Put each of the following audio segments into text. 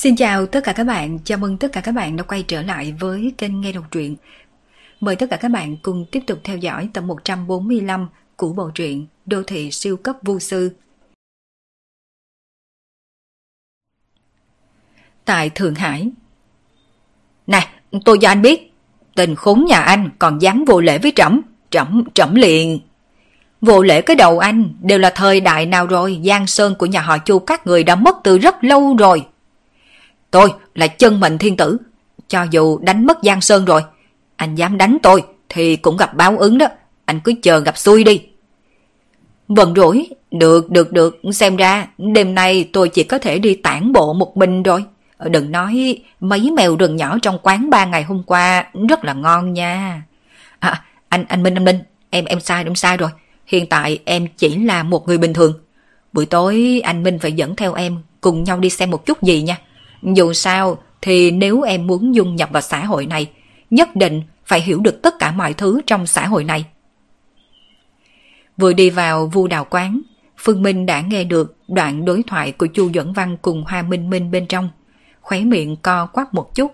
Xin chào tất cả các bạn, chào mừng tất cả các bạn đã quay trở lại với kênh Nghe Đọc Truyện. Mời tất cả các bạn cùng tiếp tục theo dõi tập 145 của bộ truyện Đô thị siêu cấp vô sư. Tại Thượng Hải này tôi cho anh biết, tình khốn nhà anh còn dám vô lễ với trẫm trẫm trẫm liền. Vô lễ cái đầu anh đều là thời đại nào rồi, Giang Sơn của nhà họ Chu các người đã mất từ rất lâu rồi. Tôi là chân mệnh thiên tử, cho dù đánh mất Giang Sơn rồi, anh dám đánh tôi thì cũng gặp báo ứng đó, anh cứ chờ gặp xui đi. vần rủi, được, được, được, xem ra đêm nay tôi chỉ có thể đi tản bộ một mình rồi. Đừng nói mấy mèo rừng nhỏ trong quán ba ngày hôm qua rất là ngon nha. À, anh, anh Minh, anh Minh, em, em sai, đúng sai rồi. Hiện tại em chỉ là một người bình thường. Buổi tối anh Minh phải dẫn theo em cùng nhau đi xem một chút gì nha. Dù sao thì nếu em muốn dung nhập vào xã hội này, nhất định phải hiểu được tất cả mọi thứ trong xã hội này. Vừa đi vào vu đào quán, Phương Minh đã nghe được đoạn đối thoại của Chu Duẩn Văn cùng Hoa Minh Minh bên trong, khóe miệng co quắp một chút.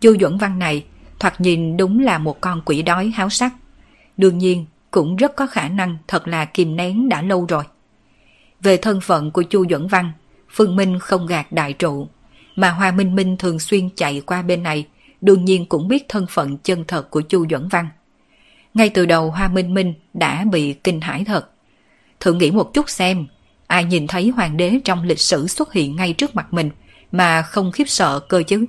Chu Duẩn Văn này thoạt nhìn đúng là một con quỷ đói háo sắc. Đương nhiên, cũng rất có khả năng thật là kìm nén đã lâu rồi. Về thân phận của Chu Duẩn Văn, Phương Minh không gạt đại trụ, mà Hoa Minh Minh thường xuyên chạy qua bên này, đương nhiên cũng biết thân phận chân thật của Chu Duẩn Văn. Ngay từ đầu Hoa Minh Minh đã bị kinh hãi thật. Thử nghĩ một chút xem, ai nhìn thấy hoàng đế trong lịch sử xuất hiện ngay trước mặt mình mà không khiếp sợ cơ chứ.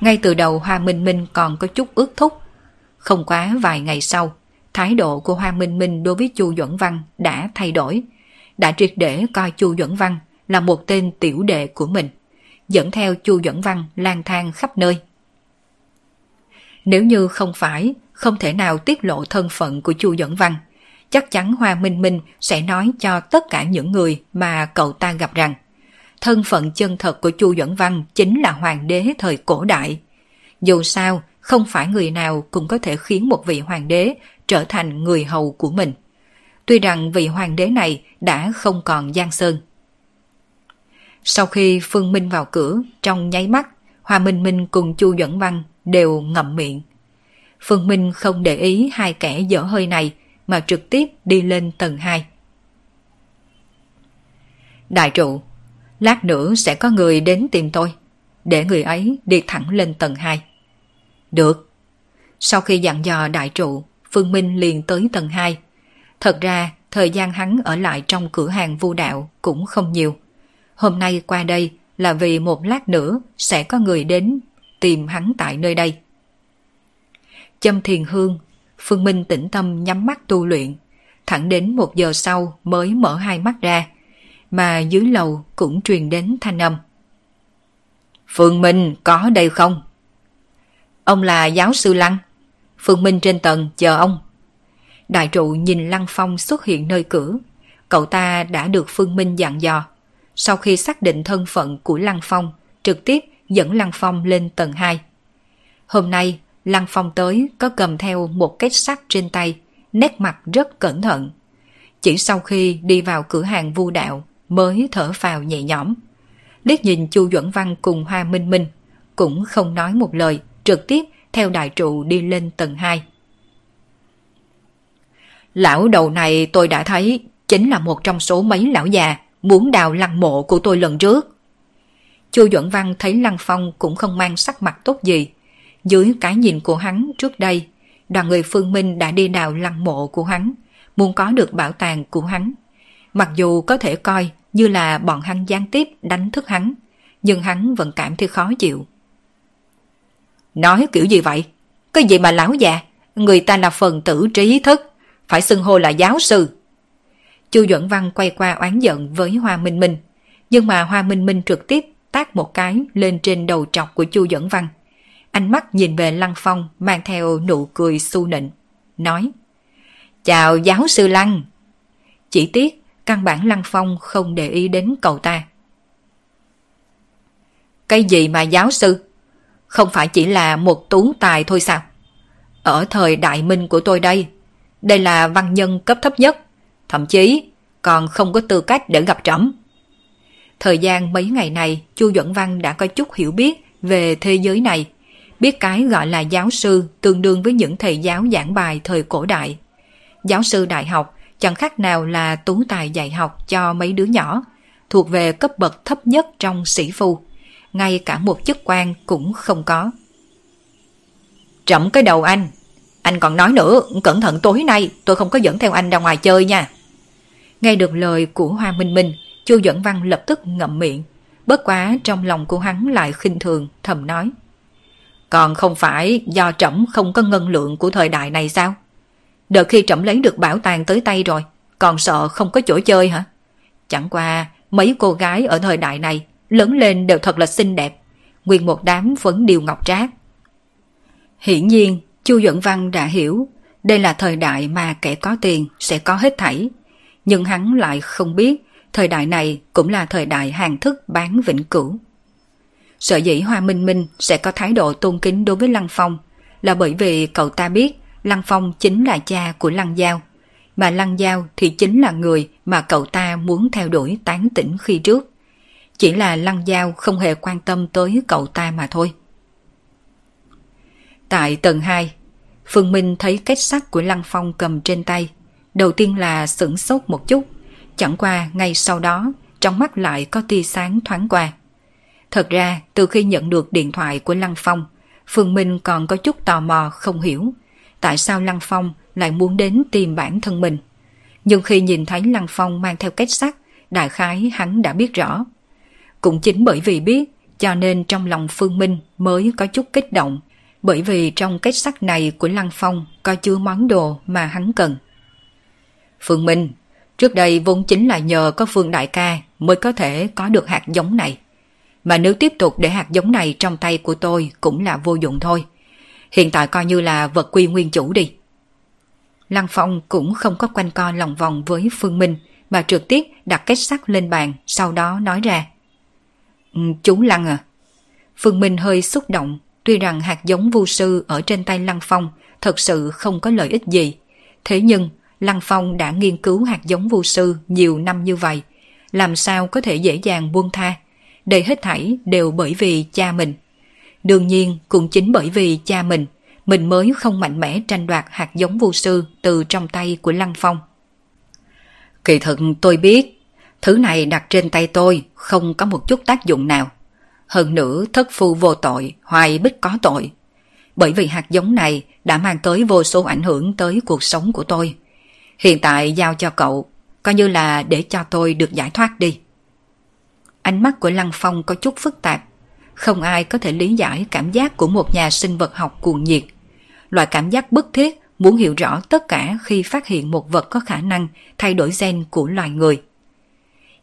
Ngay từ đầu Hoa Minh Minh còn có chút ước thúc. Không quá vài ngày sau, thái độ của Hoa Minh Minh đối với Chu Duẩn Văn đã thay đổi, đã triệt để coi Chu Duẩn Văn là một tên tiểu đệ của mình, dẫn theo Chu Duẩn Văn lang thang khắp nơi. Nếu như không phải, không thể nào tiết lộ thân phận của Chu Duẩn Văn, chắc chắn Hoa Minh Minh sẽ nói cho tất cả những người mà cậu ta gặp rằng thân phận chân thật của Chu Duẩn Văn chính là hoàng đế thời cổ đại. Dù sao, không phải người nào cũng có thể khiến một vị hoàng đế trở thành người hầu của mình. Tuy rằng vị hoàng đế này đã không còn Giang Sơn. Sau khi Phương Minh vào cửa, trong nháy mắt, hòa Minh Minh cùng Chu Duẩn Văn đều ngậm miệng. Phương Minh không để ý hai kẻ dở hơi này mà trực tiếp đi lên tầng 2. Đại trụ, lát nữa sẽ có người đến tìm tôi, để người ấy đi thẳng lên tầng 2. Được. Sau khi dặn dò đại trụ, Phương Minh liền tới tầng 2. Thật ra, thời gian hắn ở lại trong cửa hàng vu đạo cũng không nhiều. Hôm nay qua đây là vì một lát nữa sẽ có người đến tìm hắn tại nơi đây. Châm thiền hương, Phương Minh tĩnh tâm nhắm mắt tu luyện, thẳng đến một giờ sau mới mở hai mắt ra, mà dưới lầu cũng truyền đến thanh âm. Phương Minh có đây không? Ông là giáo sư Lăng. Phương Minh trên tầng chờ ông. Đại trụ nhìn Lăng Phong xuất hiện nơi cửa. Cậu ta đã được Phương Minh dặn dò. Sau khi xác định thân phận của Lăng Phong, trực tiếp dẫn Lăng Phong lên tầng 2. Hôm nay, Lăng Phong tới có cầm theo một kết sắt trên tay, nét mặt rất cẩn thận. Chỉ sau khi đi vào cửa hàng vu đạo mới thở phào nhẹ nhõm. Liếc nhìn Chu Duẩn Văn cùng Hoa Minh Minh, cũng không nói một lời, trực tiếp theo đại trụ đi lên tầng 2. Lão đầu này tôi đã thấy chính là một trong số mấy lão già muốn đào lăng mộ của tôi lần trước. Chu Duẩn Văn thấy Lăng Phong cũng không mang sắc mặt tốt gì. Dưới cái nhìn của hắn trước đây, đoàn người Phương Minh đã đi đào lăng mộ của hắn, muốn có được bảo tàng của hắn. Mặc dù có thể coi như là bọn hắn gián tiếp đánh thức hắn, nhưng hắn vẫn cảm thấy khó chịu. Nói kiểu gì vậy? Cái gì mà lão già? Người ta là phần tử trí thức, phải xưng hô là giáo sư. Chu Duẩn Văn quay qua oán giận với Hoa Minh Minh, nhưng mà Hoa Minh Minh trực tiếp tác một cái lên trên đầu trọc của Chu Duẩn Văn. Ánh mắt nhìn về Lăng Phong mang theo nụ cười su nịnh, nói Chào giáo sư Lăng. Chỉ tiếc, căn bản Lăng Phong không để ý đến cậu ta. Cái gì mà giáo sư? Không phải chỉ là một tú tài thôi sao? Ở thời đại minh của tôi đây, đây là văn nhân cấp thấp nhất, thậm chí còn không có tư cách để gặp trẫm. Thời gian mấy ngày này, Chu Duẩn Văn đã có chút hiểu biết về thế giới này. Biết cái gọi là giáo sư tương đương với những thầy giáo giảng bài thời cổ đại. Giáo sư đại học chẳng khác nào là tú tài dạy học cho mấy đứa nhỏ, thuộc về cấp bậc thấp nhất trong sĩ phu. Ngay cả một chức quan cũng không có. Trẫm cái đầu anh, anh còn nói nữa, cẩn thận tối nay tôi không có dẫn theo anh ra ngoài chơi nha. Nghe được lời của Hoa Minh Minh, Chu Dẫn Văn lập tức ngậm miệng. Bất quá trong lòng của hắn lại khinh thường, thầm nói. Còn không phải do trẫm không có ngân lượng của thời đại này sao? Đợt khi trẫm lấy được bảo tàng tới tay rồi, còn sợ không có chỗ chơi hả? Chẳng qua mấy cô gái ở thời đại này lớn lên đều thật là xinh đẹp, nguyên một đám vẫn điều ngọc trác. Hiển nhiên, Chu Duẩn Văn đã hiểu đây là thời đại mà kẻ có tiền sẽ có hết thảy. Nhưng hắn lại không biết thời đại này cũng là thời đại hàng thức bán vĩnh cửu. Sở dĩ Hoa Minh Minh sẽ có thái độ tôn kính đối với Lăng Phong là bởi vì cậu ta biết Lăng Phong chính là cha của Lăng Giao, mà Lăng Giao thì chính là người mà cậu ta muốn theo đuổi tán tỉnh khi trước. Chỉ là Lăng Giao không hề quan tâm tới cậu ta mà thôi. Tại tầng 2, Phương Minh thấy kết sắt của Lăng Phong cầm trên tay. Đầu tiên là sửng sốt một chút, chẳng qua ngay sau đó trong mắt lại có tia sáng thoáng qua. Thật ra từ khi nhận được điện thoại của Lăng Phong, Phương Minh còn có chút tò mò không hiểu tại sao Lăng Phong lại muốn đến tìm bản thân mình. Nhưng khi nhìn thấy Lăng Phong mang theo kết sắt, đại khái hắn đã biết rõ. Cũng chính bởi vì biết, cho nên trong lòng Phương Minh mới có chút kích động, bởi vì trong kết sắt này của Lăng Phong có chứa món đồ mà hắn cần. Phương Minh, trước đây vốn chính là nhờ có Phương Đại ca mới có thể có được hạt giống này. Mà nếu tiếp tục để hạt giống này trong tay của tôi cũng là vô dụng thôi. Hiện tại coi như là vật quy nguyên chủ đi. Lăng Phong cũng không có quanh co lòng vòng với Phương Minh mà trực tiếp đặt kết sắt lên bàn sau đó nói ra. Ừ, chú Lăng à. Phương Minh hơi xúc động tuy rằng hạt giống vu sư ở trên tay Lăng Phong thật sự không có lợi ích gì. Thế nhưng Lăng Phong đã nghiên cứu hạt giống vu sư nhiều năm như vậy. Làm sao có thể dễ dàng buông tha đây hết thảy đều bởi vì cha mình. Đương nhiên cũng chính bởi vì cha mình, mình mới không mạnh mẽ tranh đoạt hạt giống vô sư từ trong tay của Lăng Phong. Kỳ thực tôi biết, thứ này đặt trên tay tôi không có một chút tác dụng nào. Hơn nữa thất phu vô tội, hoài bích có tội. Bởi vì hạt giống này đã mang tới vô số ảnh hưởng tới cuộc sống của tôi. Hiện tại giao cho cậu, coi như là để cho tôi được giải thoát đi. Ánh mắt của Lăng Phong có chút phức tạp. Không ai có thể lý giải cảm giác của một nhà sinh vật học cuồng nhiệt. Loại cảm giác bức thiết muốn hiểu rõ tất cả khi phát hiện một vật có khả năng thay đổi gen của loài người.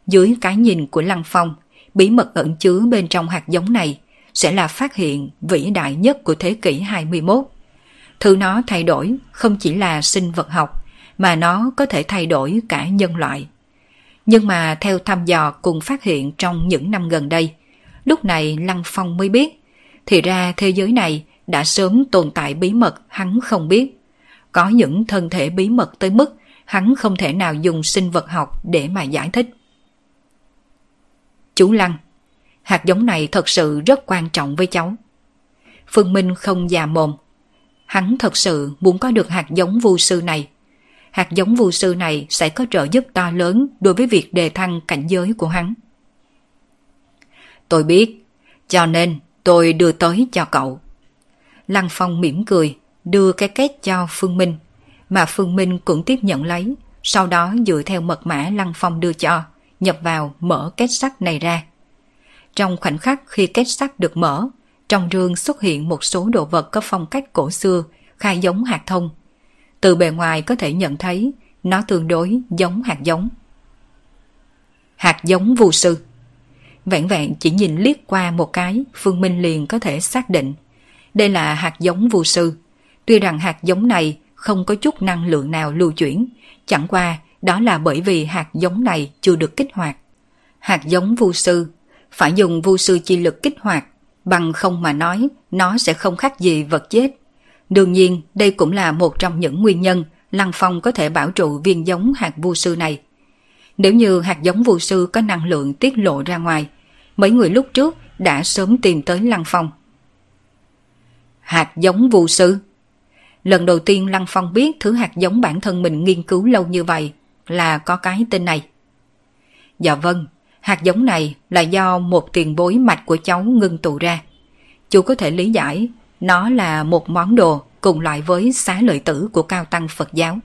Dưới cái nhìn của Lăng Phong, bí mật ẩn chứa bên trong hạt giống này sẽ là phát hiện vĩ đại nhất của thế kỷ 21. Thứ nó thay đổi không chỉ là sinh vật học, mà nó có thể thay đổi cả nhân loại. Nhưng mà theo thăm dò cùng phát hiện trong những năm gần đây, lúc này Lăng Phong mới biết, thì ra thế giới này đã sớm tồn tại bí mật hắn không biết. Có những thân thể bí mật tới mức hắn không thể nào dùng sinh vật học để mà giải thích. Chú Lăng, hạt giống này thật sự rất quan trọng với cháu. Phương Minh không già mồm. Hắn thật sự muốn có được hạt giống vô sư này hạt giống vu sư này sẽ có trợ giúp to lớn đối với việc đề thăng cảnh giới của hắn. Tôi biết, cho nên tôi đưa tới cho cậu. Lăng Phong mỉm cười, đưa cái kết cho Phương Minh, mà Phương Minh cũng tiếp nhận lấy, sau đó dựa theo mật mã Lăng Phong đưa cho, nhập vào mở kết sắt này ra. Trong khoảnh khắc khi kết sắt được mở, trong rương xuất hiện một số đồ vật có phong cách cổ xưa, khai giống hạt thông, từ bề ngoài có thể nhận thấy nó tương đối giống hạt giống. Hạt giống vô sư Vẹn vẹn chỉ nhìn liếc qua một cái, Phương Minh liền có thể xác định. Đây là hạt giống vô sư. Tuy rằng hạt giống này không có chút năng lượng nào lưu chuyển, chẳng qua đó là bởi vì hạt giống này chưa được kích hoạt. Hạt giống vu sư phải dùng vu sư chi lực kích hoạt, bằng không mà nói nó sẽ không khác gì vật chết. Đương nhiên, đây cũng là một trong những nguyên nhân Lăng Phong có thể bảo trụ viên giống hạt vu sư này. Nếu như hạt giống vu sư có năng lượng tiết lộ ra ngoài, mấy người lúc trước đã sớm tìm tới Lăng Phong. Hạt giống vu sư? Lần đầu tiên Lăng Phong biết thứ hạt giống bản thân mình nghiên cứu lâu như vậy là có cái tên này. Dạ vâng, hạt giống này là do một tiền bối mạch của cháu ngưng tụ ra. Chú có thể lý giải nó là một món đồ cùng loại với xá lợi tử của cao tăng Phật giáo.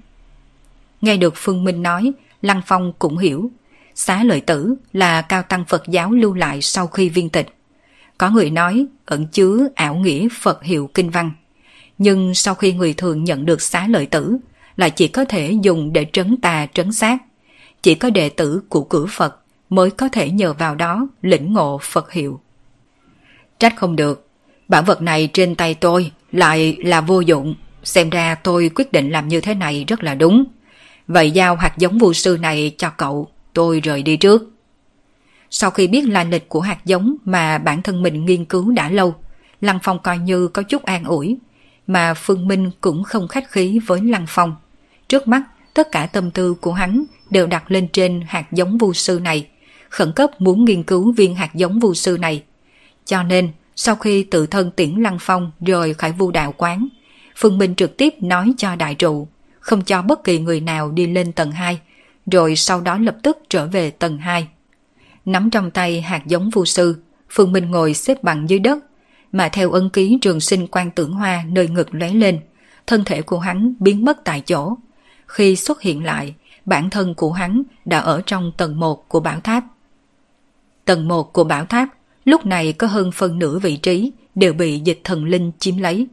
Nghe được Phương Minh nói, Lăng Phong cũng hiểu. Xá lợi tử là cao tăng Phật giáo lưu lại sau khi viên tịch. Có người nói ẩn chứa ảo nghĩa Phật hiệu kinh văn. Nhưng sau khi người thường nhận được xá lợi tử, lại chỉ có thể dùng để trấn tà trấn sát. Chỉ có đệ tử của cửa Phật mới có thể nhờ vào đó lĩnh ngộ Phật hiệu. Trách không được, bản vật này trên tay tôi lại là vô dụng. Xem ra tôi quyết định làm như thế này rất là đúng. Vậy giao hạt giống vô sư này cho cậu, tôi rời đi trước. Sau khi biết lai lịch của hạt giống mà bản thân mình nghiên cứu đã lâu, Lăng Phong coi như có chút an ủi, mà Phương Minh cũng không khách khí với Lăng Phong. Trước mắt, tất cả tâm tư của hắn đều đặt lên trên hạt giống vô sư này, khẩn cấp muốn nghiên cứu viên hạt giống vô sư này. Cho nên, sau khi tự thân tiễn Lăng Phong rời khỏi vu đạo quán, Phương Minh trực tiếp nói cho đại trụ, không cho bất kỳ người nào đi lên tầng 2, rồi sau đó lập tức trở về tầng 2. Nắm trong tay hạt giống vu sư, Phương Minh ngồi xếp bằng dưới đất, mà theo ân ký trường sinh quan tưởng hoa nơi ngực lóe lên, thân thể của hắn biến mất tại chỗ. Khi xuất hiện lại, bản thân của hắn đã ở trong tầng 1 của bảo tháp. Tầng 1 của bảo tháp lúc này có hơn phần nửa vị trí đều bị dịch thần linh chiếm lấy.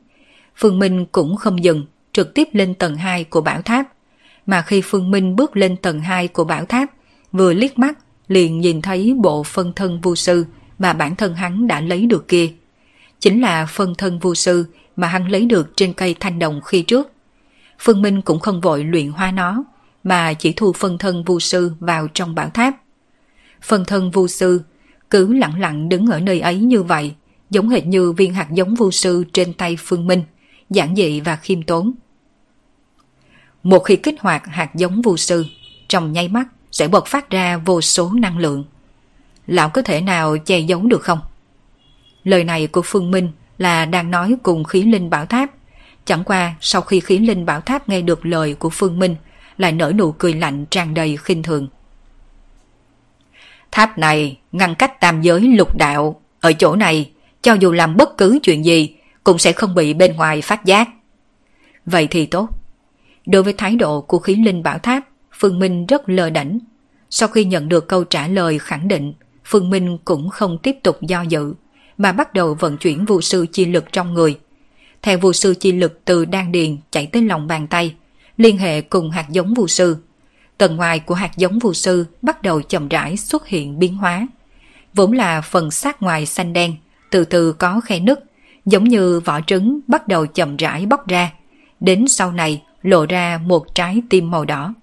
Phương Minh cũng không dừng, trực tiếp lên tầng 2 của bảo tháp. Mà khi Phương Minh bước lên tầng 2 của bảo tháp, vừa liếc mắt liền nhìn thấy bộ phân thân vô sư mà bản thân hắn đã lấy được kia. Chính là phân thân vô sư mà hắn lấy được trên cây thanh đồng khi trước. Phương Minh cũng không vội luyện hoa nó, mà chỉ thu phân thân vô sư vào trong bảo tháp. Phân thân vô sư cứ lặng lặng đứng ở nơi ấy như vậy, giống hệt như viên hạt giống vô sư trên tay Phương Minh, giản dị và khiêm tốn. Một khi kích hoạt hạt giống vô sư, trong nháy mắt sẽ bật phát ra vô số năng lượng. Lão có thể nào che giấu được không? Lời này của Phương Minh là đang nói cùng khí linh bảo tháp. Chẳng qua sau khi khí linh bảo tháp nghe được lời của Phương Minh lại nở nụ cười lạnh tràn đầy khinh thường. Tháp này ngăn cách tam giới lục đạo. Ở chỗ này, cho dù làm bất cứ chuyện gì, cũng sẽ không bị bên ngoài phát giác. Vậy thì tốt. Đối với thái độ của khí linh bảo tháp, Phương Minh rất lờ đảnh. Sau khi nhận được câu trả lời khẳng định, Phương Minh cũng không tiếp tục do dự, mà bắt đầu vận chuyển vụ sư chi lực trong người. Theo vụ sư chi lực từ đan điền chạy tới lòng bàn tay, liên hệ cùng hạt giống vụ sư, tầng ngoài của hạt giống vô sư bắt đầu chậm rãi xuất hiện biến hóa. Vốn là phần sát ngoài xanh đen, từ từ có khe nứt, giống như vỏ trứng bắt đầu chậm rãi bóc ra. Đến sau này lộ ra một trái tim màu đỏ.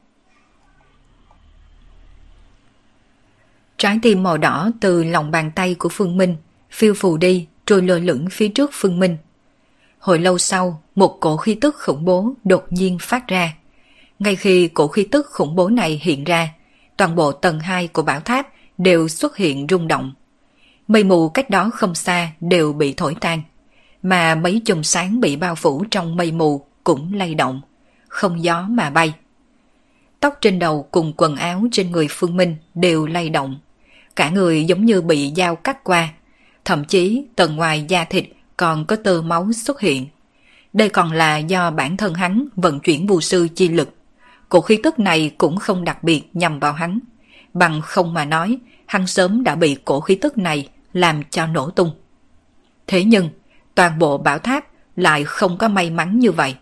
Trái tim màu đỏ từ lòng bàn tay của Phương Minh phiêu phù đi trôi lơ lửng phía trước Phương Minh. Hồi lâu sau, một cổ khí tức khủng bố đột nhiên phát ra. Ngay khi cổ khí tức khủng bố này hiện ra, toàn bộ tầng 2 của bảo tháp đều xuất hiện rung động. Mây mù cách đó không xa đều bị thổi tan, mà mấy chùm sáng bị bao phủ trong mây mù cũng lay động, không gió mà bay. Tóc trên đầu cùng quần áo trên người Phương Minh đều lay động, cả người giống như bị dao cắt qua, thậm chí tầng ngoài da thịt còn có tơ máu xuất hiện. Đây còn là do bản thân hắn vận chuyển vù sư chi lực Cổ khí tức này cũng không đặc biệt nhằm vào hắn. Bằng không mà nói, hắn sớm đã bị cổ khí tức này làm cho nổ tung. Thế nhưng, toàn bộ bảo tháp lại không có may mắn như vậy.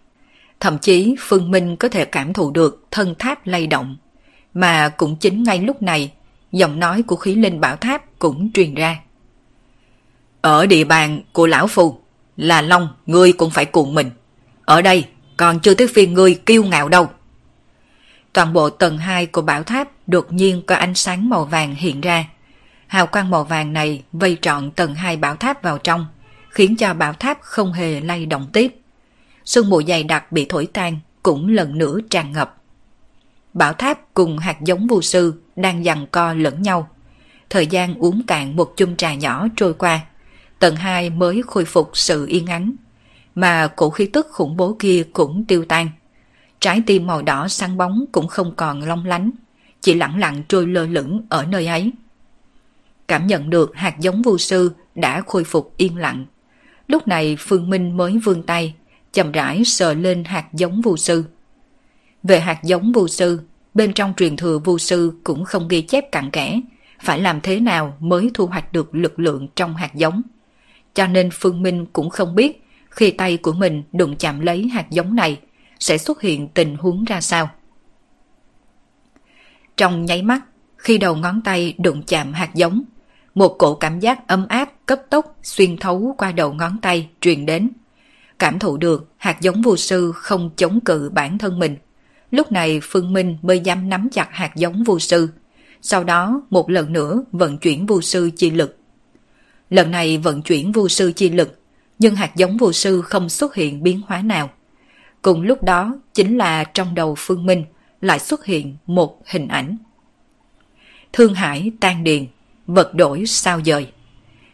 Thậm chí Phương Minh có thể cảm thụ được thân tháp lay động. Mà cũng chính ngay lúc này, giọng nói của khí linh bảo tháp cũng truyền ra. Ở địa bàn của Lão Phù, là Long, ngươi cũng phải cuộn mình. Ở đây, còn chưa tới phiên ngươi kiêu ngạo đâu. Toàn bộ tầng 2 của bảo tháp đột nhiên có ánh sáng màu vàng hiện ra. Hào quang màu vàng này vây trọn tầng 2 bảo tháp vào trong, khiến cho bảo tháp không hề lay động tiếp. Sương mù dày đặc bị thổi tan cũng lần nữa tràn ngập. bảo tháp cùng hạt giống vu sư đang giằng co lẫn nhau. Thời gian uống cạn một chung trà nhỏ trôi qua, tầng 2 mới khôi phục sự yên ắng, mà cổ khí tức khủng bố kia cũng tiêu tan. Trái tim màu đỏ sáng bóng cũng không còn long lánh, chỉ lặng lặng trôi lơ lửng ở nơi ấy. Cảm nhận được hạt giống vu sư đã khôi phục yên lặng. Lúc này Phương Minh mới vươn tay, chậm rãi sờ lên hạt giống vu sư. Về hạt giống vu sư, bên trong truyền thừa vu sư cũng không ghi chép cặn kẽ, phải làm thế nào mới thu hoạch được lực lượng trong hạt giống. Cho nên Phương Minh cũng không biết khi tay của mình đụng chạm lấy hạt giống này sẽ xuất hiện tình huống ra sao. Trong nháy mắt, khi đầu ngón tay đụng chạm hạt giống, một cổ cảm giác ấm áp cấp tốc xuyên thấu qua đầu ngón tay truyền đến. Cảm thụ được hạt giống vô sư không chống cự bản thân mình. Lúc này Phương Minh mới dám nắm chặt hạt giống vô sư. Sau đó một lần nữa vận chuyển vô sư chi lực. Lần này vận chuyển vô sư chi lực, nhưng hạt giống vô sư không xuất hiện biến hóa nào. Cùng lúc đó chính là trong đầu Phương Minh lại xuất hiện một hình ảnh. Thương Hải tan điền, vật đổi sao dời.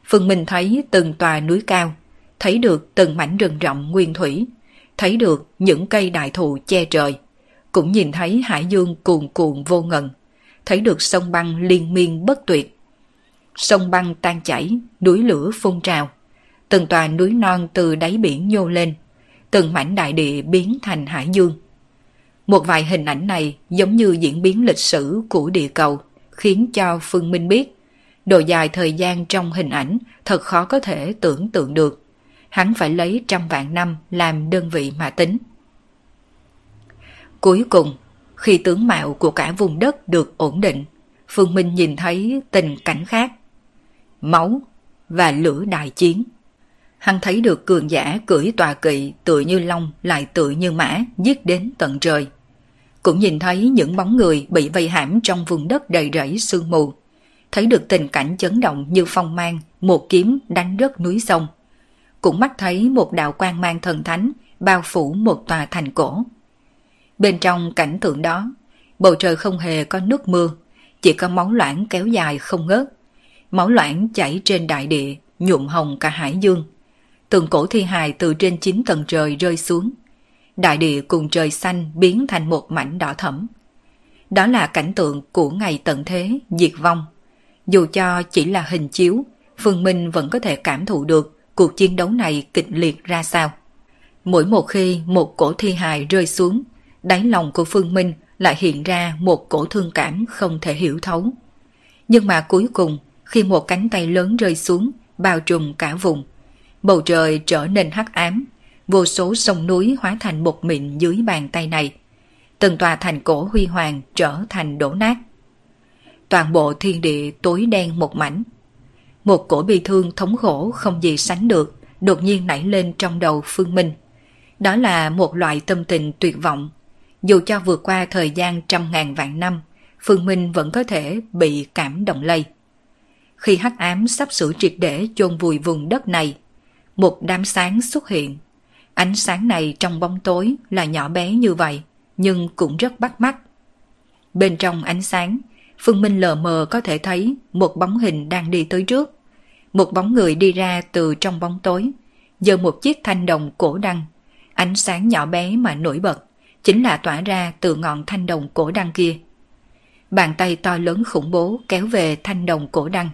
Phương Minh thấy từng tòa núi cao, thấy được từng mảnh rừng rộng nguyên thủy, thấy được những cây đại thụ che trời, cũng nhìn thấy hải dương cuồn cuộn vô ngần, thấy được sông băng liên miên bất tuyệt. Sông băng tan chảy, núi lửa phun trào, từng tòa núi non từ đáy biển nhô lên, từng mảnh đại địa biến thành hải dương. Một vài hình ảnh này giống như diễn biến lịch sử của địa cầu, khiến cho Phương Minh biết độ dài thời gian trong hình ảnh thật khó có thể tưởng tượng được. Hắn phải lấy trăm vạn năm làm đơn vị mà tính. Cuối cùng, khi tướng mạo của cả vùng đất được ổn định, Phương Minh nhìn thấy tình cảnh khác. Máu và lửa đại chiến. Hắn thấy được cường giả cưỡi tòa kỵ tự như long lại tự như mã giết đến tận trời. Cũng nhìn thấy những bóng người bị vây hãm trong vùng đất đầy rẫy sương mù. Thấy được tình cảnh chấn động như phong mang, một kiếm đánh rớt núi sông. Cũng mắt thấy một đạo quang mang thần thánh bao phủ một tòa thành cổ. Bên trong cảnh tượng đó, bầu trời không hề có nước mưa, chỉ có máu loãng kéo dài không ngớt. Máu loãng chảy trên đại địa, nhuộm hồng cả hải dương từng cổ thi hài từ trên chín tầng trời rơi xuống. Đại địa cùng trời xanh biến thành một mảnh đỏ thẫm. Đó là cảnh tượng của ngày tận thế, diệt vong. Dù cho chỉ là hình chiếu, Phương Minh vẫn có thể cảm thụ được cuộc chiến đấu này kịch liệt ra sao. Mỗi một khi một cổ thi hài rơi xuống, đáy lòng của Phương Minh lại hiện ra một cổ thương cảm không thể hiểu thấu. Nhưng mà cuối cùng, khi một cánh tay lớn rơi xuống, bao trùm cả vùng, Bầu trời trở nên hắc ám, vô số sông núi hóa thành một mịn dưới bàn tay này. Từng tòa thành cổ huy hoàng trở thành đổ nát. Toàn bộ thiên địa tối đen một mảnh. Một cổ bi thương thống khổ không gì sánh được, đột nhiên nảy lên trong đầu Phương Minh. Đó là một loại tâm tình tuyệt vọng. Dù cho vượt qua thời gian trăm ngàn vạn năm, Phương Minh vẫn có thể bị cảm động lây. Khi hắc ám sắp sửa triệt để chôn vùi vùng đất này, một đám sáng xuất hiện. Ánh sáng này trong bóng tối là nhỏ bé như vậy, nhưng cũng rất bắt mắt. Bên trong ánh sáng, Phương Minh lờ mờ có thể thấy một bóng hình đang đi tới trước. Một bóng người đi ra từ trong bóng tối, giơ một chiếc thanh đồng cổ đăng. Ánh sáng nhỏ bé mà nổi bật, chính là tỏa ra từ ngọn thanh đồng cổ đăng kia. Bàn tay to lớn khủng bố kéo về thanh đồng cổ đăng.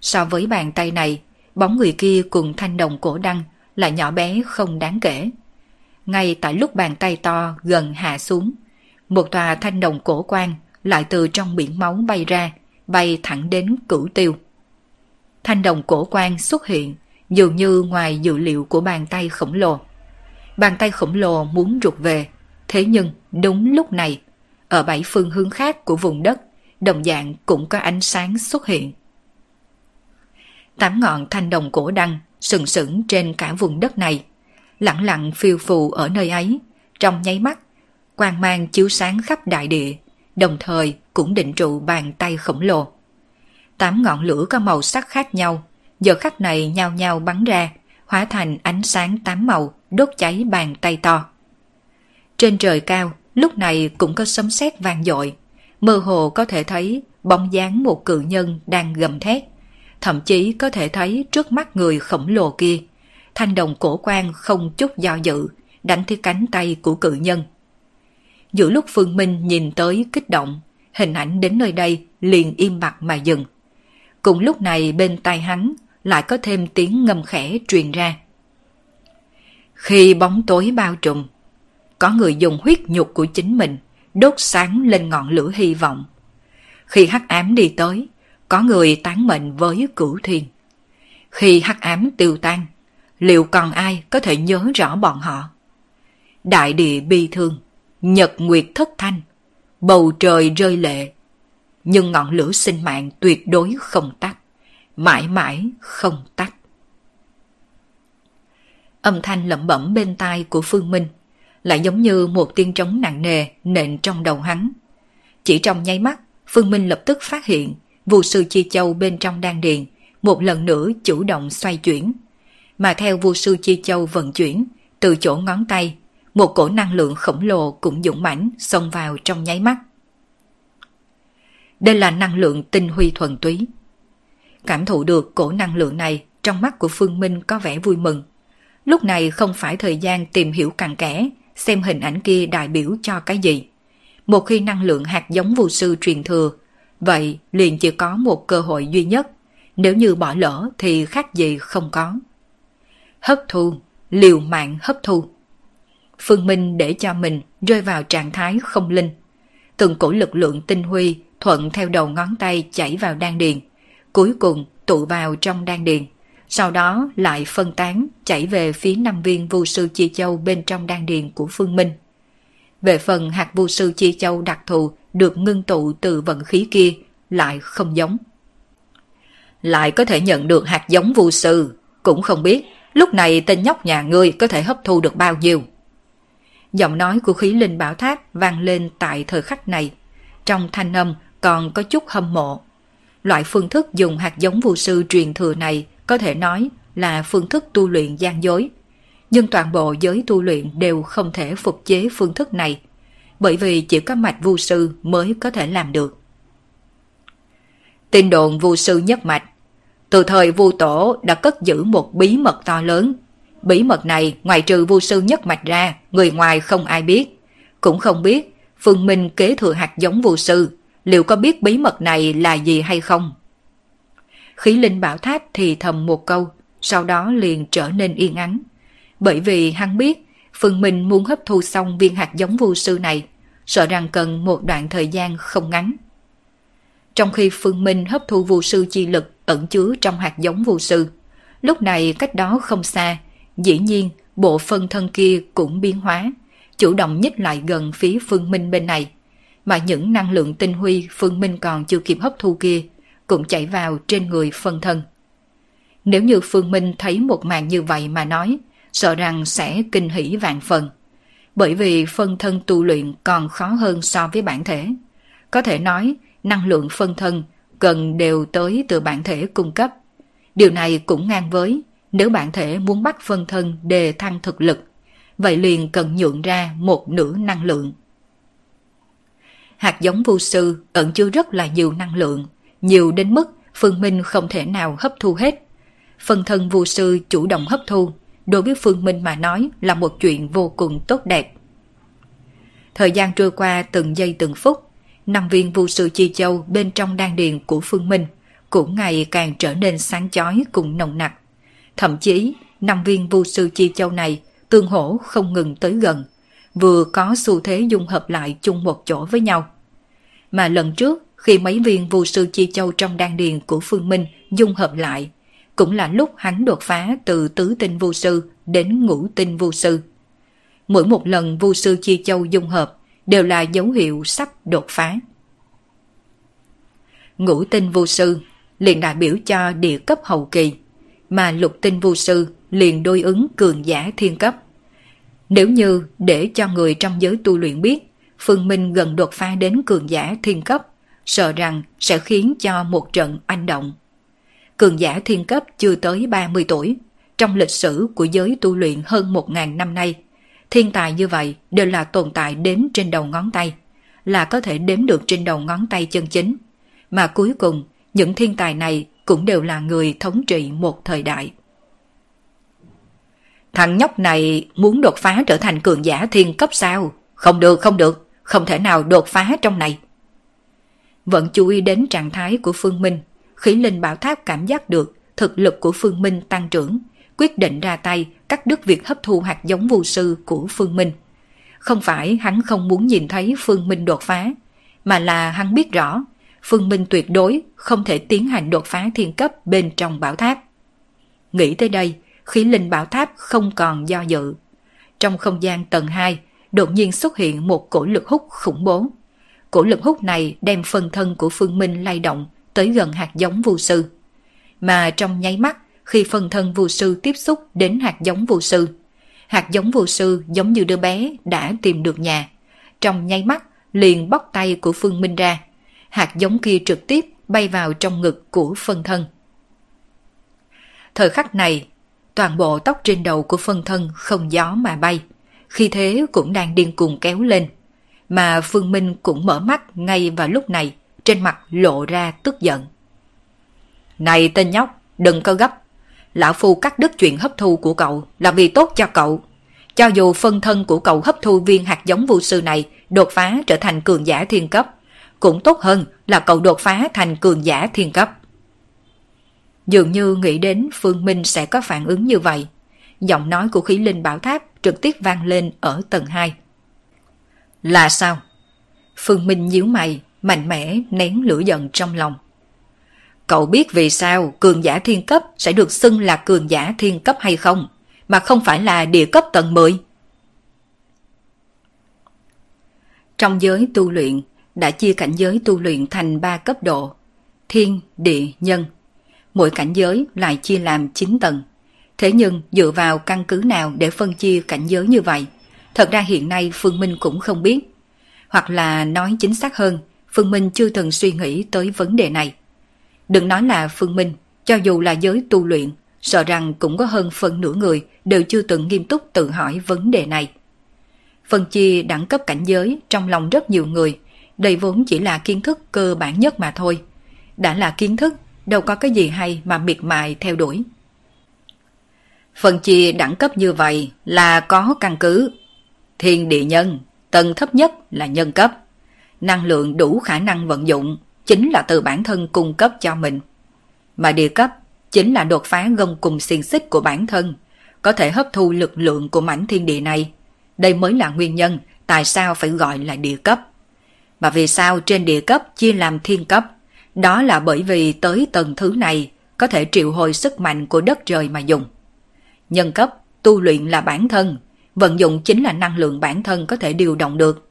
So với bàn tay này, bóng người kia cùng thanh đồng cổ đăng là nhỏ bé không đáng kể. Ngay tại lúc bàn tay to gần hạ xuống, một tòa thanh đồng cổ quan lại từ trong biển máu bay ra, bay thẳng đến cửu tiêu. Thanh đồng cổ quan xuất hiện dường như ngoài dự liệu của bàn tay khổng lồ. Bàn tay khổng lồ muốn rụt về, thế nhưng đúng lúc này, ở bảy phương hướng khác của vùng đất, đồng dạng cũng có ánh sáng xuất hiện tám ngọn thanh đồng cổ đăng sừng sững trên cả vùng đất này, lặng lặng phiêu phù ở nơi ấy, trong nháy mắt, quang mang chiếu sáng khắp đại địa, đồng thời cũng định trụ bàn tay khổng lồ. Tám ngọn lửa có màu sắc khác nhau, giờ khắc này nhau nhau bắn ra, hóa thành ánh sáng tám màu đốt cháy bàn tay to. Trên trời cao, lúc này cũng có sấm sét vang dội, mơ hồ có thể thấy bóng dáng một cự nhân đang gầm thét, thậm chí có thể thấy trước mắt người khổng lồ kia, thanh đồng cổ quan không chút do dự, đánh tới cánh tay của cự nhân. Giữa lúc Phương Minh nhìn tới kích động, hình ảnh đến nơi đây liền im bặt mà dừng. Cùng lúc này bên tai hắn lại có thêm tiếng ngâm khẽ truyền ra. Khi bóng tối bao trùm, có người dùng huyết nhục của chính mình đốt sáng lên ngọn lửa hy vọng. Khi hắc ám đi tới, có người tán mệnh với cửu thiên. Khi hắc ám tiêu tan, liệu còn ai có thể nhớ rõ bọn họ? Đại địa bi thương, nhật nguyệt thất thanh, bầu trời rơi lệ. Nhưng ngọn lửa sinh mạng tuyệt đối không tắt, mãi mãi không tắt. Âm thanh lẩm bẩm bên tai của Phương Minh lại giống như một tiếng trống nặng nề nện trong đầu hắn. Chỉ trong nháy mắt, Phương Minh lập tức phát hiện vụ sư Chi Châu bên trong đan điền một lần nữa chủ động xoay chuyển. Mà theo vua sư Chi Châu vận chuyển, từ chỗ ngón tay, một cổ năng lượng khổng lồ cũng dũng mãnh xông vào trong nháy mắt. Đây là năng lượng tinh huy thuần túy. Cảm thụ được cổ năng lượng này trong mắt của Phương Minh có vẻ vui mừng. Lúc này không phải thời gian tìm hiểu càng kẽ, xem hình ảnh kia đại biểu cho cái gì. Một khi năng lượng hạt giống vô sư truyền thừa, vậy liền chỉ có một cơ hội duy nhất. Nếu như bỏ lỡ thì khác gì không có. Hấp thu, liều mạng hấp thu. Phương Minh để cho mình rơi vào trạng thái không linh. Từng cổ lực lượng tinh huy thuận theo đầu ngón tay chảy vào đan điền, cuối cùng tụ vào trong đan điền sau đó lại phân tán chảy về phía năm viên vu sư chi châu bên trong đan điền của Phương Minh. Về phần hạt vu sư chi châu đặc thù được ngưng tụ từ vận khí kia lại không giống. Lại có thể nhận được hạt giống vô sư, cũng không biết lúc này tên nhóc nhà ngươi có thể hấp thu được bao nhiêu. Giọng nói của khí linh bảo tháp vang lên tại thời khắc này. Trong thanh âm còn có chút hâm mộ. Loại phương thức dùng hạt giống vô sư truyền thừa này có thể nói là phương thức tu luyện gian dối. Nhưng toàn bộ giới tu luyện đều không thể phục chế phương thức này, bởi vì chỉ có mạch vu sư mới có thể làm được. Tin đồn vu sư nhất mạch Từ thời vu tổ đã cất giữ một bí mật to lớn. Bí mật này ngoài trừ vu sư nhất mạch ra, người ngoài không ai biết. Cũng không biết Phương Minh kế thừa hạt giống vu sư, liệu có biết bí mật này là gì hay không? Khí linh bảo tháp thì thầm một câu, sau đó liền trở nên yên ắng. Bởi vì hắn biết, Phương Minh muốn hấp thu xong viên hạt giống vô sư này, sợ rằng cần một đoạn thời gian không ngắn. Trong khi Phương Minh hấp thu vô sư chi lực ẩn chứa trong hạt giống vô sư, lúc này cách đó không xa, dĩ nhiên bộ phân thân kia cũng biến hóa, chủ động nhích lại gần phía Phương Minh bên này, mà những năng lượng tinh huy Phương Minh còn chưa kịp hấp thu kia cũng chảy vào trên người phân thân. Nếu như Phương Minh thấy một màn như vậy mà nói, sợ rằng sẽ kinh hỉ vạn phần. Bởi vì phân thân tu luyện còn khó hơn so với bản thể. Có thể nói, năng lượng phân thân cần đều tới từ bản thể cung cấp. Điều này cũng ngang với nếu bản thể muốn bắt phân thân đề thăng thực lực, vậy liền cần nhượng ra một nửa năng lượng. Hạt giống vô sư ẩn chứa rất là nhiều năng lượng, nhiều đến mức Phương Minh không thể nào hấp thu hết. phân thân vô sư chủ động hấp thu, đối với Phương Minh mà nói là một chuyện vô cùng tốt đẹp. Thời gian trôi qua từng giây từng phút, năm viên vu sư chi châu bên trong đan điền của Phương Minh cũng ngày càng trở nên sáng chói cùng nồng nặc. Thậm chí, năm viên vu sư chi châu này tương hỗ không ngừng tới gần, vừa có xu thế dung hợp lại chung một chỗ với nhau. Mà lần trước, khi mấy viên vu sư chi châu trong đan điền của Phương Minh dung hợp lại, cũng là lúc hắn đột phá từ tứ tinh vô sư đến ngũ tinh vô sư. Mỗi một lần vô sư chi châu dung hợp đều là dấu hiệu sắp đột phá. Ngũ tinh vô sư liền đại biểu cho địa cấp hậu kỳ, mà lục tinh vô sư liền đối ứng cường giả thiên cấp. Nếu như để cho người trong giới tu luyện biết Phương Minh gần đột phá đến cường giả thiên cấp, sợ rằng sẽ khiến cho một trận anh động. Cường giả thiên cấp chưa tới 30 tuổi, trong lịch sử của giới tu luyện hơn 1.000 năm nay, Thiên tài như vậy đều là tồn tại đếm trên đầu ngón tay, là có thể đếm được trên đầu ngón tay chân chính. Mà cuối cùng, những thiên tài này cũng đều là người thống trị một thời đại. Thằng nhóc này muốn đột phá trở thành cường giả thiên cấp sao? Không được, không được, không thể nào đột phá trong này. Vẫn chú ý đến trạng thái của Phương Minh, khỉ linh bảo tháp cảm giác được thực lực của Phương Minh tăng trưởng, quyết định ra tay cắt đứt việc hấp thu hạt giống vô sư của Phương Minh. Không phải hắn không muốn nhìn thấy Phương Minh đột phá, mà là hắn biết rõ Phương Minh tuyệt đối không thể tiến hành đột phá thiên cấp bên trong bảo tháp. Nghĩ tới đây, khí linh bảo tháp không còn do dự. Trong không gian tầng 2, đột nhiên xuất hiện một cổ lực hút khủng bố. Cổ lực hút này đem phần thân của Phương Minh lay động tới gần hạt giống vô sư. Mà trong nháy mắt, khi phần thân vô sư tiếp xúc đến hạt giống vô sư, hạt giống vô sư giống như đứa bé đã tìm được nhà. Trong nháy mắt, liền bóc tay của Phương Minh ra. Hạt giống kia trực tiếp bay vào trong ngực của phân thân. Thời khắc này, toàn bộ tóc trên đầu của phân thân không gió mà bay, khi thế cũng đang điên cuồng kéo lên. Mà Phương Minh cũng mở mắt ngay vào lúc này, trên mặt lộ ra tức giận. Này tên nhóc, đừng có gấp. Lão Phu cắt đứt chuyện hấp thu của cậu là vì tốt cho cậu. Cho dù phân thân của cậu hấp thu viên hạt giống vô sư này đột phá trở thành cường giả thiên cấp, cũng tốt hơn là cậu đột phá thành cường giả thiên cấp. Dường như nghĩ đến Phương Minh sẽ có phản ứng như vậy. Giọng nói của khí linh bảo tháp trực tiếp vang lên ở tầng 2. Là sao? Phương Minh nhíu mày, mạnh mẽ nén lửa giận trong lòng. Cậu biết vì sao cường giả thiên cấp sẽ được xưng là cường giả thiên cấp hay không, mà không phải là địa cấp tầng 10? Trong giới tu luyện, đã chia cảnh giới tu luyện thành 3 cấp độ, thiên, địa, nhân. Mỗi cảnh giới lại chia làm 9 tầng. Thế nhưng dựa vào căn cứ nào để phân chia cảnh giới như vậy? Thật ra hiện nay Phương Minh cũng không biết. Hoặc là nói chính xác hơn, Phương Minh chưa từng suy nghĩ tới vấn đề này. Đừng nói là Phương Minh, cho dù là giới tu luyện, sợ rằng cũng có hơn phần nửa người đều chưa từng nghiêm túc tự hỏi vấn đề này. Phân chia đẳng cấp cảnh giới trong lòng rất nhiều người, đây vốn chỉ là kiến thức cơ bản nhất mà thôi. Đã là kiến thức, đâu có cái gì hay mà miệt mài theo đuổi. Phân chia đẳng cấp như vậy là có căn cứ. Thiên địa nhân, tầng thấp nhất là nhân cấp. Năng lượng đủ khả năng vận dụng chính là từ bản thân cung cấp cho mình. Mà địa cấp chính là đột phá gông cùng xiềng xích của bản thân, có thể hấp thu lực lượng của mảnh thiên địa này. Đây mới là nguyên nhân tại sao phải gọi là địa cấp. Mà vì sao trên địa cấp chia làm thiên cấp? Đó là bởi vì tới tầng thứ này có thể triệu hồi sức mạnh của đất trời mà dùng. Nhân cấp, tu luyện là bản thân, vận dụng chính là năng lượng bản thân có thể điều động được.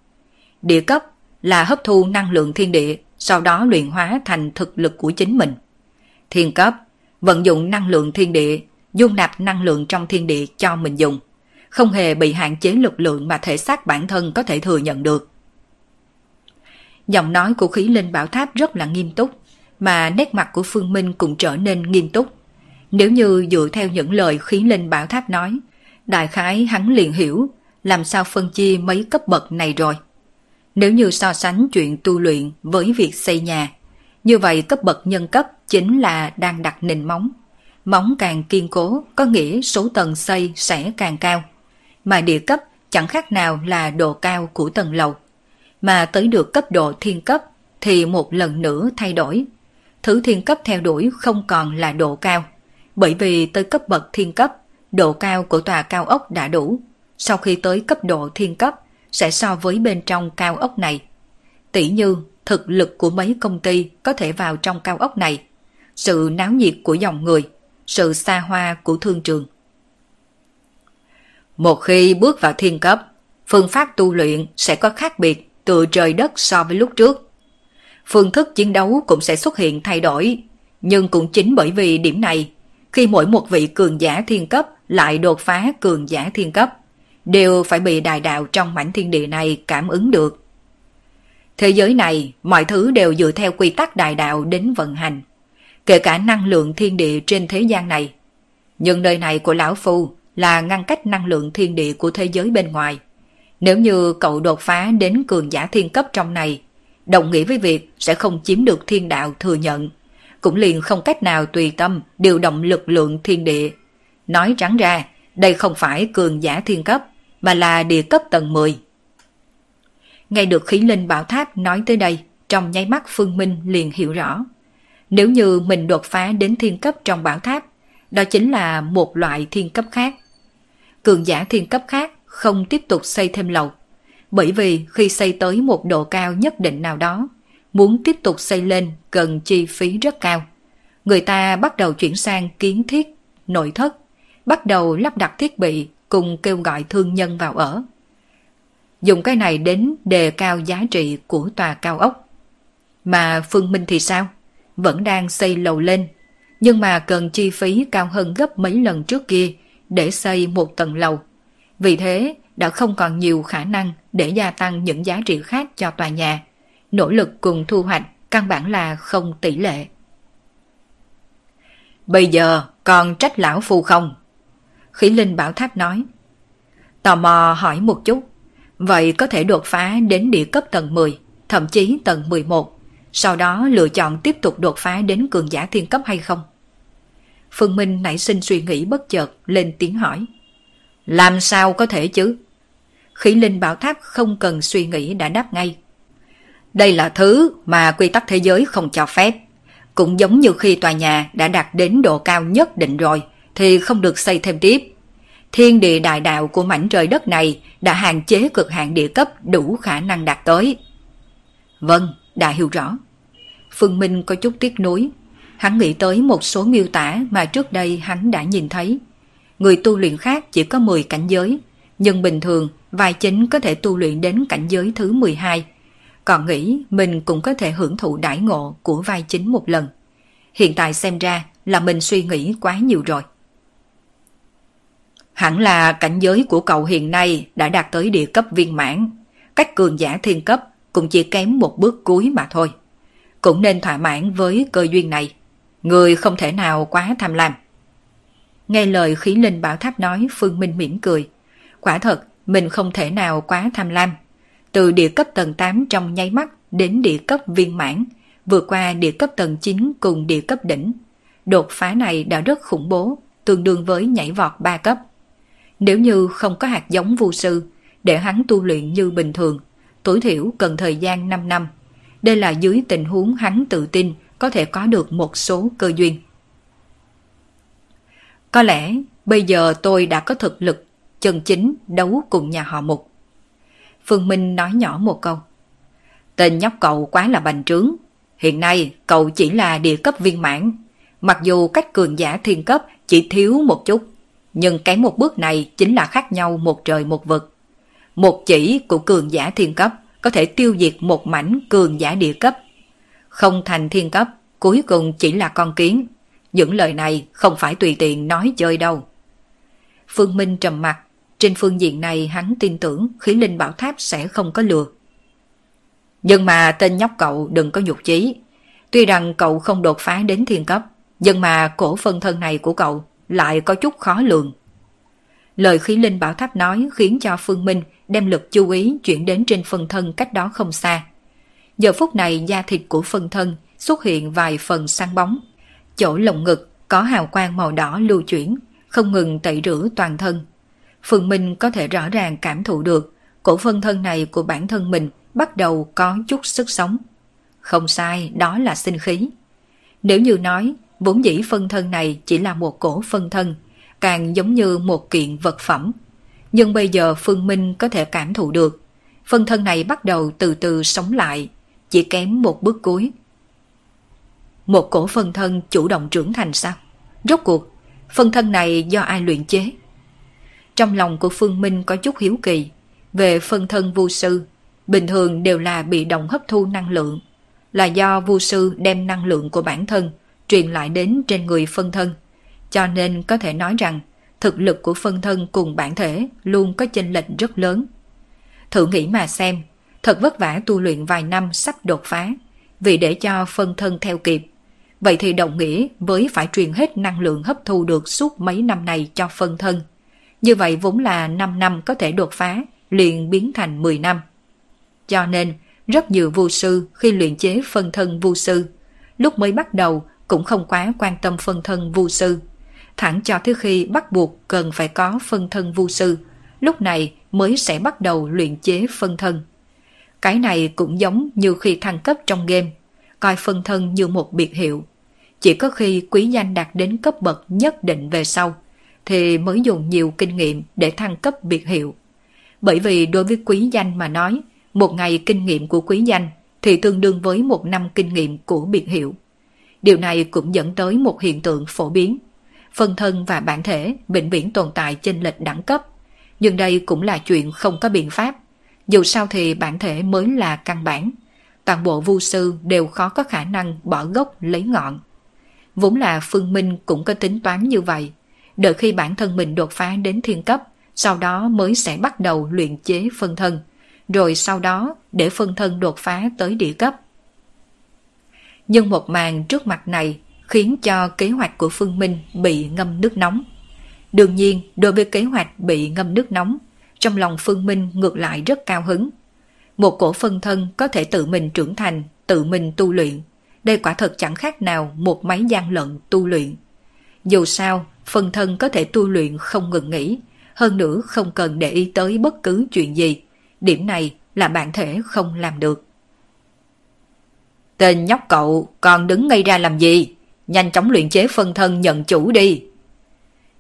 Địa cấp là hấp thu năng lượng thiên địa, sau đó luyện hóa thành thực lực của chính mình. Thiên cấp, vận dụng năng lượng thiên địa, dung nạp năng lượng trong thiên địa cho mình dùng, không hề bị hạn chế lực lượng mà thể xác bản thân có thể thừa nhận được. Giọng nói của khí linh bảo tháp rất là nghiêm túc, mà nét mặt của Phương Minh cũng trở nên nghiêm túc. Nếu như dựa theo những lời khí linh bảo tháp nói, đại khái hắn liền hiểu làm sao phân chia mấy cấp bậc này rồi. Nếu như so sánh chuyện tu luyện với việc xây nhà, như vậy cấp bậc nhân cấp chính là đang đặt nền móng. Móng càng kiên cố có nghĩa số tầng xây sẽ càng cao. Mà địa cấp chẳng khác nào là độ cao của tầng lầu mà tới được cấp độ thiên cấp thì một lần nữa thay đổi. Thứ thiên cấp theo đuổi không còn là độ cao, bởi vì tới cấp bậc thiên cấp, độ cao của tòa cao ốc đã đủ. Sau khi tới cấp độ thiên cấp, sẽ so với bên trong cao ốc này. Tỷ như thực lực của mấy công ty có thể vào trong cao ốc này, sự náo nhiệt của dòng người, sự xa hoa của thương trường. Một khi bước vào thiên cấp, phương pháp tu luyện sẽ có khác biệt từ trời đất so với lúc trước. Phương thức chiến đấu cũng sẽ xuất hiện thay đổi, nhưng cũng chính bởi vì điểm này, khi mỗi một vị cường giả thiên cấp lại đột phá cường giả thiên cấp, đều phải bị đại đạo trong mảnh thiên địa này cảm ứng được. Thế giới này, mọi thứ đều dựa theo quy tắc đại đạo đến vận hành, kể cả năng lượng thiên địa trên thế gian này. Nhưng nơi này của Lão Phu là ngăn cách năng lượng thiên địa của thế giới bên ngoài. Nếu như cậu đột phá đến cường giả thiên cấp trong này, đồng nghĩa với việc sẽ không chiếm được thiên đạo thừa nhận, cũng liền không cách nào tùy tâm điều động lực lượng thiên địa. Nói trắng ra, đây không phải cường giả thiên cấp, mà là địa cấp tầng 10. Ngay được khí linh bảo tháp nói tới đây, trong nháy mắt Phương Minh liền hiểu rõ. Nếu như mình đột phá đến thiên cấp trong bảo tháp, đó chính là một loại thiên cấp khác. Cường giả thiên cấp khác không tiếp tục xây thêm lầu, bởi vì khi xây tới một độ cao nhất định nào đó, muốn tiếp tục xây lên cần chi phí rất cao. Người ta bắt đầu chuyển sang kiến thiết, nội thất, bắt đầu lắp đặt thiết bị cùng kêu gọi thương nhân vào ở. Dùng cái này đến đề cao giá trị của tòa cao ốc. Mà Phương Minh thì sao? Vẫn đang xây lầu lên, nhưng mà cần chi phí cao hơn gấp mấy lần trước kia để xây một tầng lầu. Vì thế đã không còn nhiều khả năng để gia tăng những giá trị khác cho tòa nhà. Nỗ lực cùng thu hoạch căn bản là không tỷ lệ. Bây giờ còn trách lão phu không? Khỉ Linh Bảo Tháp nói. Tò mò hỏi một chút, vậy có thể đột phá đến địa cấp tầng 10, thậm chí tầng 11, sau đó lựa chọn tiếp tục đột phá đến cường giả thiên cấp hay không? Phương Minh nảy sinh suy nghĩ bất chợt lên tiếng hỏi. Làm sao có thể chứ? Khỉ Linh Bảo Tháp không cần suy nghĩ đã đáp ngay. Đây là thứ mà quy tắc thế giới không cho phép. Cũng giống như khi tòa nhà đã đạt đến độ cao nhất định rồi, thì không được xây thêm tiếp. Thiên địa đại đạo của mảnh trời đất này đã hạn chế cực hạn địa cấp đủ khả năng đạt tới. Vâng, đã hiểu rõ. Phương Minh có chút tiếc nuối. Hắn nghĩ tới một số miêu tả mà trước đây hắn đã nhìn thấy. Người tu luyện khác chỉ có 10 cảnh giới, nhưng bình thường vài chính có thể tu luyện đến cảnh giới thứ 12. Còn nghĩ mình cũng có thể hưởng thụ đại ngộ của vai chính một lần. Hiện tại xem ra là mình suy nghĩ quá nhiều rồi. Hẳn là cảnh giới của cậu hiện nay đã đạt tới địa cấp viên mãn. Cách cường giả thiên cấp cũng chỉ kém một bước cuối mà thôi. Cũng nên thỏa mãn với cơ duyên này. Người không thể nào quá tham lam. Nghe lời khí linh bảo tháp nói Phương Minh mỉm cười. Quả thật, mình không thể nào quá tham lam. Từ địa cấp tầng 8 trong nháy mắt đến địa cấp viên mãn, vượt qua địa cấp tầng 9 cùng địa cấp đỉnh. Đột phá này đã rất khủng bố, tương đương với nhảy vọt 3 cấp. Nếu như không có hạt giống vu sư, để hắn tu luyện như bình thường, tối thiểu cần thời gian 5 năm. Đây là dưới tình huống hắn tự tin có thể có được một số cơ duyên. Có lẽ bây giờ tôi đã có thực lực chân chính đấu cùng nhà họ Mục. Phương Minh nói nhỏ một câu. Tên nhóc cậu quá là bành trướng. Hiện nay cậu chỉ là địa cấp viên mãn. Mặc dù cách cường giả thiên cấp chỉ thiếu một chút nhưng cái một bước này chính là khác nhau một trời một vực. Một chỉ của cường giả thiên cấp có thể tiêu diệt một mảnh cường giả địa cấp. Không thành thiên cấp, cuối cùng chỉ là con kiến. Những lời này không phải tùy tiện nói chơi đâu. Phương Minh trầm mặt, trên phương diện này hắn tin tưởng khí linh bảo tháp sẽ không có lừa. Nhưng mà tên nhóc cậu đừng có nhục chí. Tuy rằng cậu không đột phá đến thiên cấp, nhưng mà cổ phân thân này của cậu lại có chút khó lường. Lời khí linh bảo tháp nói khiến cho Phương Minh đem lực chú ý chuyển đến trên phần thân cách đó không xa. Giờ phút này da thịt của phần thân xuất hiện vài phần sáng bóng. Chỗ lồng ngực có hào quang màu đỏ lưu chuyển, không ngừng tẩy rửa toàn thân. Phương Minh có thể rõ ràng cảm thụ được cổ phân thân này của bản thân mình bắt đầu có chút sức sống. Không sai, đó là sinh khí. Nếu như nói vốn dĩ phân thân này chỉ là một cổ phân thân, càng giống như một kiện vật phẩm. Nhưng bây giờ Phương Minh có thể cảm thụ được, phân thân này bắt đầu từ từ sống lại, chỉ kém một bước cuối. Một cổ phân thân chủ động trưởng thành sao? Rốt cuộc, phân thân này do ai luyện chế? Trong lòng của Phương Minh có chút hiếu kỳ, về phân thân vu sư, bình thường đều là bị động hấp thu năng lượng, là do vu sư đem năng lượng của bản thân truyền lại đến trên người phân thân. Cho nên có thể nói rằng thực lực của phân thân cùng bản thể luôn có chênh lệch rất lớn. Thử nghĩ mà xem, thật vất vả tu luyện vài năm sắp đột phá, vì để cho phân thân theo kịp. Vậy thì đồng nghĩa với phải truyền hết năng lượng hấp thu được suốt mấy năm này cho phân thân. Như vậy vốn là 5 năm có thể đột phá, liền biến thành 10 năm. Cho nên, rất nhiều vu sư khi luyện chế phân thân vu sư, lúc mới bắt đầu cũng không quá quan tâm phân thân vu sư. Thẳng cho tới khi bắt buộc cần phải có phân thân vu sư, lúc này mới sẽ bắt đầu luyện chế phân thân. Cái này cũng giống như khi thăng cấp trong game, coi phân thân như một biệt hiệu. Chỉ có khi quý danh đạt đến cấp bậc nhất định về sau, thì mới dùng nhiều kinh nghiệm để thăng cấp biệt hiệu. Bởi vì đối với quý danh mà nói, một ngày kinh nghiệm của quý danh thì tương đương với một năm kinh nghiệm của biệt hiệu. Điều này cũng dẫn tới một hiện tượng phổ biến. Phân thân và bản thể bệnh viễn tồn tại chênh lệch đẳng cấp. Nhưng đây cũng là chuyện không có biện pháp. Dù sao thì bản thể mới là căn bản. Toàn bộ vu sư đều khó có khả năng bỏ gốc lấy ngọn. Vốn là Phương Minh cũng có tính toán như vậy. Đợi khi bản thân mình đột phá đến thiên cấp, sau đó mới sẽ bắt đầu luyện chế phân thân, rồi sau đó để phân thân đột phá tới địa cấp. Nhưng một màn trước mặt này khiến cho kế hoạch của Phương Minh bị ngâm nước nóng. Đương nhiên, đối với kế hoạch bị ngâm nước nóng, trong lòng Phương Minh ngược lại rất cao hứng. Một cổ phân thân có thể tự mình trưởng thành, tự mình tu luyện. Đây quả thật chẳng khác nào một máy gian lận tu luyện. Dù sao, phân thân có thể tu luyện không ngừng nghỉ, hơn nữa không cần để ý tới bất cứ chuyện gì. Điểm này là bản thể không làm được. Tên nhóc cậu còn đứng ngay ra làm gì? Nhanh chóng luyện chế phân thân nhận chủ đi.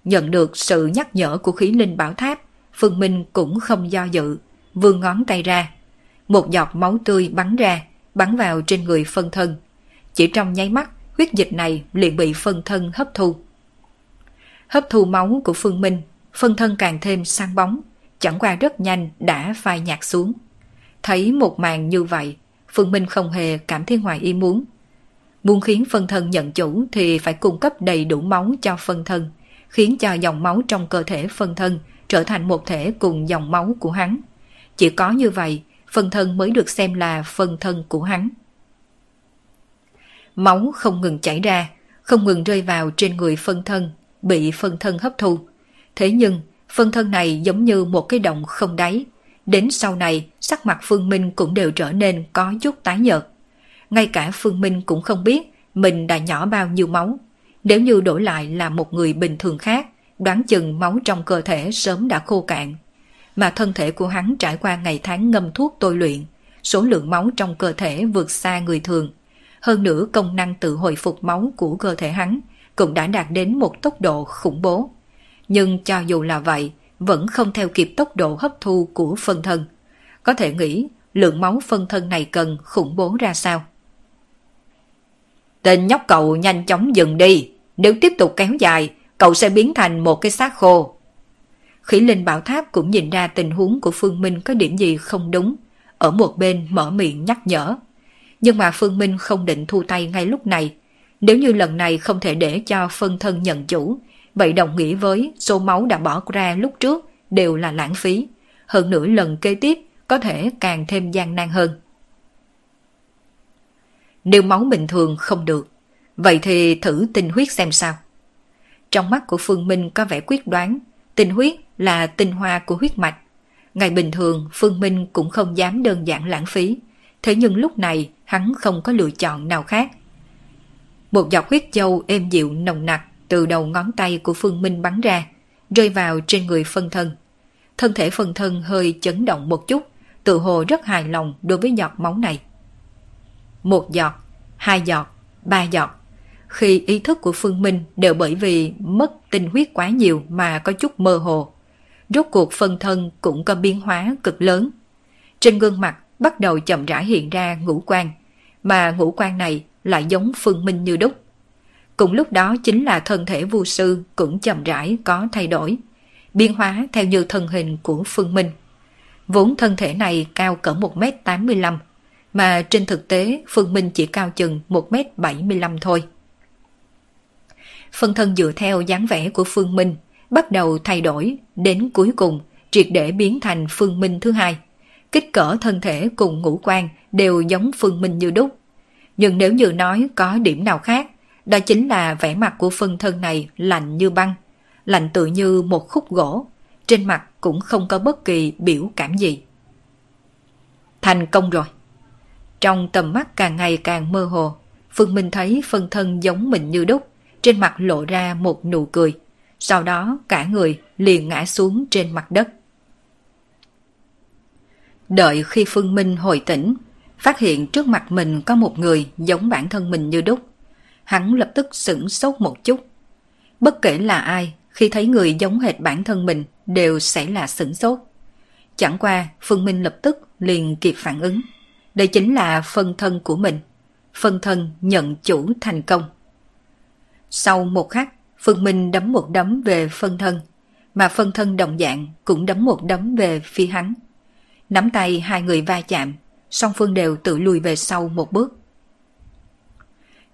Nhận được sự nhắc nhở của khí linh bảo tháp, Phương Minh cũng không do dự, vươn ngón tay ra. Một giọt máu tươi bắn ra, bắn vào trên người phân thân. Chỉ trong nháy mắt, huyết dịch này liền bị phân thân hấp thu. Hấp thu máu của Phương Minh, phân thân càng thêm sang bóng, chẳng qua rất nhanh đã phai nhạt xuống. Thấy một màn như vậy, Phương Minh không hề cảm thấy ngoài ý muốn. Muốn khiến phân thân nhận chủ thì phải cung cấp đầy đủ máu cho phân thân, khiến cho dòng máu trong cơ thể phân thân trở thành một thể cùng dòng máu của hắn. Chỉ có như vậy, phân thân mới được xem là phân thân của hắn. Máu không ngừng chảy ra, không ngừng rơi vào trên người phân thân, bị phân thân hấp thu. Thế nhưng, phân thân này giống như một cái động không đáy. Đến sau này, sắc mặt Phương Minh cũng đều trở nên có chút tái nhợt. Ngay cả Phương Minh cũng không biết mình đã nhỏ bao nhiêu máu. Nếu như đổi lại là một người bình thường khác, đoán chừng máu trong cơ thể sớm đã khô cạn. Mà thân thể của hắn trải qua ngày tháng ngâm thuốc tôi luyện, số lượng máu trong cơ thể vượt xa người thường. Hơn nữa công năng tự hồi phục máu của cơ thể hắn cũng đã đạt đến một tốc độ khủng bố. Nhưng cho dù là vậy, vẫn không theo kịp tốc độ hấp thu của phân thân. Có thể nghĩ lượng máu phân thân này cần khủng bố ra sao. Tên nhóc cậu nhanh chóng dừng đi, nếu tiếp tục kéo dài, cậu sẽ biến thành một cái xác khô. Khỉ Linh Bảo Tháp cũng nhìn ra tình huống của Phương Minh có điểm gì không đúng, ở một bên mở miệng nhắc nhở. Nhưng mà Phương Minh không định thu tay ngay lúc này. Nếu như lần này không thể để cho phân thân nhận chủ, vậy đồng nghĩa với số máu đã bỏ ra lúc trước đều là lãng phí. Hơn nửa lần kế tiếp có thể càng thêm gian nan hơn. Nếu máu bình thường không được, vậy thì thử tinh huyết xem sao. Trong mắt của Phương Minh có vẻ quyết đoán, tinh huyết là tinh hoa của huyết mạch. Ngày bình thường Phương Minh cũng không dám đơn giản lãng phí, thế nhưng lúc này hắn không có lựa chọn nào khác. Một giọt huyết châu êm dịu nồng nặc từ đầu ngón tay của Phương Minh bắn ra, rơi vào trên người phân thân. Thân thể phân thân hơi chấn động một chút, tự hồ rất hài lòng đối với giọt máu này. Một giọt, hai giọt, ba giọt. Khi ý thức của Phương Minh đều bởi vì mất tinh huyết quá nhiều mà có chút mơ hồ. Rốt cuộc phân thân cũng có biến hóa cực lớn. Trên gương mặt bắt đầu chậm rãi hiện ra ngũ quan, mà ngũ quan này lại giống Phương Minh như đúc. Cùng lúc đó chính là thân thể vu sư cũng chậm rãi có thay đổi, biến hóa theo như thân hình của Phương Minh. Vốn thân thể này cao cỡ 1m85, mà trên thực tế Phương Minh chỉ cao chừng 1m75 thôi. Phân thân dựa theo dáng vẻ của Phương Minh bắt đầu thay đổi, đến cuối cùng triệt để biến thành Phương Minh thứ hai. Kích cỡ thân thể cùng ngũ quan đều giống Phương Minh như đúc. Nhưng nếu như nói có điểm nào khác, đó chính là vẻ mặt của phân thân này lạnh như băng, lạnh tự như một khúc gỗ, trên mặt cũng không có bất kỳ biểu cảm gì. Thành công rồi. Trong tầm mắt càng ngày càng mơ hồ, Phương Minh thấy phân thân giống mình như đúc, trên mặt lộ ra một nụ cười. Sau đó cả người liền ngã xuống trên mặt đất. Đợi khi Phương Minh hồi tỉnh, phát hiện trước mặt mình có một người giống bản thân mình như đúc. Hắn lập tức sửng sốt một chút. Bất kể là ai, khi thấy người giống hệt bản thân mình đều sẽ là sửng sốt. Chẳng qua, Phương Minh lập tức liền kịp phản ứng. Đây chính là phân thân của mình. Phân thân nhận chủ thành công. Sau một khắc, Phương Minh đấm một đấm về phân thân, mà phân thân đồng dạng cũng đấm một đấm về phía hắn. Nắm tay hai người va chạm, song phương đều tự lùi về sau một bước.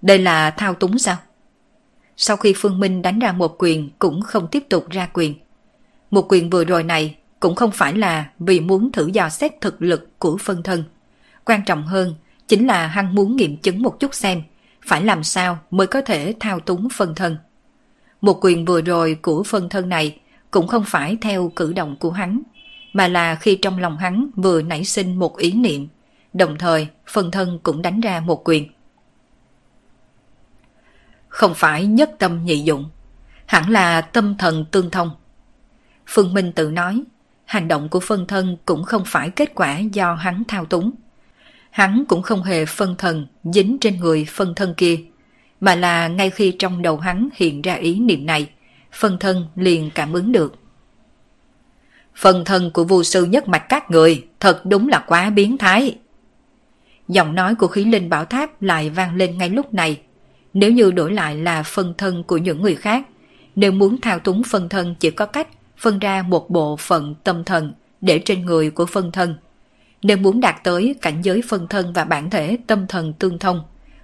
Đây là thao túng sao? Sau khi Phương Minh đánh ra một quyền cũng không tiếp tục ra quyền. Một quyền vừa rồi này cũng không phải là vì muốn thử dò xét thực lực của phân thân. Quan trọng hơn chính là hắn muốn nghiệm chứng một chút xem phải làm sao mới có thể thao túng phân thân. Một quyền vừa rồi của phân thân này cũng không phải theo cử động của hắn, mà là khi trong lòng hắn vừa nảy sinh một ý niệm, đồng thời phân thân cũng đánh ra một quyền. Không phải nhất tâm nhị dụng, hẳn là tâm thần tương thông. Phương Minh tự nói, hành động của phân thân cũng không phải kết quả do hắn thao túng. Hắn cũng không hề phân thần dính trên người phân thân kia, mà là ngay khi trong đầu hắn hiện ra ý niệm này, phân thân liền cảm ứng được. Phân thân của vô sư nhất mạch các người thật đúng là quá biến thái. Giọng nói của khí linh bảo tháp lại vang lên ngay lúc này. Nếu như đổi lại là phân thân của những người khác, nếu muốn thao túng phân thân chỉ có cách phân ra một bộ phận tâm thần để trên người của phân thân. Nếu muốn đạt tới cảnh giới phân thân và bản thể tâm thần tương thông,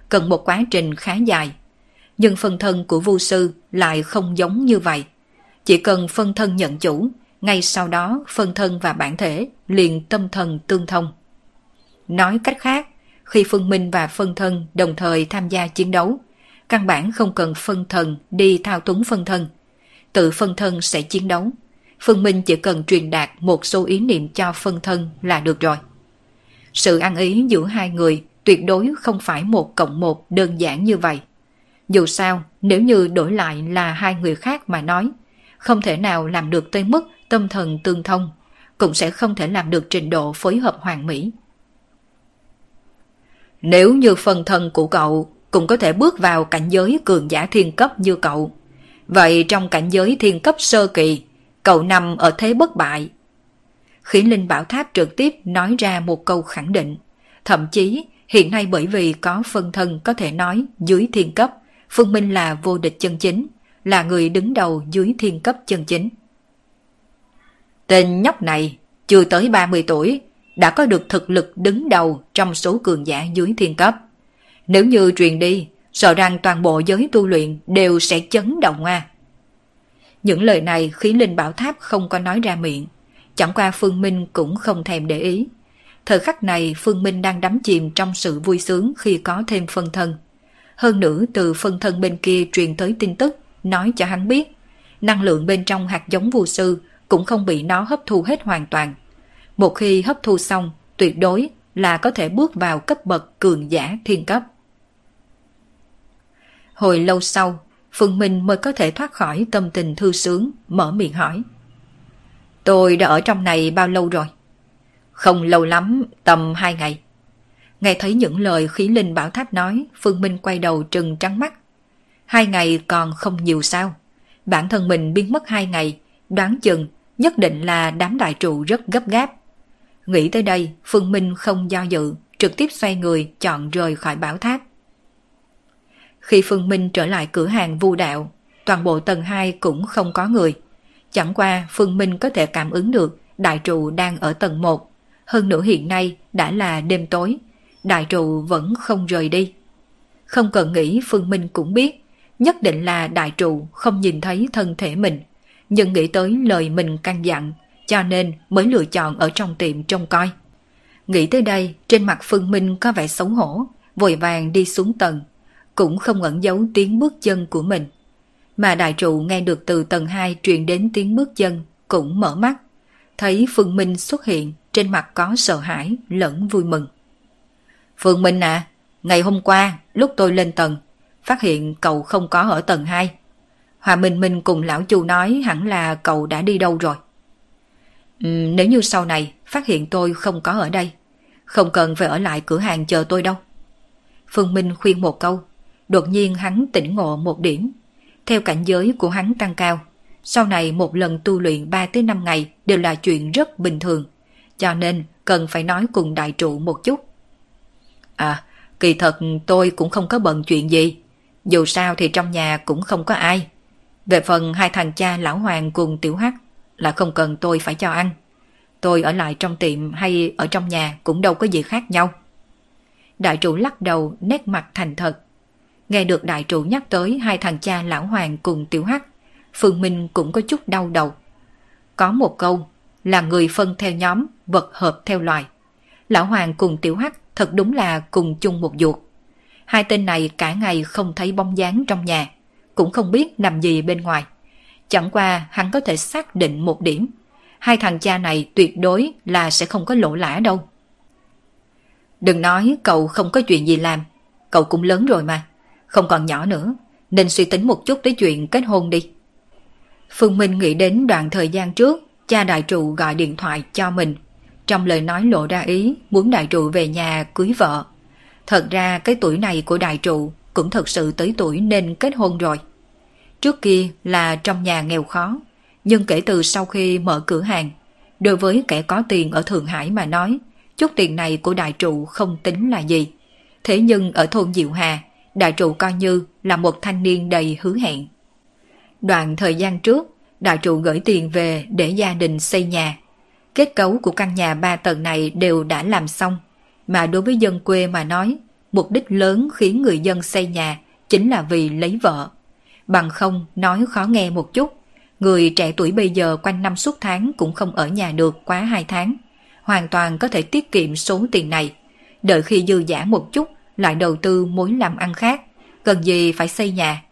cần một quá trình khá dài. Nhưng phân thân của vu sư lại không giống như vậy. Chỉ cần phân thân nhận chủ, ngay sau đó phân thân và bản thể liền tâm thần tương thông. Nói cách khác, khi phân minh và phân thân đồng thời tham gia chiến đấu, căn bản không cần phân thần đi thao túng phân thân. Tự phân thân sẽ chiến đấu. Phương minh chỉ cần truyền đạt một số ý niệm cho phân thân là được rồi. Sự ăn ý giữa hai người tuyệt đối không phải một cộng một đơn giản như vậy. Dù sao, nếu như đổi lại là hai người khác mà nói, không thể nào làm được tới mức tâm thần tương thông, cũng sẽ không thể làm được trình độ phối hợp hoàn mỹ. Nếu như phần thân của cậu cũng có thể bước vào cảnh giới cường giả thiên cấp như cậu, vậy trong cảnh giới thiên cấp sơ kỳ, cậu nằm ở thế bất bại. Khí linh bảo tháp trực tiếp nói ra một câu khẳng định, thậm chí hiện nay bởi vì có phân thân có thể nói dưới thiên cấp, Phương Minh là vô địch chân chính, là người đứng đầu dưới thiên cấp chân chính. Tên nhóc này chưa tới 30 tuổi đã có được thực lực đứng đầu trong số cường giả dưới thiên cấp. Nếu như truyền đi, sợ rằng toàn bộ giới tu luyện đều sẽ chấn động a. Những lời này khí linh bảo tháp không có nói ra miệng, chẳng qua Phương Minh cũng không thèm để ý. Thời khắc này Phương Minh đang đắm chìm trong sự vui sướng khi có thêm phân thân. Hơn nữa từ phân thân bên kia truyền tới tin tức, nói cho hắn biết, năng lượng bên trong hạt giống vô sư cũng không bị nó hấp thu hết hoàn toàn. Một khi hấp thu xong, tuyệt đối là có thể bước vào cấp bậc cường giả thiên cấp. Hồi lâu sau, Phương Minh mới có thể thoát khỏi tâm tình thư sướng, mở miệng hỏi. Tôi đã ở trong này bao lâu rồi? Không lâu lắm, tầm hai ngày. Nghe thấy những lời khí linh bảo tháp nói, Phương Minh quay đầu trừng trắng mắt. Hai ngày còn không nhiều sao? Bản thân mình biến mất hai ngày, đoán chừng nhất định là đám đại trụ rất gấp gáp. Nghĩ tới đây, Phương Minh không do dự, trực tiếp xoay người chọn rời khỏi bảo tháp. Khi Phương Minh trở lại cửa hàng vu đạo, toàn bộ tầng 2 cũng không có người. Chẳng qua Phương Minh có thể cảm ứng được đại trụ đang ở tầng 1. Hơn nữa hiện nay đã là đêm tối, đại trụ vẫn không rời đi. Không cần nghĩ Phương Minh cũng biết, nhất định là đại trụ không nhìn thấy thân thể mình nhưng nghĩ tới lời mình căn dặn, cho nên mới lựa chọn ở trong tiệm trông coi. Nghĩ tới đây, trên mặt Phương Minh có vẻ xấu hổ, vội vàng đi xuống tầng, cũng không ẩn giấu tiếng bước chân của mình. Mà đại trụ nghe được từ tầng 2 truyền đến tiếng bước chân, cũng mở mắt, thấy Phương Minh xuất hiện, trên mặt có sợ hãi lẫn vui mừng. Phương Minh à, ngày hôm qua lúc tôi lên tầng, phát hiện cậu không có ở tầng 2. Hòa Minh Minh cùng lão chu nói hẳn là cậu đã đi đâu rồi. Ừ, nếu như sau này phát hiện tôi không có ở đây, không cần phải ở lại cửa hàng chờ tôi đâu. Phương Minh khuyên một câu, đột nhiên hắn tỉnh ngộ một điểm. Theo cảnh giới của hắn tăng cao, sau này một lần tu luyện 3 tới 5 ngày đều là chuyện rất bình thường, cho nên cần phải nói cùng đại trụ một chút. À, kỳ thật tôi cũng không có bận chuyện gì, dù sao thì trong nhà cũng không có ai. Về phần hai thằng cha lão hoàng cùng tiểu hắc là không cần tôi phải cho ăn. Tôi ở lại trong tiệm hay ở trong nhà cũng đâu có gì khác nhau. Đại trụ lắc đầu nét mặt thành thật. Nghe được đại trụ nhắc tới hai thằng cha lão hoàng cùng tiểu hắc, Phương Minh cũng có chút đau đầu. Có một câu là người phân theo nhóm, vật hợp theo loài. Lão hoàng cùng tiểu hắc thật đúng là cùng chung một ruột. Hai tên này cả ngày không thấy bóng dáng trong nhà, cũng không biết nằm gì bên ngoài. Chẳng qua hắn có thể xác định một điểm. Hai thằng cha này tuyệt đối là sẽ không có lỗ lã đâu. Đừng nói cậu không có chuyện gì làm. Cậu cũng lớn rồi mà. Không còn nhỏ nữa. Nên suy tính một chút tới chuyện kết hôn đi. Phương Minh nghĩ đến đoạn thời gian trước, cha đại trụ gọi điện thoại cho mình. Trong lời nói lộ ra ý muốn đại trụ về nhà cưới vợ. Thật ra cái tuổi này của đại trụ cũng thật sự tới tuổi nên kết hôn rồi. Trước kia là trong nhà nghèo khó, nhưng kể từ sau khi mở cửa hàng, đối với kẻ có tiền ở Thượng Hải mà nói, chút tiền này của đại trụ không tính là gì. Thế nhưng ở thôn Diệu Hà, đại trụ coi như là một thanh niên đầy hứa hẹn. Đoạn thời gian trước, đại trụ gửi tiền về để gia đình xây nhà. Kết cấu của căn nhà ba tầng này đều đã làm xong, mà đối với dân quê mà nói, mục đích lớn khiến người dân xây nhà chính là vì lấy vợ. Bằng không nói khó nghe một chút, người trẻ tuổi bây giờ quanh năm suốt tháng cũng không ở nhà được quá 2 tháng. Hoàn toàn có thể tiết kiệm số tiền này. Đợi khi dư giả một chút lại đầu tư mối làm ăn khác. Cần gì phải xây nhà.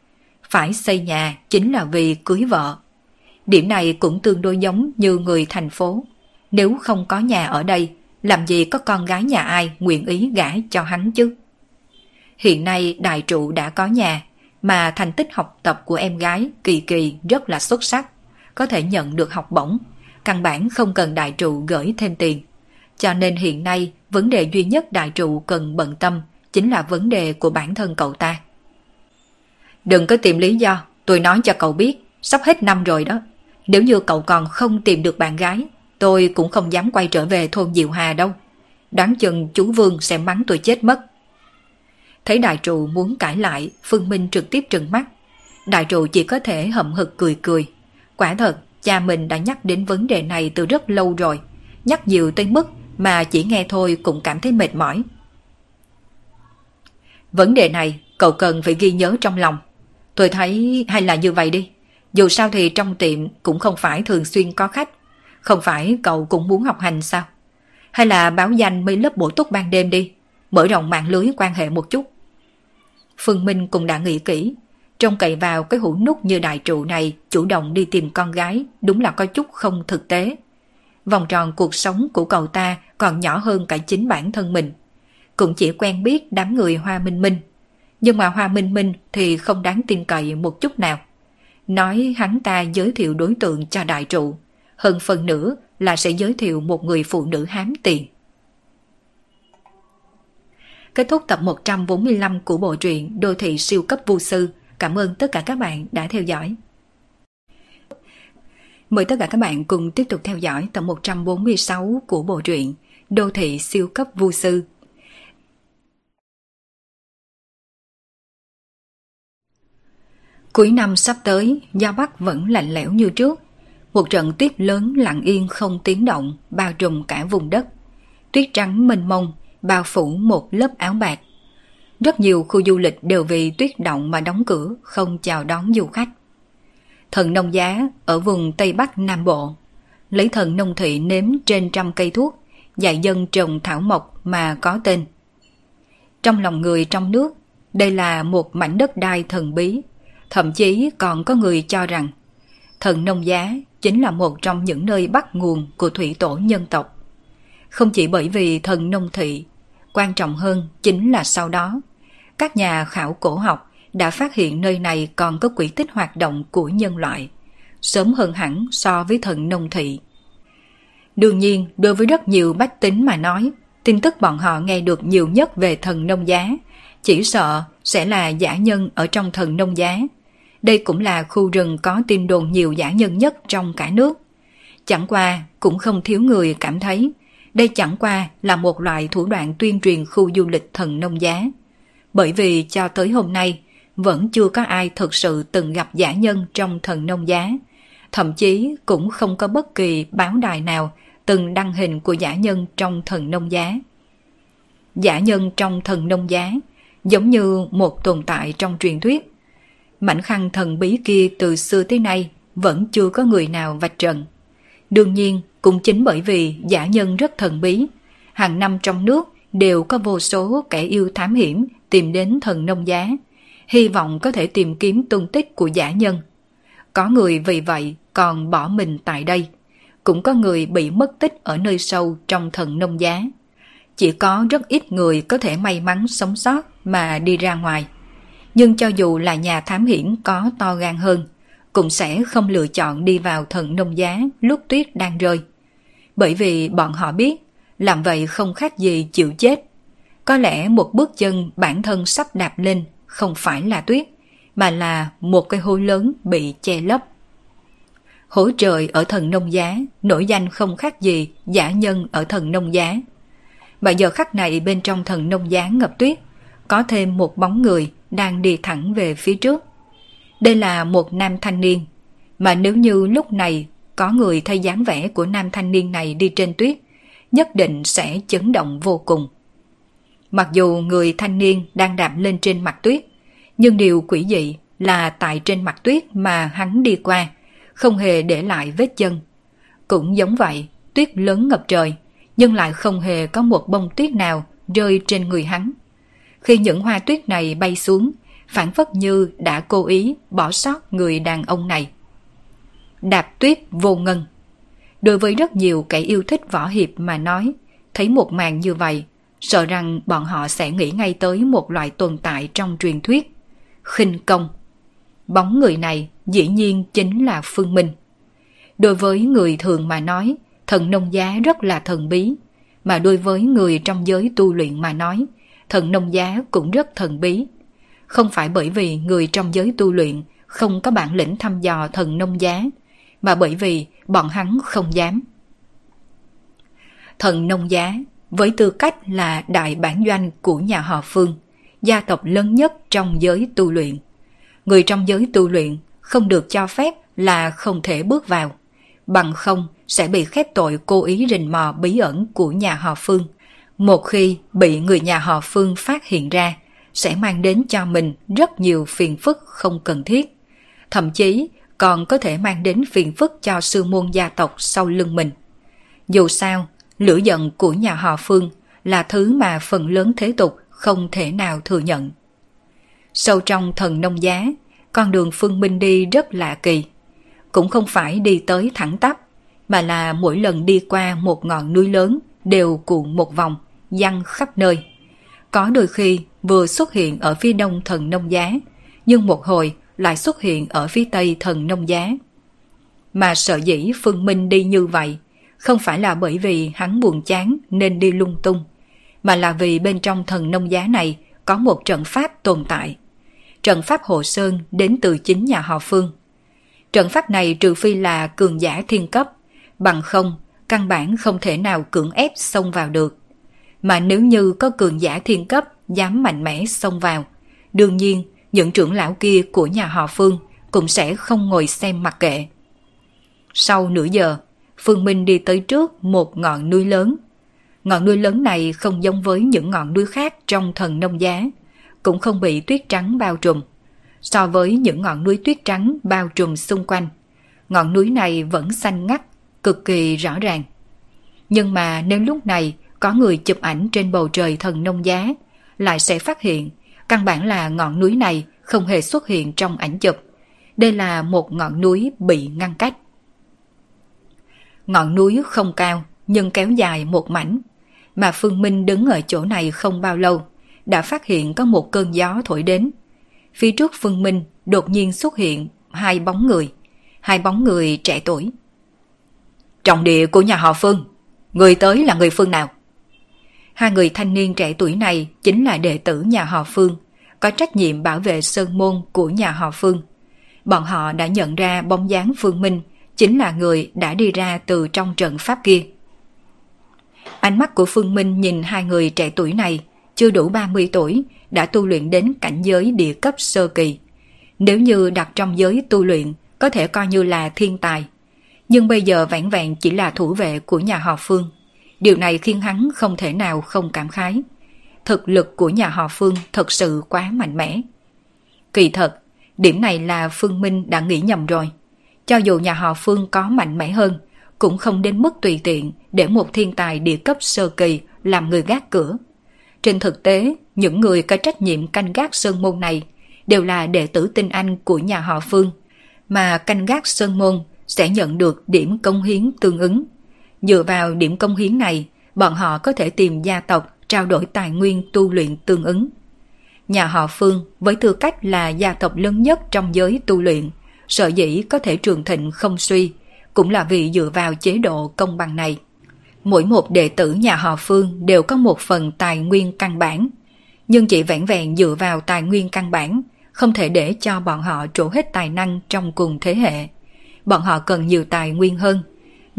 Phải xây nhà chính là vì cưới vợ. Điểm này cũng tương đối giống như người thành phố. Nếu không có nhà ở đây, làm gì có con gái nhà ai nguyện ý gả cho hắn chứ? Hiện nay đại trụ đã có nhà, mà thành tích học tập của em gái Kỳ Kỳ rất là xuất sắc, có thể nhận được học bổng, căn bản không cần đại trụ gửi thêm tiền. Cho nên hiện nay vấn đề duy nhất đại trụ cần bận tâm chính là vấn đề của bản thân cậu ta. Đừng có tìm lý do, tôi nói cho cậu biết, sắp hết năm rồi đó. Nếu như cậu còn không tìm được bạn gái, tôi cũng không dám quay trở về thôn Diệu Hà đâu. Đoán chừng chú Vương sẽ mắng tôi chết mất. Thấy đại trụ muốn cãi lại, Phương Minh trực tiếp trừng mắt. Đại trụ chỉ có thể hậm hực cười cười. Quả thật, cha mình đã nhắc đến vấn đề này từ rất lâu rồi. Nhắc nhiều tới mức mà chỉ nghe thôi cũng cảm thấy mệt mỏi. Vấn đề này cậu cần phải ghi nhớ trong lòng. Tôi thấy hay là như vậy đi. Dù sao thì trong tiệm cũng không phải thường xuyên có khách. Không phải cậu cũng muốn học hành sao? Hay là báo danh mấy lớp bổ túc ban đêm đi mở rộng mạng lưới quan hệ một chút. Phương Minh cũng đã nghĩ kỹ, trông cậy vào cái hũ nút như đại trụ này chủ động đi tìm con gái đúng là có chút không thực tế. Vòng tròn cuộc sống của cậu ta còn nhỏ hơn cả chính bản thân mình. Cũng chỉ quen biết đám người Hoa Minh Minh. Nhưng mà Hoa Minh Minh thì không đáng tin cậy một chút nào. Nói hắn ta giới thiệu đối tượng cho đại trụ. Hơn phần nữa là sẽ giới thiệu một người phụ nữ hám tiền. Kết thúc tập 145 của bộ truyện Đô thị siêu cấp vô sư. Cảm ơn tất cả các bạn đã theo dõi. Mời tất cả các bạn cùng tiếp tục theo dõi tập 146 của bộ truyện Đô thị siêu cấp vô sư. Cuối năm sắp tới, Giao Bắc vẫn lạnh lẽo như trước. Một trận tuyết lớn lặng yên không tiếng động, bao trùm cả vùng đất. Tuyết trắng mênh mông, bao phủ một lớp áo bạc. Rất nhiều khu du lịch đều vì tuyết động mà đóng cửa, không chào đón du khách. Thần nông giá ở vùng Tây Bắc Nam Bộ, lấy thần nông thị nếm trên trăm cây thuốc, dạy dân trồng thảo mộc mà có tên. Trong lòng người trong nước, đây là một mảnh đất đai thần bí, thậm chí còn có người cho rằng thần nông giá chính là một trong những nơi bắt nguồn của thủy tổ nhân tộc. Không chỉ bởi vì thần nông thị, quan trọng hơn chính là sau đó, các nhà khảo cổ học đã phát hiện nơi này còn có quỹ tích hoạt động của nhân loại, sớm hơn hẳn so với thần nông thị. Đương nhiên, đối với rất nhiều bách tính mà nói, tin tức bọn họ nghe được nhiều nhất về thần nông giá, chỉ sợ sẽ là giả nhân ở trong thần nông giá. Đây cũng là khu rừng có tin đồn nhiều giả nhân nhất trong cả nước. Chẳng qua cũng không thiếu người cảm thấy đây chẳng qua là một loại thủ đoạn tuyên truyền khu du lịch thần nông giá. Bởi vì cho tới hôm nay, vẫn chưa có ai thực sự từng gặp giả nhân trong thần nông giá. Thậm chí cũng không có bất kỳ báo đài nào từng đăng hình của giả nhân trong thần nông giá. Giả nhân trong thần nông giá giống như một tồn tại trong truyền thuyết. Mảnh khăn thần bí kia từ xưa tới nay vẫn chưa có người nào vạch trần. Đương nhiên, cũng chính bởi vì giả nhân rất thần bí, hàng năm trong nước đều có vô số kẻ yêu thám hiểm tìm đến thần nông giá, hy vọng có thể tìm kiếm tung tích của giả nhân. Có người vì vậy còn bỏ mình tại đây, cũng có người bị mất tích ở nơi sâu trong thần nông giá. Chỉ có rất ít người có thể may mắn sống sót mà đi ra ngoài. Nhưng cho dù là nhà thám hiểm có to gan hơn, cũng sẽ không lựa chọn đi vào thần nông giá lúc tuyết đang rơi. Bởi vì bọn họ biết, làm vậy không khác gì chịu chết. Có lẽ một bước chân bản thân sắp đạp lên không phải là tuyết, mà là một cái hố lớn bị che lấp. Hố trời ở thần nông giá, nổi danh không khác gì giả nhân ở thần nông giá. Mà giờ khắc này bên trong thần nông giá ngập tuyết, có thêm một bóng người đang đi thẳng về phía trước. Đây là một nam thanh niên, mà nếu như lúc này có người thay dáng vẻ của nam thanh niên này đi trên tuyết, nhất định sẽ chấn động vô cùng. Mặc dù người thanh niên đang đạp lên trên mặt tuyết, nhưng điều quỷ dị là tại trên mặt tuyết mà hắn đi qua, không hề để lại vết chân. Cũng giống vậy, tuyết lớn ngập trời, nhưng lại không hề có một bông tuyết nào rơi trên người hắn. Khi những hoa tuyết này bay xuống, phản phất như đã cố ý bỏ sót người đàn ông này. Đạp tuyết vô ngân Đối với rất nhiều kẻ yêu thích võ hiệp mà nói, thấy một màn như vậy, sợ rằng bọn họ sẽ nghĩ ngay tới một loại tồn tại trong truyền thuyết, khinh công. Bóng người này dĩ nhiên chính là Phương Minh. Đối với người thường mà nói, thần nông giá rất là thần bí, mà đối với người trong giới tu luyện mà nói, thần nông giá cũng rất thần bí. Không phải bởi vì người trong giới tu luyện không có bản lĩnh thăm dò thần nông giá, mà bởi vì bọn hắn không dám. Thần nông giá với tư cách là đại bản doanh của nhà họ Phương, gia tộc lớn nhất trong giới tu luyện. Người trong giới tu luyện không được cho phép là không thể bước vào, bằng không sẽ bị khép tội cố ý rình mò bí ẩn của nhà họ Phương. Một khi bị người nhà họ Phương phát hiện ra, sẽ mang đến cho mình rất nhiều phiền phức không cần thiết. Thậm chí còn có thể mang đến phiền phức cho sư môn gia tộc sau lưng mình. Dù sao, lửa giận của nhà họ Phương là thứ mà phần lớn thế tục không thể nào thừa nhận. Sâu trong thần nông giá, con đường Phương Minh đi rất lạ kỳ. Cũng không phải đi tới thẳng tắp, mà là mỗi lần đi qua một ngọn núi lớn đều cuộn một vòng, giăng khắp nơi. Có đôi khi vừa xuất hiện ở phía đông thần nông giá, nhưng một hồi lại xuất hiện ở phía tây thần nông giá. Mà sợ dĩ Phương Minh đi như vậy, không phải là bởi vì hắn buồn chán nên đi lung tung, mà là vì bên trong thần nông giá này có một trận pháp tồn tại. Trận pháp Hồ Sơn đến từ chính nhà họ Phương. Trận pháp này trừ phi là cường giả thiên cấp, bằng không, căn bản không thể nào cưỡng ép xông vào được. Mà nếu như có cường giả thiên cấp dám mạnh mẽ xông vào, đương nhiên những trưởng lão kia của nhà họ Phương cũng sẽ không ngồi xem mặc kệ. Sau nửa giờ, Phương Minh đi tới trước một ngọn núi lớn. Ngọn núi lớn này không giống với những ngọn núi khác trong thần nông giá, cũng không bị tuyết trắng bao trùm. So với những ngọn núi tuyết trắng bao trùm xung quanh, ngọn núi này vẫn xanh ngắt, cực kỳ rõ ràng. Nhưng mà nếu lúc này có người chụp ảnh trên bầu trời thần nông giá, lại sẽ phát hiện căn bản là ngọn núi này không hề xuất hiện trong ảnh chụp. Đây là một ngọn núi bị ngăn cách. Ngọn núi không cao nhưng kéo dài một mảnh. Mà Phương Minh đứng ở chỗ này không bao lâu, đã phát hiện có một cơn gió thổi đến. Phía trước Phương Minh đột nhiên xuất hiện hai bóng người, hai bóng người trẻ tuổi. Trọng địa của nhà họ Phương, người tới là người Phương nào? Hai người thanh niên trẻ tuổi này chính là đệ tử nhà họ Phương, có trách nhiệm bảo vệ sơn môn của nhà họ Phương. Bọn họ đã nhận ra bóng dáng Phương Minh chính là người đã đi ra từ trong trận pháp kia. Ánh mắt của Phương Minh nhìn hai người trẻ tuổi này, chưa đủ 30 tuổi, đã tu luyện đến cảnh giới địa cấp sơ kỳ. Nếu như đặt trong giới tu luyện, có thể coi như là thiên tài. Nhưng bây giờ vẹn vẹn chỉ là thủ vệ của nhà họ Phương. Điều này khiến hắn không thể nào không cảm khái. Thực lực của nhà họ Phương thật sự quá mạnh mẽ. Kỳ thật, điểm này là Phương Minh đã nghĩ nhầm rồi. Cho dù nhà họ Phương có mạnh mẽ hơn, cũng không đến mức tùy tiện để một thiên tài địa cấp sơ kỳ làm người gác cửa. Trên thực tế, những người có trách nhiệm canh gác sơn môn này đều là đệ tử tinh anh của nhà họ Phương, mà canh gác sơn môn sẽ nhận được điểm công hiến tương ứng. Dựa vào điểm công hiến này, bọn họ có thể tìm gia tộc trao đổi tài nguyên tu luyện tương ứng. Nhà họ Phương với tư cách là gia tộc lớn nhất trong giới tu luyện, sở dĩ có thể trường thịnh không suy, cũng là vì dựa vào chế độ công bằng này. Mỗi một đệ tử nhà họ Phương đều có một phần tài nguyên căn bản, nhưng chỉ vẹn vẹn dựa vào tài nguyên căn bản, không thể để cho bọn họ trổ hết tài năng trong cùng thế hệ. Bọn họ cần nhiều tài nguyên hơn,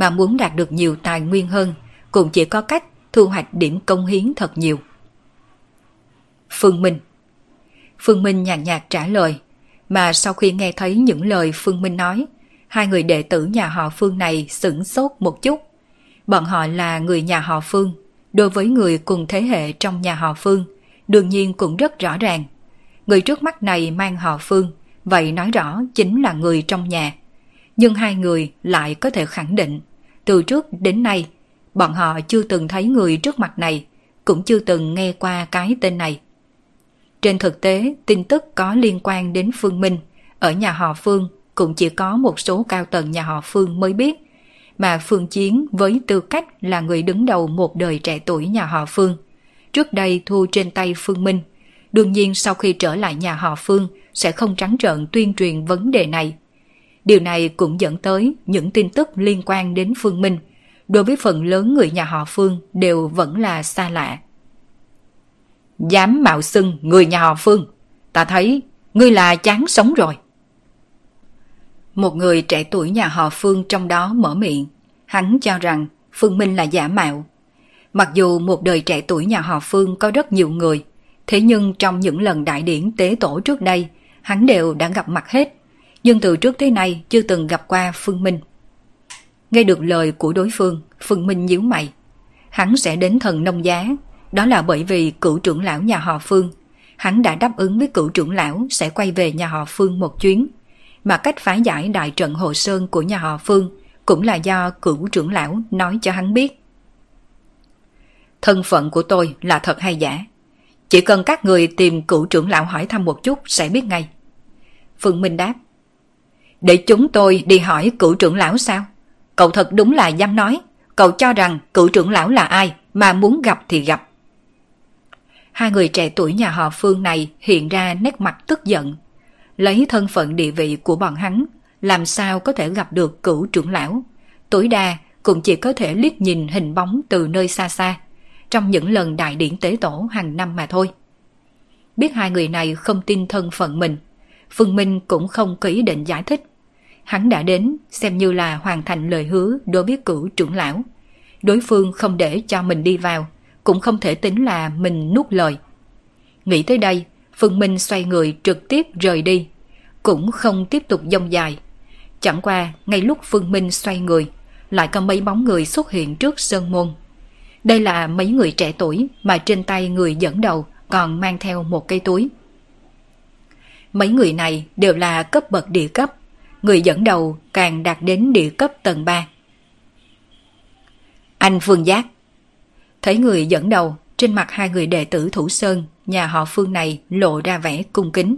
mà muốn đạt được nhiều tài nguyên hơn cũng chỉ có cách thu hoạch điểm công hiến thật nhiều. Phương Minh Phương Minh nhàn nhạt trả lời, mà sau khi nghe thấy những lời Phương Minh nói, hai người đệ tử nhà họ Phương này sửng sốt một chút. Bọn họ là người nhà họ Phương, đối với người cùng thế hệ trong nhà họ Phương, đương nhiên cũng rất rõ ràng. Người trước mắt này mang họ Phương, vậy nói rõ chính là người trong nhà. Nhưng hai người lại có thể khẳng định, từ trước đến nay, bọn họ chưa từng thấy người trước mặt này, cũng chưa từng nghe qua cái tên này. Trên thực tế, tin tức có liên quan đến Phương Minh, ở nhà họ Phương cũng chỉ có một số cao tầng nhà họ Phương mới biết, mà Phương Chiến với tư cách là người đứng đầu một đời trẻ tuổi nhà họ Phương. Trước đây thu trên tay Phương Minh, đương nhiên sau khi trở lại nhà họ Phương sẽ không trắng trợn tuyên truyền vấn đề này. Điều này cũng dẫn tới những tin tức liên quan đến Phương Minh, đối với phần lớn người nhà họ Phương đều vẫn là xa lạ. Dám mạo xưng người nhà họ Phương, ta thấy ngươi là chán sống rồi. Một người trẻ tuổi nhà họ Phương trong đó mở miệng. Hắn cho rằng Phương Minh là giả mạo. Mặc dù một đời trẻ tuổi nhà họ Phương có rất nhiều người, thế nhưng trong những lần đại điển tế tổ trước đây, hắn đều đã gặp mặt hết. Nhưng từ trước thế này chưa từng gặp qua Phương Minh. Nghe được lời của đối phương, Phương Minh nhíu mày. Hắn sẽ đến thần nông giá, đó là bởi vì cựu trưởng lão nhà họ Phương. Hắn đã đáp ứng với cựu trưởng lão sẽ quay về nhà họ Phương một chuyến mà cách phá giải đại trận Hồ Sơn của nhà họ Phương cũng là do cửu trưởng lão nói cho hắn biết. Thân phận của tôi là thật hay giả? Chỉ cần các người tìm cửu trưởng lão hỏi thăm một chút sẽ biết ngay. Phương Minh đáp. Để chúng tôi đi hỏi cửu trưởng lão sao? Cậu thật đúng là dám nói. Cậu cho rằng cửu trưởng lão là ai mà muốn gặp thì gặp. Hai người trẻ tuổi nhà họ Phương này hiện ra nét mặt tức giận lấy thân phận địa vị của bọn hắn, làm sao có thể gặp được cửu trưởng lão. Tối đa cũng chỉ có thể liếc nhìn hình bóng từ nơi xa xa, trong những lần đại điển tế tổ hàng năm mà thôi. Biết hai người này không tin thân phận mình, Phương Minh cũng không có ý định giải thích. Hắn đã đến xem như là hoàn thành lời hứa đối với cửu trưởng lão. Đối phương không để cho mình đi vào, cũng không thể tính là mình nuốt lời. Nghĩ tới đây, Phương Minh xoay người trực tiếp rời đi, cũng không tiếp tục dông dài. Chẳng qua, ngay lúc Phương Minh xoay người, lại có mấy bóng người xuất hiện trước sơn môn. Đây là mấy người trẻ tuổi mà trên tay người dẫn đầu còn mang theo một cây túi. Mấy người này đều là cấp bậc địa cấp, người dẫn đầu càng đạt đến địa cấp tầng 3. Anh Phương Giác Thấy người dẫn đầu, trên mặt hai người đệ tử Thủ Sơn, nhà họ Phương này lộ ra vẻ cung kính.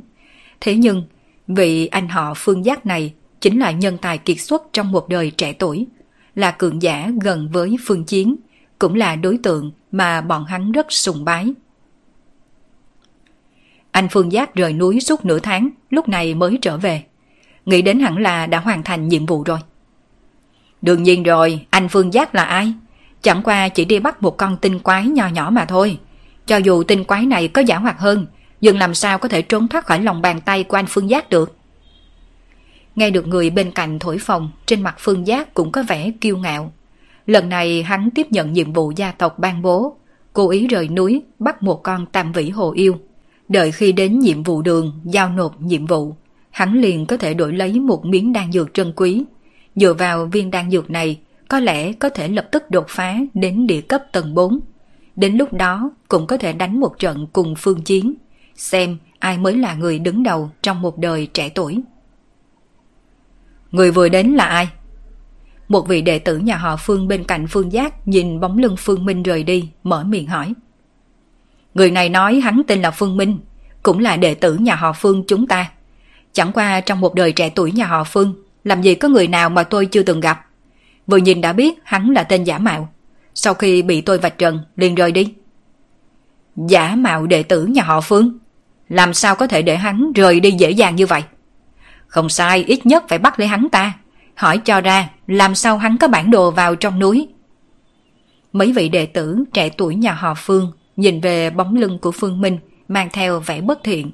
Thế nhưng, vị anh họ Phương Giác này chính là nhân tài kiệt xuất trong một đời trẻ tuổi. là cường giả gần với phương chiến, cũng là đối tượng mà bọn hắn rất sùng bái. Anh Phương Giác rời núi suốt nửa tháng, lúc này mới trở về. Nghĩ đến hẳn là đã hoàn thành nhiệm vụ rồi. Đương nhiên rồi, anh Phương Giác là ai? Chẳng qua chỉ đi bắt một con tinh quái nhỏ nhỏ mà thôi. Cho dù tinh quái này có giả hoạt hơn, nhưng làm sao có thể trốn thoát khỏi lòng bàn tay của anh Phương Giác được? Nghe được người bên cạnh thổi phòng, trên mặt Phương Giác cũng có vẻ kiêu ngạo. Lần này hắn tiếp nhận nhiệm vụ gia tộc ban bố, cố ý rời núi bắt một con tam vĩ hồ yêu. Đợi khi đến nhiệm vụ đường, giao nộp nhiệm vụ, hắn liền có thể đổi lấy một miếng đan dược trân quý. Dựa vào viên đan dược này, có lẽ có thể lập tức đột phá đến địa cấp tầng 4. Đến lúc đó cũng có thể đánh một trận cùng phương chiến, xem ai mới là người đứng đầu trong một đời trẻ tuổi. Người vừa đến là ai? Một vị đệ tử nhà họ Phương bên cạnh Phương Giác nhìn bóng lưng Phương Minh rời đi, mở miệng hỏi. Người này nói hắn tên là Phương Minh, cũng là đệ tử nhà họ Phương chúng ta. Chẳng qua trong một đời trẻ tuổi nhà họ Phương, làm gì có người nào mà tôi chưa từng gặp. Vừa nhìn đã biết hắn là tên giả mạo. Sau khi bị tôi vạch trần, liền rời đi. Giả mạo đệ tử nhà họ Phương? Làm sao có thể để hắn rời đi dễ dàng như vậy? Không sai, ít nhất phải bắt lấy hắn ta. Hỏi cho ra, làm sao hắn có bản đồ vào trong núi? Mấy vị đệ tử trẻ tuổi nhà họ Phương nhìn về bóng lưng của Phương Minh mang theo vẻ bất thiện.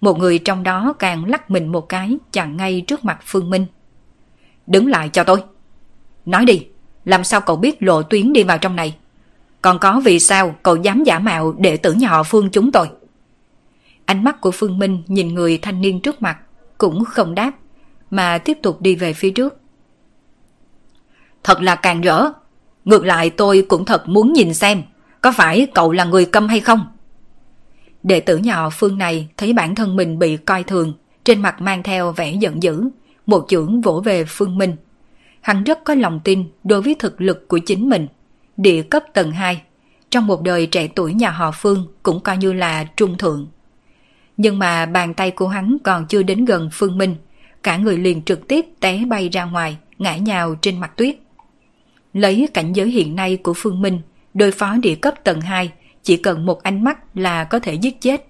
Một người trong đó càng lắc mình một cái chặn ngay trước mặt Phương Minh. Đứng lại cho tôi. Nói đi, làm sao cậu biết lộ tuyến đi vào trong này? Còn có vì sao cậu dám giả mạo đệ tử nhà họ Phương chúng tôi? Ánh mắt của Phương Minh nhìn người thanh niên trước mặt, cũng không đáp, mà tiếp tục đi về phía trước. Thật là càng rỡ. Ngược lại tôi cũng thật muốn nhìn xem, có phải cậu là người câm hay không? Đệ tử nhà họ Phương này thấy bản thân mình bị coi thường, trên mặt mang theo vẻ giận dữ, một chưởng vỗ về Phương Minh. Hắn rất có lòng tin đối với thực lực của chính mình. Địa cấp tầng 2, trong một đời trẻ tuổi nhà họ Phương cũng coi như là trung thượng. Nhưng mà bàn tay của hắn còn chưa đến gần Phương Minh, cả người liền trực tiếp té bay ra ngoài, ngã nhào trên mặt tuyết. Lấy cảnh giới hiện nay của Phương Minh, đối phó địa cấp tầng 2 chỉ cần một ánh mắt là có thể giết chết.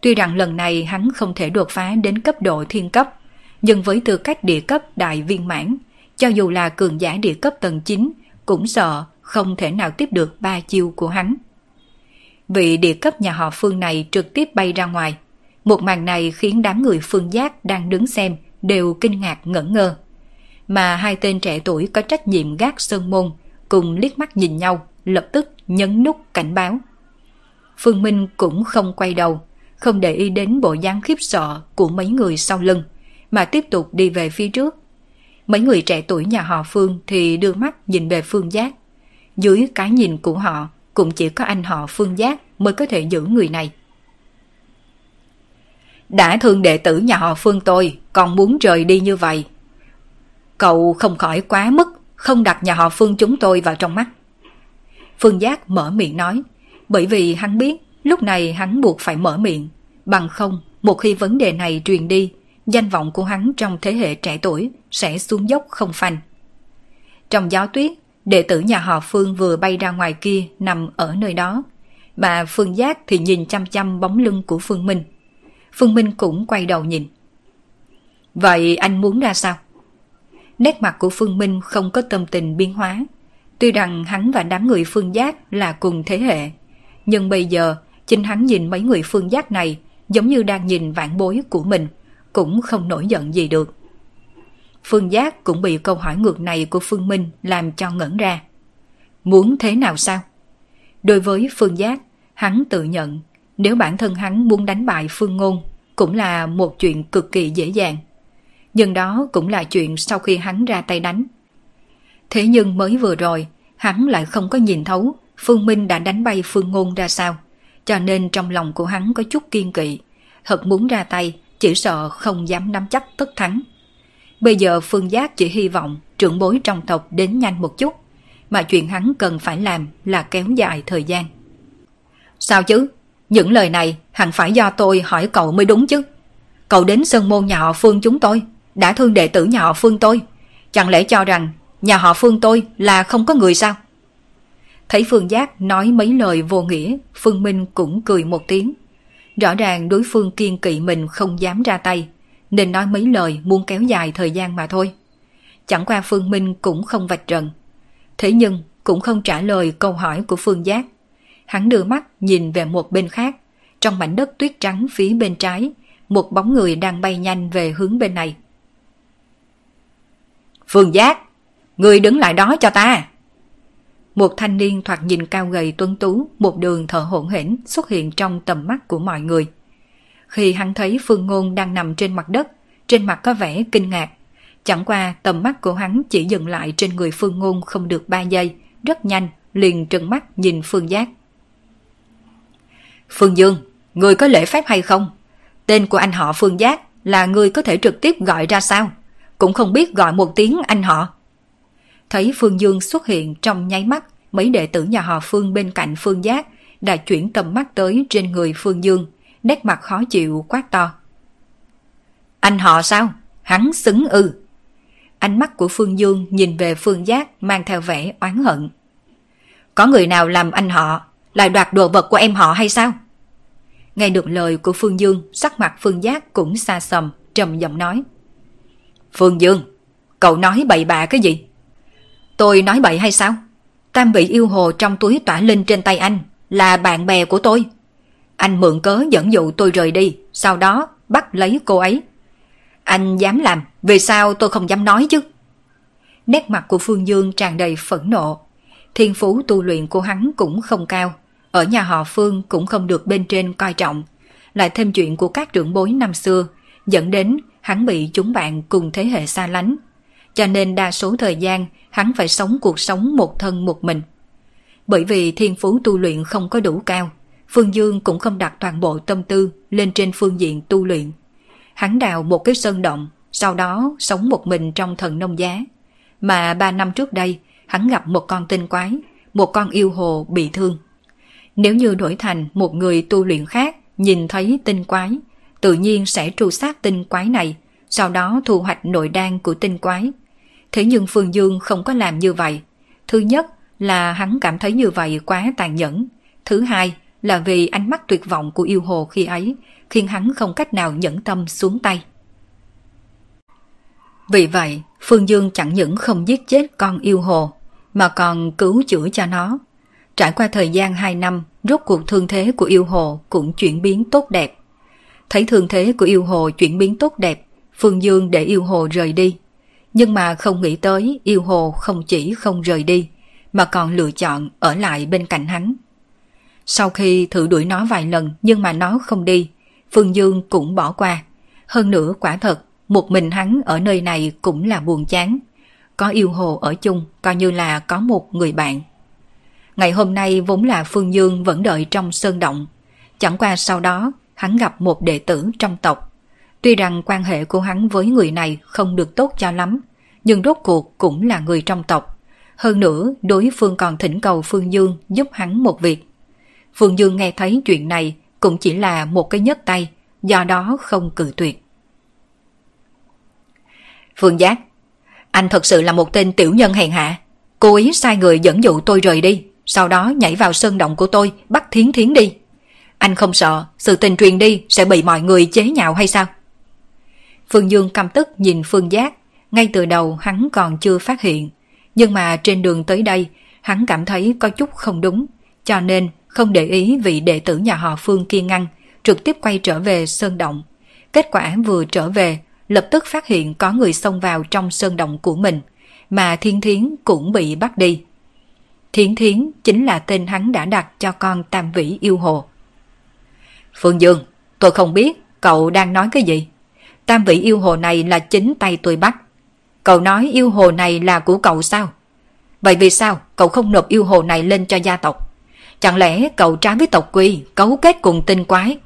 Tuy rằng lần này hắn không thể đột phá đến cấp độ thiên cấp, nhưng với tư cách địa cấp đại viên mãn, cho dù là cường giả địa cấp tầng 9 cũng sợ không thể nào tiếp được ba chiêu của hắn. Vị địa cấp nhà họ Phương này trực tiếp bay ra ngoài. Một màn này khiến đám người Phương Giác đang đứng xem đều kinh ngạc ngẩn ngơ. Mà hai tên trẻ tuổi có trách nhiệm gác sơn môn cùng liếc mắt nhìn nhau, lập tức nhấn nút cảnh báo. Phương Minh cũng không quay đầu, không để ý đến bộ dáng khiếp sợ của mấy người sau lưng, mà tiếp tục đi về phía trước. Mấy người trẻ tuổi nhà họ Phương thì đưa mắt nhìn về Phương Giác. Dưới cái nhìn của họ, cũng chỉ có anh họ Phương Giác mới có thể giữ người này. Đã thương đệ tử nhà họ Phương tôi, còn muốn rời đi như vậy. Cậu không khỏi quá mức, không đặt nhà họ Phương chúng tôi vào trong mắt. Phương Giác mở miệng nói, bởi vì hắn biết lúc này hắn buộc phải mở miệng. Bằng không, một khi vấn đề này truyền đi, danh vọng của hắn trong thế hệ trẻ tuổi sẽ xuống dốc không phanh. Trong gió tuyết, đệ tử nhà họ Phương vừa bay ra ngoài kia nằm ở nơi đó, bà Phương Giác thì nhìn chăm chăm bóng lưng của Phương Minh. Phương Minh cũng quay đầu nhìn. Vậy anh muốn ra sao? Nét mặt của Phương Minh không có tâm tình biến hóa. Tuy rằng hắn và đám người Phương Giác là cùng thế hệ, nhưng bây giờ chính hắn nhìn mấy người Phương Giác này giống như đang nhìn vạn bối của mình, cũng không nổi giận gì được. Phương Giác cũng bị câu hỏi ngược này của Phương Minh làm cho ngẩn ra. Muốn thế nào sao? Đối với Phương Giác, hắn tự nhận nếu bản thân hắn muốn đánh bại Phương Ngôn cũng là một chuyện cực kỳ dễ dàng. Nhưng đó cũng là chuyện sau khi hắn ra tay đánh. Thế nhưng mới vừa rồi, hắn lại không có nhìn thấu Phương Minh đã đánh bay Phương Ngôn ra sao, cho nên trong lòng của hắn có chút kiên kỵ, thật muốn ra tay, chỉ sợ không dám nắm chắc tất thắng. Bây giờ Phương Giác chỉ hy vọng trưởng bối trong tộc đến nhanh một chút, mà chuyện hắn cần phải làm là kéo dài thời gian. Sao chứ? Những lời này hẳn phải do tôi hỏi cậu mới đúng chứ. Cậu đến sân môn nhà họ Phương chúng tôi, đã thương đệ tử nhà họ Phương tôi. Chẳng lẽ cho rằng nhà họ Phương tôi là không có người sao? Thấy Phương Giác nói mấy lời vô nghĩa, Phương Minh cũng cười một tiếng. Rõ ràng đối phương kiên kỵ mình không dám ra tay, nên nói mấy lời muốn kéo dài thời gian mà thôi. Chẳng qua Phương Minh cũng không vạch trần. Thế nhưng cũng không trả lời câu hỏi của Phương Giác. Hắn đưa mắt nhìn về một bên khác, trong mảnh đất tuyết trắng phía bên trái, một bóng người đang bay nhanh về hướng bên này. Phương Giác, người đứng lại đó cho ta. Một thanh niên thoạt nhìn cao gầy tuấn tú, một đường thở hổn hển xuất hiện trong tầm mắt của mọi người. Khi hắn thấy Phương Ngôn đang nằm trên mặt đất, trên mặt có vẻ kinh ngạc. Chẳng qua tầm mắt của hắn chỉ dừng lại trên người Phương Ngôn không được 3 giây, rất nhanh, liền trừng mắt nhìn Phương Giác. Phương Dương, người có lễ phép hay không? Tên của anh họ Phương Giác là người có thể trực tiếp gọi ra sao? Cũng không biết gọi một tiếng anh họ. Thấy Phương Dương xuất hiện trong nháy mắt, mấy đệ tử nhà họ Phương bên cạnh Phương Giác đã chuyển tầm mắt tới trên người Phương Dương, nét mặt khó chịu quát to. Anh họ sao? Hắn xứng ư. Ánh mắt của Phương Dương nhìn về Phương Giác mang theo vẻ oán hận. Có người nào làm anh họ lại đoạt đồ vật của em họ hay sao? Nghe được lời của Phương Dương, sắc mặt Phương Giác cũng xa sầm, trầm giọng nói. Phương Dương, cậu nói bậy bạ cái gì? Tôi nói bậy hay sao? Tam vị yêu hồ trong túi tỏa linh trên tay anh là bạn bè của tôi. Anh mượn cớ dẫn dụ tôi rời đi, sau đó bắt lấy cô ấy. Anh dám làm, vì sao tôi không dám nói chứ? Nét mặt của Phương Dương tràn đầy phẫn nộ. Thiên phú tu luyện của hắn cũng không cao. Ở nhà họ Phương cũng không được bên trên coi trọng. Lại thêm chuyện của các trưởng bối năm xưa, dẫn đến hắn bị chúng bạn cùng thế hệ xa lánh. Cho nên đa số thời gian hắn phải sống cuộc sống một thân một mình. Bởi vì thiên phú tu luyện không có đủ cao, Phương Dương cũng không đặt toàn bộ tâm tư lên trên phương diện tu luyện. Hắn đào một cái sơn động, sau đó sống một mình trong thần nông giá. Mà ba năm trước đây, hắn gặp một con tinh quái, một con yêu hồ bị thương. Nếu như đổi thành một người tu luyện khác nhìn thấy tinh quái, tự nhiên sẽ tru sát tinh quái này, sau đó thu hoạch nội đan của tinh quái. Thế nhưng Phương Dương không có làm như vậy. Thứ nhất là hắn cảm thấy như vậy quá tàn nhẫn. Thứ hai là vì ánh mắt tuyệt vọng của yêu hồ khi ấy, khiến hắn không cách nào nhẫn tâm xuống tay. Vì vậy, Phương Dương chẳng những không giết chết con yêu hồ, mà còn cứu chữa cho nó. Trải qua thời gian 2 năm, rốt cuộc thương thế của yêu hồ cũng chuyển biến tốt đẹp. Thấy thương thế của yêu hồ chuyển biến tốt đẹp, Phương Dương để yêu hồ rời đi. Nhưng mà không nghĩ tới yêu hồ không chỉ không rời đi, mà còn lựa chọn ở lại bên cạnh hắn. Sau khi thử đuổi nó vài lần nhưng mà nó không đi, Phương Dương cũng bỏ qua. Hơn nữa quả thật, một mình hắn ở nơi này cũng là buồn chán. Có yêu hồ ở chung coi như là có một người bạn. Ngày hôm nay vốn là Phương Dương vẫn đợi trong sơn động. Chẳng qua sau đó hắn gặp một đệ tử trong tộc. Tuy rằng quan hệ của hắn với người này không được tốt cho lắm, nhưng rốt cuộc cũng là người trong tộc. Hơn nữa, đối phương còn thỉnh cầu Phương Dương giúp hắn một việc. Phương Dương nghe thấy chuyện này cũng chỉ là một cái nhấc tay, do đó không cự tuyệt. Phương Giác, anh thật sự là một tên tiểu nhân hèn hạ. cố ý sai người dẫn dụ tôi rời đi, sau đó nhảy vào sơn động của tôi bắt thiến thiến đi. Anh không sợ sự tình truyền đi sẽ bị mọi người chế nhạo hay sao? Phương Dương căm tức nhìn Phương Giác, ngay từ đầu hắn còn chưa phát hiện. Nhưng mà trên đường tới đây, hắn cảm thấy có chút không đúng, cho nên không để ý vị đệ tử nhà họ Phương kia ngăn, trực tiếp quay trở về sơn động. Kết quả vừa trở về, lập tức phát hiện có người xông vào trong sơn động của mình, mà Thiên Thiến cũng bị bắt đi. Thiên Thiến chính là tên hắn đã đặt cho con Tam Vĩ yêu hồ. Phương Dương, tôi không biết cậu đang nói cái gì. Tam vị yêu hồ này là chính tay tôi bắt. Cậu nói yêu hồ này là của cậu sao? Vậy vì sao cậu không nộp yêu hồ này lên cho gia tộc? Chẳng lẽ cậu trái với tộc quy, cấu kết cùng tinh quái?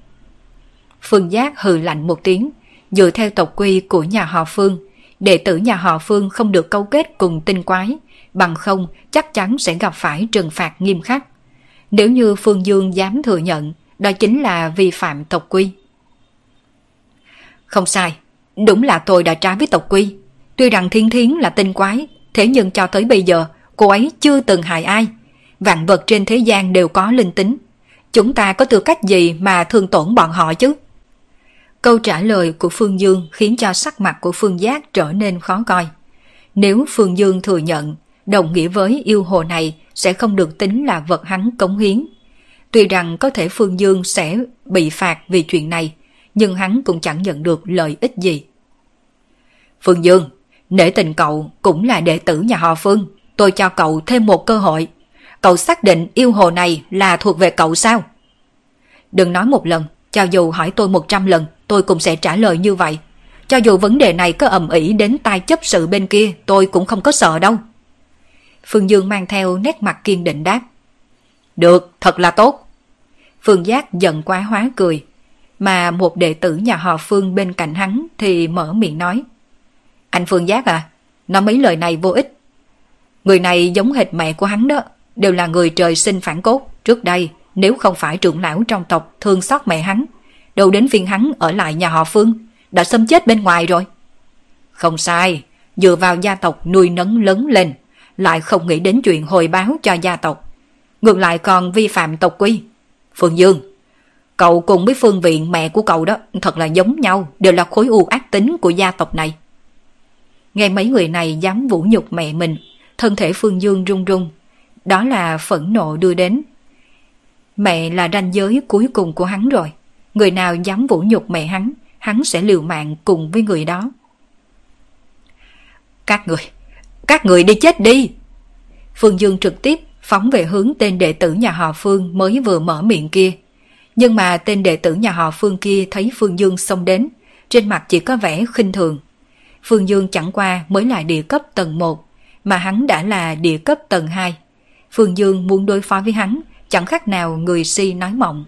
Phương Giác hừ lạnh một tiếng, dựa theo tộc quy của nhà họ Phương, đệ tử nhà họ Phương không được cấu kết cùng tinh quái, bằng không chắc chắn sẽ gặp phải trừng phạt nghiêm khắc. Nếu như Phương Dương dám thừa nhận, đó chính là vi phạm tộc quy. Không sai, đúng là tôi đã trái với tộc quy. Tuy rằng thiên thiến là tinh quái, Thế nhưng cho tới bây giờ, cô ấy chưa từng hại ai. Vạn vật trên thế gian đều có linh tính. Chúng ta có tư cách gì mà thương tổn bọn họ chứ? Câu trả lời của Phương Dương khiến cho sắc mặt của Phương Giác trở nên khó coi. Nếu Phương Dương thừa nhận, đồng nghĩa với yêu hồ này sẽ không được tính là vật hắn cống hiến. Tuy rằng có thể Phương Dương sẽ bị phạt vì chuyện này, nhưng hắn cũng chẳng nhận được lợi ích gì. Phương Dương, nể tình cậu cũng là đệ tử nhà họ Phương, tôi cho cậu thêm một cơ hội. Cậu xác định yêu hồ này là thuộc về cậu sao? Đừng nói một lần, cho dù hỏi tôi một trăm lần, tôi cũng sẽ trả lời như vậy. Cho dù vấn đề này có ầm ĩ đến tai chấp sự bên kia, tôi cũng không có sợ đâu. Phương Dương mang theo nét mặt kiên định đáp. Được, thật là tốt. Phương Giác giận quá hóa cười, mà một đệ tử nhà họ Phương bên cạnh hắn thì mở miệng nói. Anh Phương Giác à, nói mấy lời này vô ích. Người này giống hệt mẹ của hắn đó, đều là người trời sinh phản cốt. Trước đây, nếu không phải trưởng lão trong tộc thương xót mẹ hắn, đâu đến phiên hắn ở lại nhà họ Phương, đã xâm chết bên ngoài rồi. Không sai, dựa vào gia tộc nuôi nấng lớn lên, lại không nghĩ đến chuyện hồi báo cho gia tộc. Ngược lại còn vi phạm tộc quy. Phương Dương, cậu cùng với phương viện mẹ của cậu đó thật là giống nhau, đều là khối u ác tính của gia tộc này. Nghe mấy người này dám vũ nhục mẹ mình, thân thể Phương Dương run run. Đó là phẫn nộ đưa đến. Mẹ là ranh giới cuối cùng của hắn rồi. Người nào dám vũ nhục mẹ hắn, hắn sẽ liều mạng cùng với người đó. Các người, các người đi chết đi! Phương Dương trực tiếp phóng về hướng tên đệ tử nhà họ Phương mới vừa mở miệng kia. Nhưng mà tên đệ tử nhà họ Phương kia thấy Phương Dương xông đến, trên mặt chỉ có vẻ khinh thường. Phương Dương chẳng qua mới là địa cấp tầng 1, mà hắn đã là địa cấp tầng 2. Phương Dương muốn đối phó với hắn, chẳng khác nào người si nói mộng.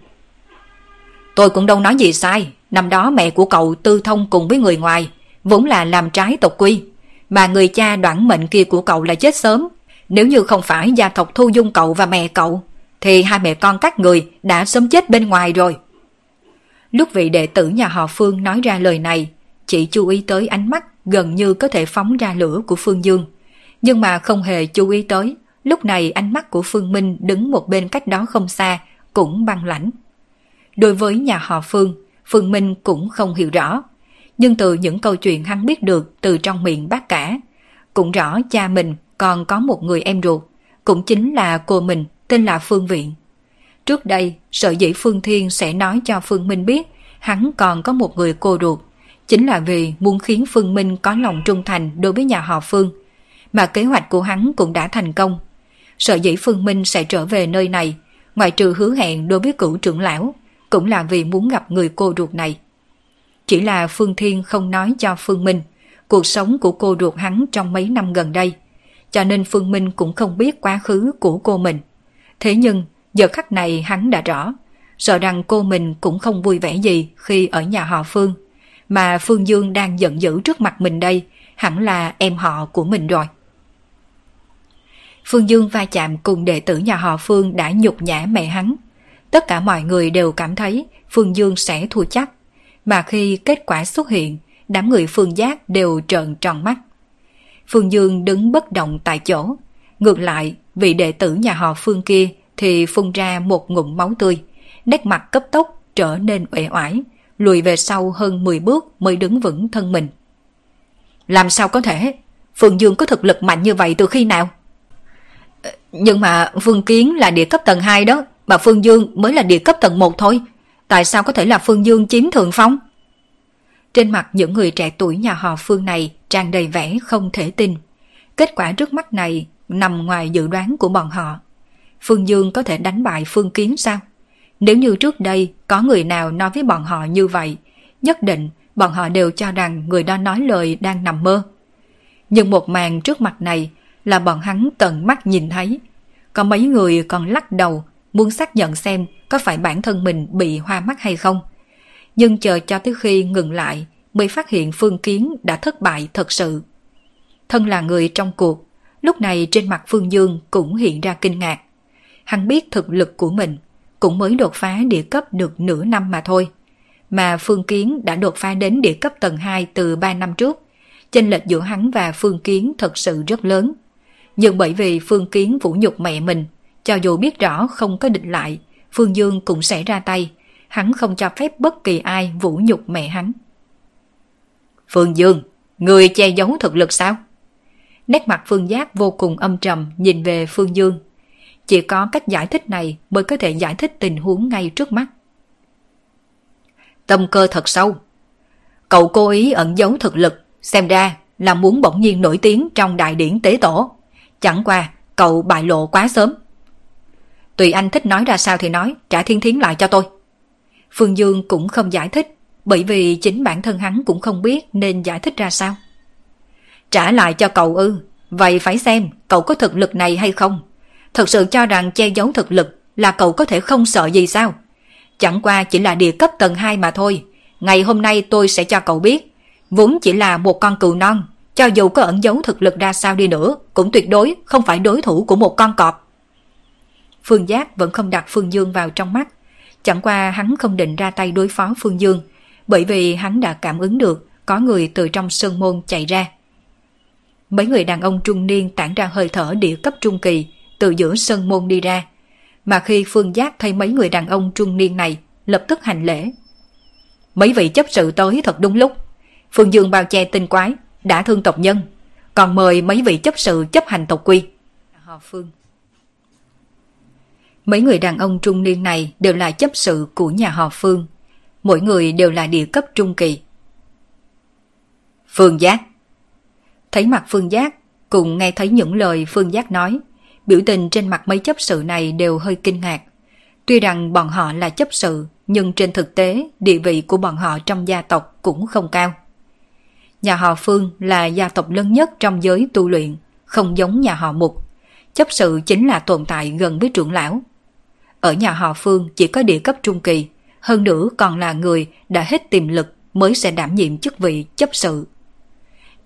Tôi cũng đâu nói gì sai, năm đó mẹ của cậu tư thông cùng với người ngoài, vốn là làm trái tộc quy, mà người cha đoạn mệnh kia của cậu là chết sớm. Nếu như không phải gia tộc thu dung cậu và mẹ cậu, thì hai mẹ con các người đã sớm chết bên ngoài rồi. Lúc vị đệ tử nhà họ Phương nói ra lời này, chỉ chú ý tới ánh mắt gần như có thể phóng ra lửa của Phương Dương. Nhưng mà không hề chú ý tới, lúc này ánh mắt của Phương Minh đứng một bên cách đó không xa, cũng băng lãnh. Đối với nhà họ Phương, Phương Minh cũng không hiểu rõ. Nhưng từ những câu chuyện hắn biết được từ trong miệng bác cả, cũng rõ cha mình còn có một người em ruột, cũng chính là cô mình tên là Phương Viện. Trước đây, sợ dĩ Phương Thiên sẽ nói cho Phương Minh biết hắn còn có một người cô ruột, chính là vì muốn khiến Phương Minh có lòng trung thành đối với nhà họ Phương. Mà kế hoạch của hắn cũng đã thành công. Sợ dĩ Phương Minh sẽ trở về nơi này, ngoại trừ hứa hẹn đối với cựu trưởng lão, cũng là vì muốn gặp người cô ruột này. Chỉ là Phương Thiên không nói cho Phương Minh cuộc sống của cô ruột hắn trong mấy năm gần đây, cho nên Phương Minh cũng không biết quá khứ của cô mình. Thế nhưng, giờ khắc này hắn đã rõ, sợ rằng cô mình cũng không vui vẻ gì khi ở nhà họ Phương, mà Phương Dương đang giận dữ trước mặt mình đây, hẳn là em họ của mình rồi. Phương Dương va chạm cùng đệ tử nhà họ Phương đã nhục nhã mẹ hắn, Tất cả mọi người đều cảm thấy Phương Dương sẽ thua chắc. Mà khi kết quả xuất hiện, đám người Phương Giác đều trợn tròn mắt. Phương Dương đứng bất động tại chỗ. Ngược lại, vị đệ tử nhà họ Phương kia thì phun ra một ngụm máu tươi. Nét mặt cấp tốc trở nên uể oải, lùi về sau hơn 10 bước mới đứng vững thân mình. Làm sao có thể? Phương Dương có thực lực mạnh như vậy từ khi nào? Ờ, nhưng mà Phương Kiến là địa cấp tầng 2 đó, mà Phương Dương mới là địa cấp tầng 1 thôi. Tại sao có thể là Phương Dương chiếm thượng phong? Trên mặt những người trẻ tuổi nhà họ Phương này tràn đầy vẻ không thể tin. Kết quả trước mắt này nằm ngoài dự đoán của bọn họ. Phương Dương có thể đánh bại Phương Kiến sao? Nếu như trước đây có người nào nói với bọn họ như vậy, nhất định bọn họ đều cho rằng người đó nói lời đang nằm mơ. Nhưng một màn trước mặt này là bọn hắn tận mắt nhìn thấy. Có mấy người còn lắc đầu muốn xác nhận xem có phải bản thân mình bị hoa mắt hay không. Nhưng chờ cho tới khi ngừng lại mới phát hiện Phương Kiến đã thất bại thật sự. Thân là người trong cuộc, lúc này trên mặt Phương Dương cũng hiện ra kinh ngạc. Hắn biết thực lực của mình cũng mới đột phá địa cấp được nửa năm mà thôi. Mà Phương Kiến đã đột phá đến địa cấp tầng 2 từ 3 năm trước. chênh lệch giữa hắn và Phương Kiến thật sự rất lớn. Nhưng bởi vì Phương Kiến vũ nhục mẹ mình, cho dù biết rõ không có địch lại, Phương Dương cũng sẽ ra tay, hắn không cho phép bất kỳ ai vũ nhục mẹ hắn. Phương Dương, người che giấu thực lực sao? Nét mặt Phương Giác vô cùng âm trầm nhìn về Phương Dương. Chỉ có cách giải thích này mới có thể giải thích tình huống ngay trước mắt. Tâm cơ thật sâu. Cậu cố ý ẩn giấu thực lực, xem ra là muốn bỗng nhiên nổi tiếng trong đại điển tế tổ. Chẳng qua, cậu bại lộ quá sớm. Tùy anh thích nói ra sao thì nói, trả thiên thiến lại cho tôi. Phương Dương cũng không giải thích, bởi vì chính bản thân hắn cũng không biết nên giải thích ra sao. Trả lại cho cậu ư, vậy phải xem cậu có thực lực này hay không. Thật sự cho rằng che giấu thực lực là cậu có thể không sợ gì sao? Chẳng qua chỉ là địa cấp tầng 2 mà thôi. Ngày hôm nay tôi sẽ cho cậu biết. Vốn chỉ là một con cừu non. Cho dù có ẩn giấu thực lực ra sao đi nữa, cũng tuyệt đối không phải đối thủ của một con cọp. Phương Giác vẫn không đặt Phương Dương vào trong mắt. Chẳng qua hắn không định ra tay đối phó Phương Dương, bởi vì hắn đã cảm ứng được có người từ trong sơn môn chạy ra. Mấy người đàn ông trung niên tản ra hơi thở địa cấp trung kỳ từ giữa sơn môn đi ra. Mà khi Phương Giác thấy mấy người đàn ông trung niên này, lập tức hành lễ. Mấy vị chấp sự tới thật đúng lúc. Phương Dương bao che tinh quái, đã thương tộc nhân, còn mời mấy vị chấp sự chấp hành tộc quy. Họ Phương Mấy người đàn ông trung niên này đều là chấp sự của nhà họ Phương. Mỗi người đều là địa cấp trung kỳ. Phương Giác Thấy mặt Phương Giác, cùng nghe thấy những lời Phương Giác nói, biểu tình trên mặt mấy chấp sự này đều hơi kinh ngạc. Tuy rằng bọn họ là chấp sự, nhưng trên thực tế địa vị của bọn họ trong gia tộc cũng không cao. Nhà họ Phương là gia tộc lớn nhất trong giới tu luyện, không giống nhà họ Mục. Chấp sự chính là tồn tại gần với trưởng lão. Ở nhà họ Phương chỉ có địa cấp trung kỳ, hơn nữa còn là người đã hết tiềm lực mới sẽ đảm nhiệm chức vị chấp sự.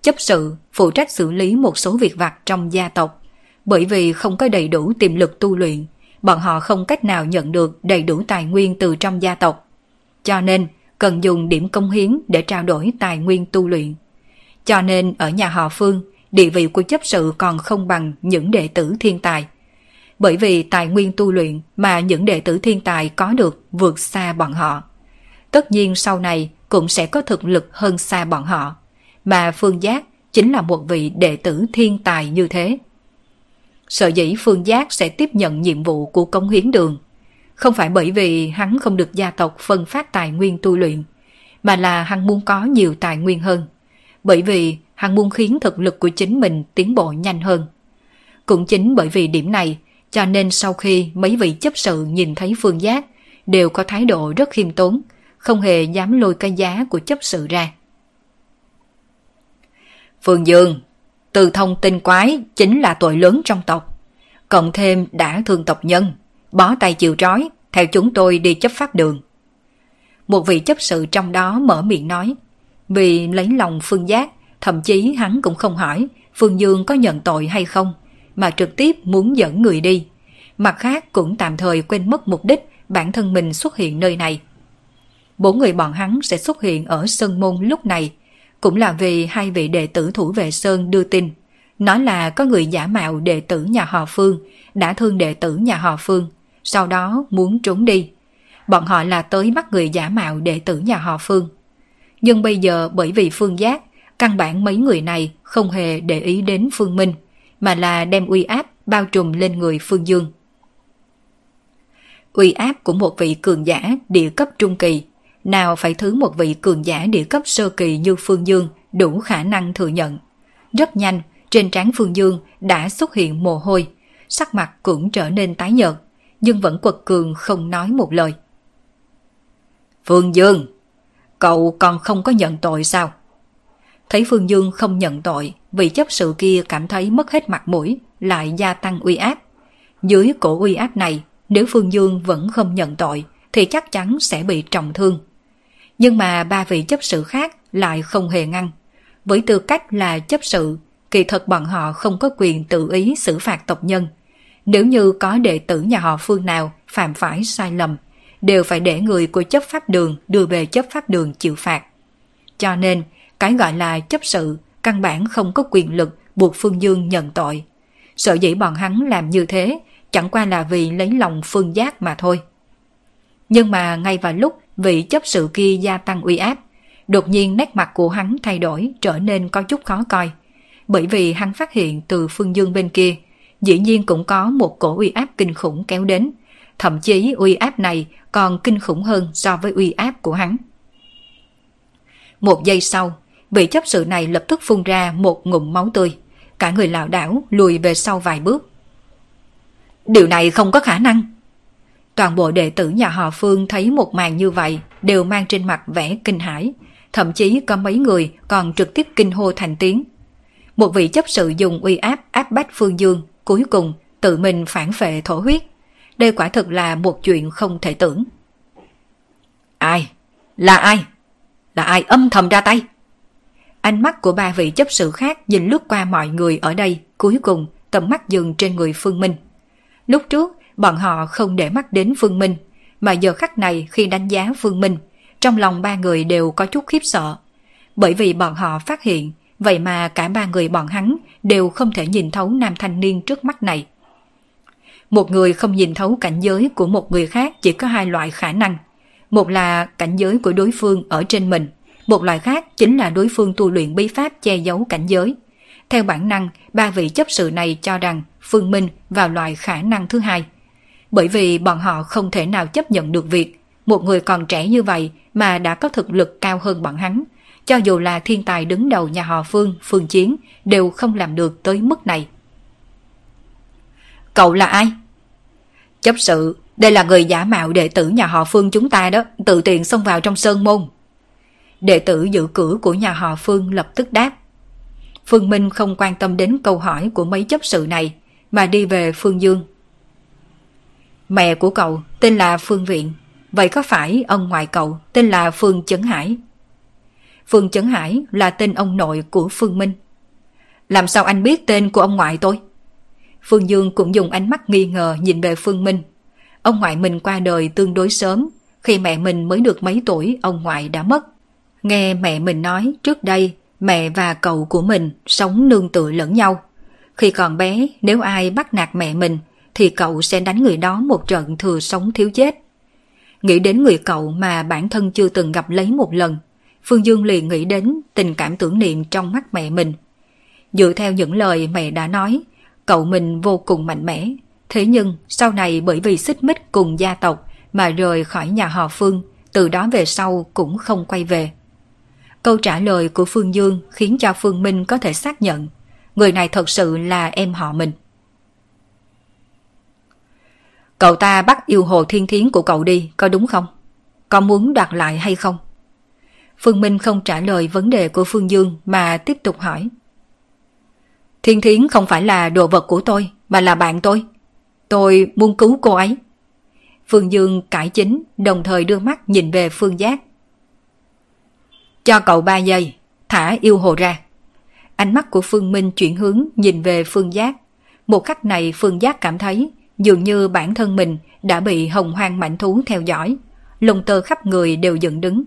Chấp sự phụ trách xử lý một số việc vặt trong gia tộc, bởi vì không có đầy đủ tiềm lực tu luyện, bọn họ không cách nào nhận được đầy đủ tài nguyên từ trong gia tộc. Cho nên, cần dùng điểm công hiến để trao đổi tài nguyên tu luyện. Cho nên ở nhà họ Phương, địa vị của chấp sự còn không bằng những đệ tử thiên tài. Bởi vì tài nguyên tu luyện mà những đệ tử thiên tài có được vượt xa bọn họ. Tất nhiên sau này cũng sẽ có thực lực hơn xa bọn họ. Mà Phương Giác chính là một vị đệ tử thiên tài như thế. sở dĩ Phương Giác sẽ tiếp nhận nhiệm vụ của công hiến đường. Không phải bởi vì hắn không được gia tộc phân phát tài nguyên tu luyện, mà là hắn muốn có nhiều tài nguyên hơn. Bởi vì hắn muốn khiến thực lực của chính mình tiến bộ nhanh hơn. Cũng chính bởi vì điểm này, cho nên sau khi mấy vị chấp sự nhìn thấy Phương Giác, đều có thái độ rất khiêm tốn, không hề dám lôi cái giá của chấp sự ra. Phương Dương, từ thông tinh quái chính là tội lớn trong tộc. Cộng thêm đã thương tộc nhân, bó tay chịu trói, theo chúng tôi đi chấp pháp đường. Một vị chấp sự trong đó mở miệng nói, vì lấy lòng Phương Giác, thậm chí hắn cũng không hỏi Phương Dương có nhận tội hay không, mà trực tiếp muốn dẫn người đi. Mặt khác cũng tạm thời quên mất mục đích bản thân mình xuất hiện nơi này. Bốn người bọn hắn sẽ xuất hiện ở sân môn lúc này, cũng là vì hai vị đệ tử thủ vệ Sơn đưa tin. Nói là có người giả mạo đệ tử nhà họ Phương, đã thương đệ tử nhà họ Phương, sau đó muốn trốn đi. Bọn họ là tới bắt người giả mạo đệ tử nhà họ Phương. Nhưng bây giờ bởi vì Phương Giác, căn bản mấy người này không hề để ý đến Phương Minh, mà là đem uy áp bao trùm lên người Phương Dương. Uy áp của một vị cường giả địa cấp trung kỳ nào phải thứ một vị cường giả địa cấp sơ kỳ như Phương Dương đủ khả năng thừa nhận. Rất nhanh, trên trán Phương Dương đã xuất hiện mồ hôi, sắc mặt cũng trở nên tái nhợt, nhưng vẫn quật cường không nói một lời. Phương Dương, cậu còn không có nhận tội sao? Thấy Phương Dương không nhận tội, vị chấp sự kia cảm thấy mất hết mặt mũi, lại gia tăng uy áp. Dưới cổ uy áp này, nếu Phương Dương vẫn không nhận tội, thì chắc chắn sẽ bị trọng thương. Nhưng mà ba vị chấp sự khác lại không hề ngăn. Với tư cách là chấp sự, kỳ thật bọn họ không có quyền tự ý xử phạt tộc nhân. Nếu như có đệ tử nhà họ phương nào phạm phải sai lầm, đều phải để người của chấp pháp đường đưa về chấp pháp đường chịu phạt. Cho nên, cái gọi là chấp sự căn bản không có quyền lực buộc Phương Dương nhận tội. Sợ dĩ bọn hắn làm như thế chẳng qua là vì lấy lòng Phương Giác mà thôi. Nhưng mà ngay vào lúc vị chấp sự kia gia tăng uy áp, đột nhiên nét mặt của hắn thay đổi trở nên có chút khó coi. Bởi vì hắn phát hiện từ Phương Dương bên kia, dĩ nhiên cũng có một cổ uy áp kinh khủng kéo đến. Thậm chí uy áp này còn kinh khủng hơn so với uy áp của hắn. Một giây sau, vị chấp sự này lập tức phun ra một ngụm máu tươi. Cả người lảo đảo lùi về sau vài bước. Điều này không có khả năng. Toàn bộ đệ tử nhà họ Phương thấy một màn như vậy đều mang trên mặt vẻ kinh hãi, thậm chí có mấy người còn trực tiếp kinh hô thành tiếng. Một vị chấp sự dùng uy áp áp bách Phương Dương, cuối cùng tự mình phản phệ thổ huyết. Đây quả thực là một chuyện không thể tưởng. Ai? Là ai? Là ai âm thầm ra tay? Ánh mắt của ba vị chấp sự khác nhìn lướt qua mọi người ở đây, cuối cùng tầm mắt dừng trên người Phương Minh. Lúc trước, bọn họ không để mắt đến Phương Minh, mà giờ khắc này khi đánh giá Phương Minh, trong lòng ba người đều có chút khiếp sợ. Bởi vì bọn họ phát hiện, vậy mà cả ba người bọn hắn đều không thể nhìn thấu nam thanh niên trước mắt này. Một người không nhìn thấu cảnh giới của một người khác chỉ có hai loại khả năng. Một là cảnh giới của đối phương ở trên mình, một loại khác chính là đối phương tu luyện bí pháp che giấu cảnh giới. Theo bản năng, ba vị chấp sự này cho rằng Phương Minh vào loại khả năng thứ hai. Bởi vì bọn họ không thể nào chấp nhận được việc một người còn trẻ như vậy mà đã có thực lực cao hơn bọn hắn. Cho dù là thiên tài đứng đầu nhà họ Phương, Phương Chiến đều không làm được tới mức này. Cậu là ai? Chấp sự, đây là người giả mạo đệ tử nhà họ Phương chúng ta đó, tự tiện xông vào trong sơn môn. Đệ tử giữ cửa của nhà họ Phương lập tức đáp. Phương Minh không quan tâm đến câu hỏi của mấy chấp sự này, mà đi về Phương Dương. Mẹ của cậu tên là Phương Viện, vậy có phải ông ngoại cậu tên là Phương Chấn Hải? Phương Chấn Hải là tên ông nội của Phương Minh. Làm sao anh biết tên của ông ngoại tôi? Phương Dương cũng dùng ánh mắt nghi ngờ nhìn về Phương Minh. Ông ngoại mình qua đời tương đối sớm, khi mẹ mình mới được mấy tuổi ông ngoại đã mất. Nghe mẹ mình nói trước đây mẹ và cậu của mình sống nương tựa lẫn nhau. Khi còn bé nếu ai bắt nạt mẹ mình thì cậu sẽ đánh người đó một trận thừa sống thiếu chết. Nghĩ đến người cậu mà bản thân chưa từng gặp lấy một lần, Phương Dương liền nghĩ đến tình cảm tưởng niệm trong mắt mẹ mình. Dựa theo những lời mẹ đã nói, cậu mình vô cùng mạnh mẽ. Thế nhưng sau này bởi vì xích mích cùng gia tộc mà rời khỏi nhà họ Phương, từ đó về sau cũng không quay về. Câu trả lời của Phương Dương khiến cho Phương Minh có thể xác nhận người này thật sự là em họ mình. Cậu ta bắt yêu hồ thiên thiến của cậu đi, có đúng không? Có muốn đoạt lại hay không? Phương Minh không trả lời vấn đề của Phương Dương mà tiếp tục hỏi. Thiên thiến không phải là đồ vật của tôi, mà là bạn tôi. Tôi muốn cứu cô ấy. Phương Dương cải chính, đồng thời đưa mắt nhìn về Phương Giác. Cho cậu ba giây, thả yêu hồ ra. Ánh mắt của Phương Minh chuyển hướng nhìn về Phương Giác. Một khắc này Phương Giác cảm thấy dường như bản thân mình đã bị hồng hoang mạnh thú theo dõi. Lông tơ khắp người đều dựng đứng.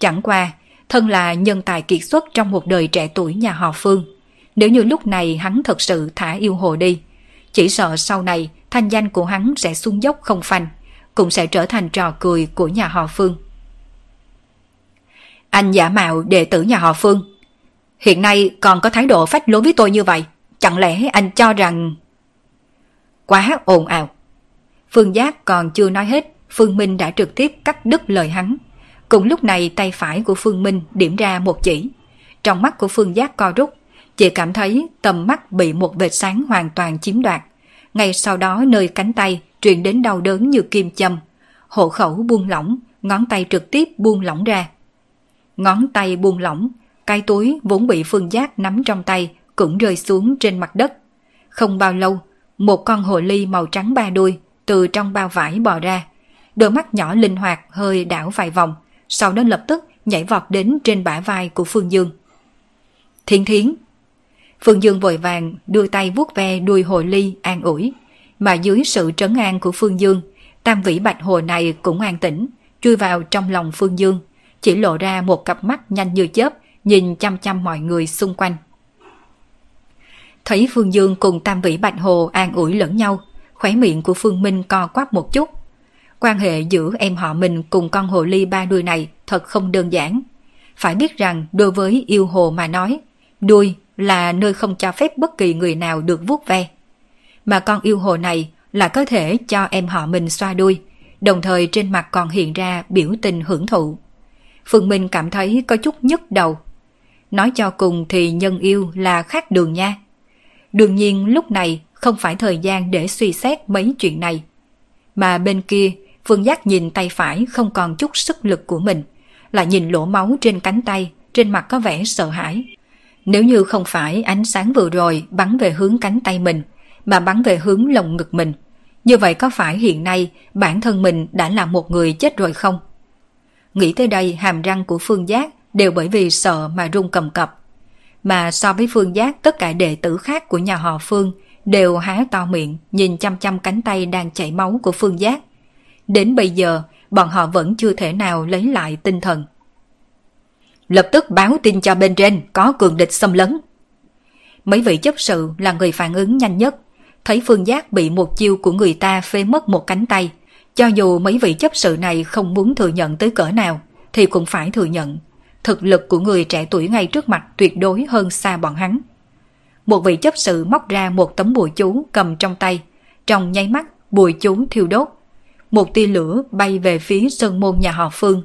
Chẳng qua, thân là nhân tài kiệt xuất trong một đời trẻ tuổi nhà họ Phương. Nếu như lúc này hắn thật sự thả yêu hồ đi, chỉ sợ sau này thanh danh của hắn sẽ xuống dốc không phanh, cũng sẽ trở thành trò cười của nhà họ Phương. Anh giả mạo đệ tử nhà họ Phương. Hiện nay còn có thái độ phách lối với tôi như vậy. Chẳng lẽ anh cho rằng... Quá ồn ào. Phương Giác còn chưa nói hết, Phương Minh đã trực tiếp cắt đứt lời hắn. Cùng lúc này tay phải của Phương Minh điểm ra một chỉ. Trong mắt của Phương Giác co rút, chỉ cảm thấy tầm mắt bị một vệt sáng hoàn toàn chiếm đoạt. Ngay sau đó nơi cánh tay truyền đến đau đớn như kim châm. Hộ khẩu buông lỏng, ngón tay trực tiếp buông lỏng ra. Ngón tay buông lỏng, cái túi vốn bị Phương Giác nắm trong tay cũng rơi xuống trên mặt đất. Không bao lâu, một con hồ ly màu trắng ba đuôi từ trong bao vải bò ra. Đôi mắt nhỏ linh hoạt hơi đảo vài vòng, sau đó lập tức nhảy vọt đến trên bả vai của Phương Dương. Thiên thiến! Phương Dương vội vàng đưa tay vuốt ve đuôi hồ ly an ủi, mà dưới sự trấn an của Phương Dương, tam vĩ bạch hồ này cũng an tĩnh, chui vào trong lòng Phương Dương, chỉ lộ ra một cặp mắt nhanh như chớp, nhìn chăm chăm mọi người xung quanh. Thấy Phương Dương cùng Tam Vĩ Bạch Hồ an ủi lẫn nhau, khóe miệng của Phương Minh co quắp một chút. Quan hệ giữa em họ mình cùng con hồ ly ba đuôi này thật không đơn giản. Phải biết rằng đối với yêu hồ mà nói, đuôi là nơi không cho phép bất kỳ người nào được vuốt ve. Mà con yêu hồ này là có thể cho em họ mình xoa đuôi, đồng thời trên mặt còn hiện ra biểu tình hưởng thụ. Phương Minh cảm thấy có chút nhức đầu. Nói cho cùng thì nhân yêu là khác đường nha. Đương nhiên lúc này không phải thời gian để suy xét mấy chuyện này. Mà bên kia, Phương Giác nhìn tay phải không còn chút sức lực của mình, lại nhìn lỗ máu trên cánh tay, trên mặt có vẻ sợ hãi. Nếu như không phải ánh sáng vừa rồi bắn về hướng cánh tay mình, mà bắn về hướng lồng ngực mình, như vậy có phải hiện nay bản thân mình đã là một người chết rồi không? Nghĩ tới đây hàm răng của Phương Giác đều bởi vì sợ mà run cầm cập. Mà so với Phương Giác tất cả đệ tử khác của nhà họ Phương đều há to miệng nhìn chăm chăm cánh tay đang chảy máu của Phương Giác. Đến bây giờ bọn họ vẫn chưa thể nào lấy lại tinh thần. Lập tức báo tin cho bên trên có cường địch xâm lấn. Mấy vị chấp sự là người phản ứng nhanh nhất. Thấy Phương Giác bị một chiêu của người ta phê mất một cánh tay. Cho dù mấy vị chấp sự này không muốn thừa nhận tới cỡ nào, thì cũng phải thừa nhận. Thực lực của người trẻ tuổi ngay trước mặt tuyệt đối hơn xa bọn hắn. Một vị chấp sự móc ra một tấm bùa chú cầm trong tay. Trong nháy mắt, bùa chú thiêu đốt. Một tia lửa bay về phía sơn môn nhà họ Phương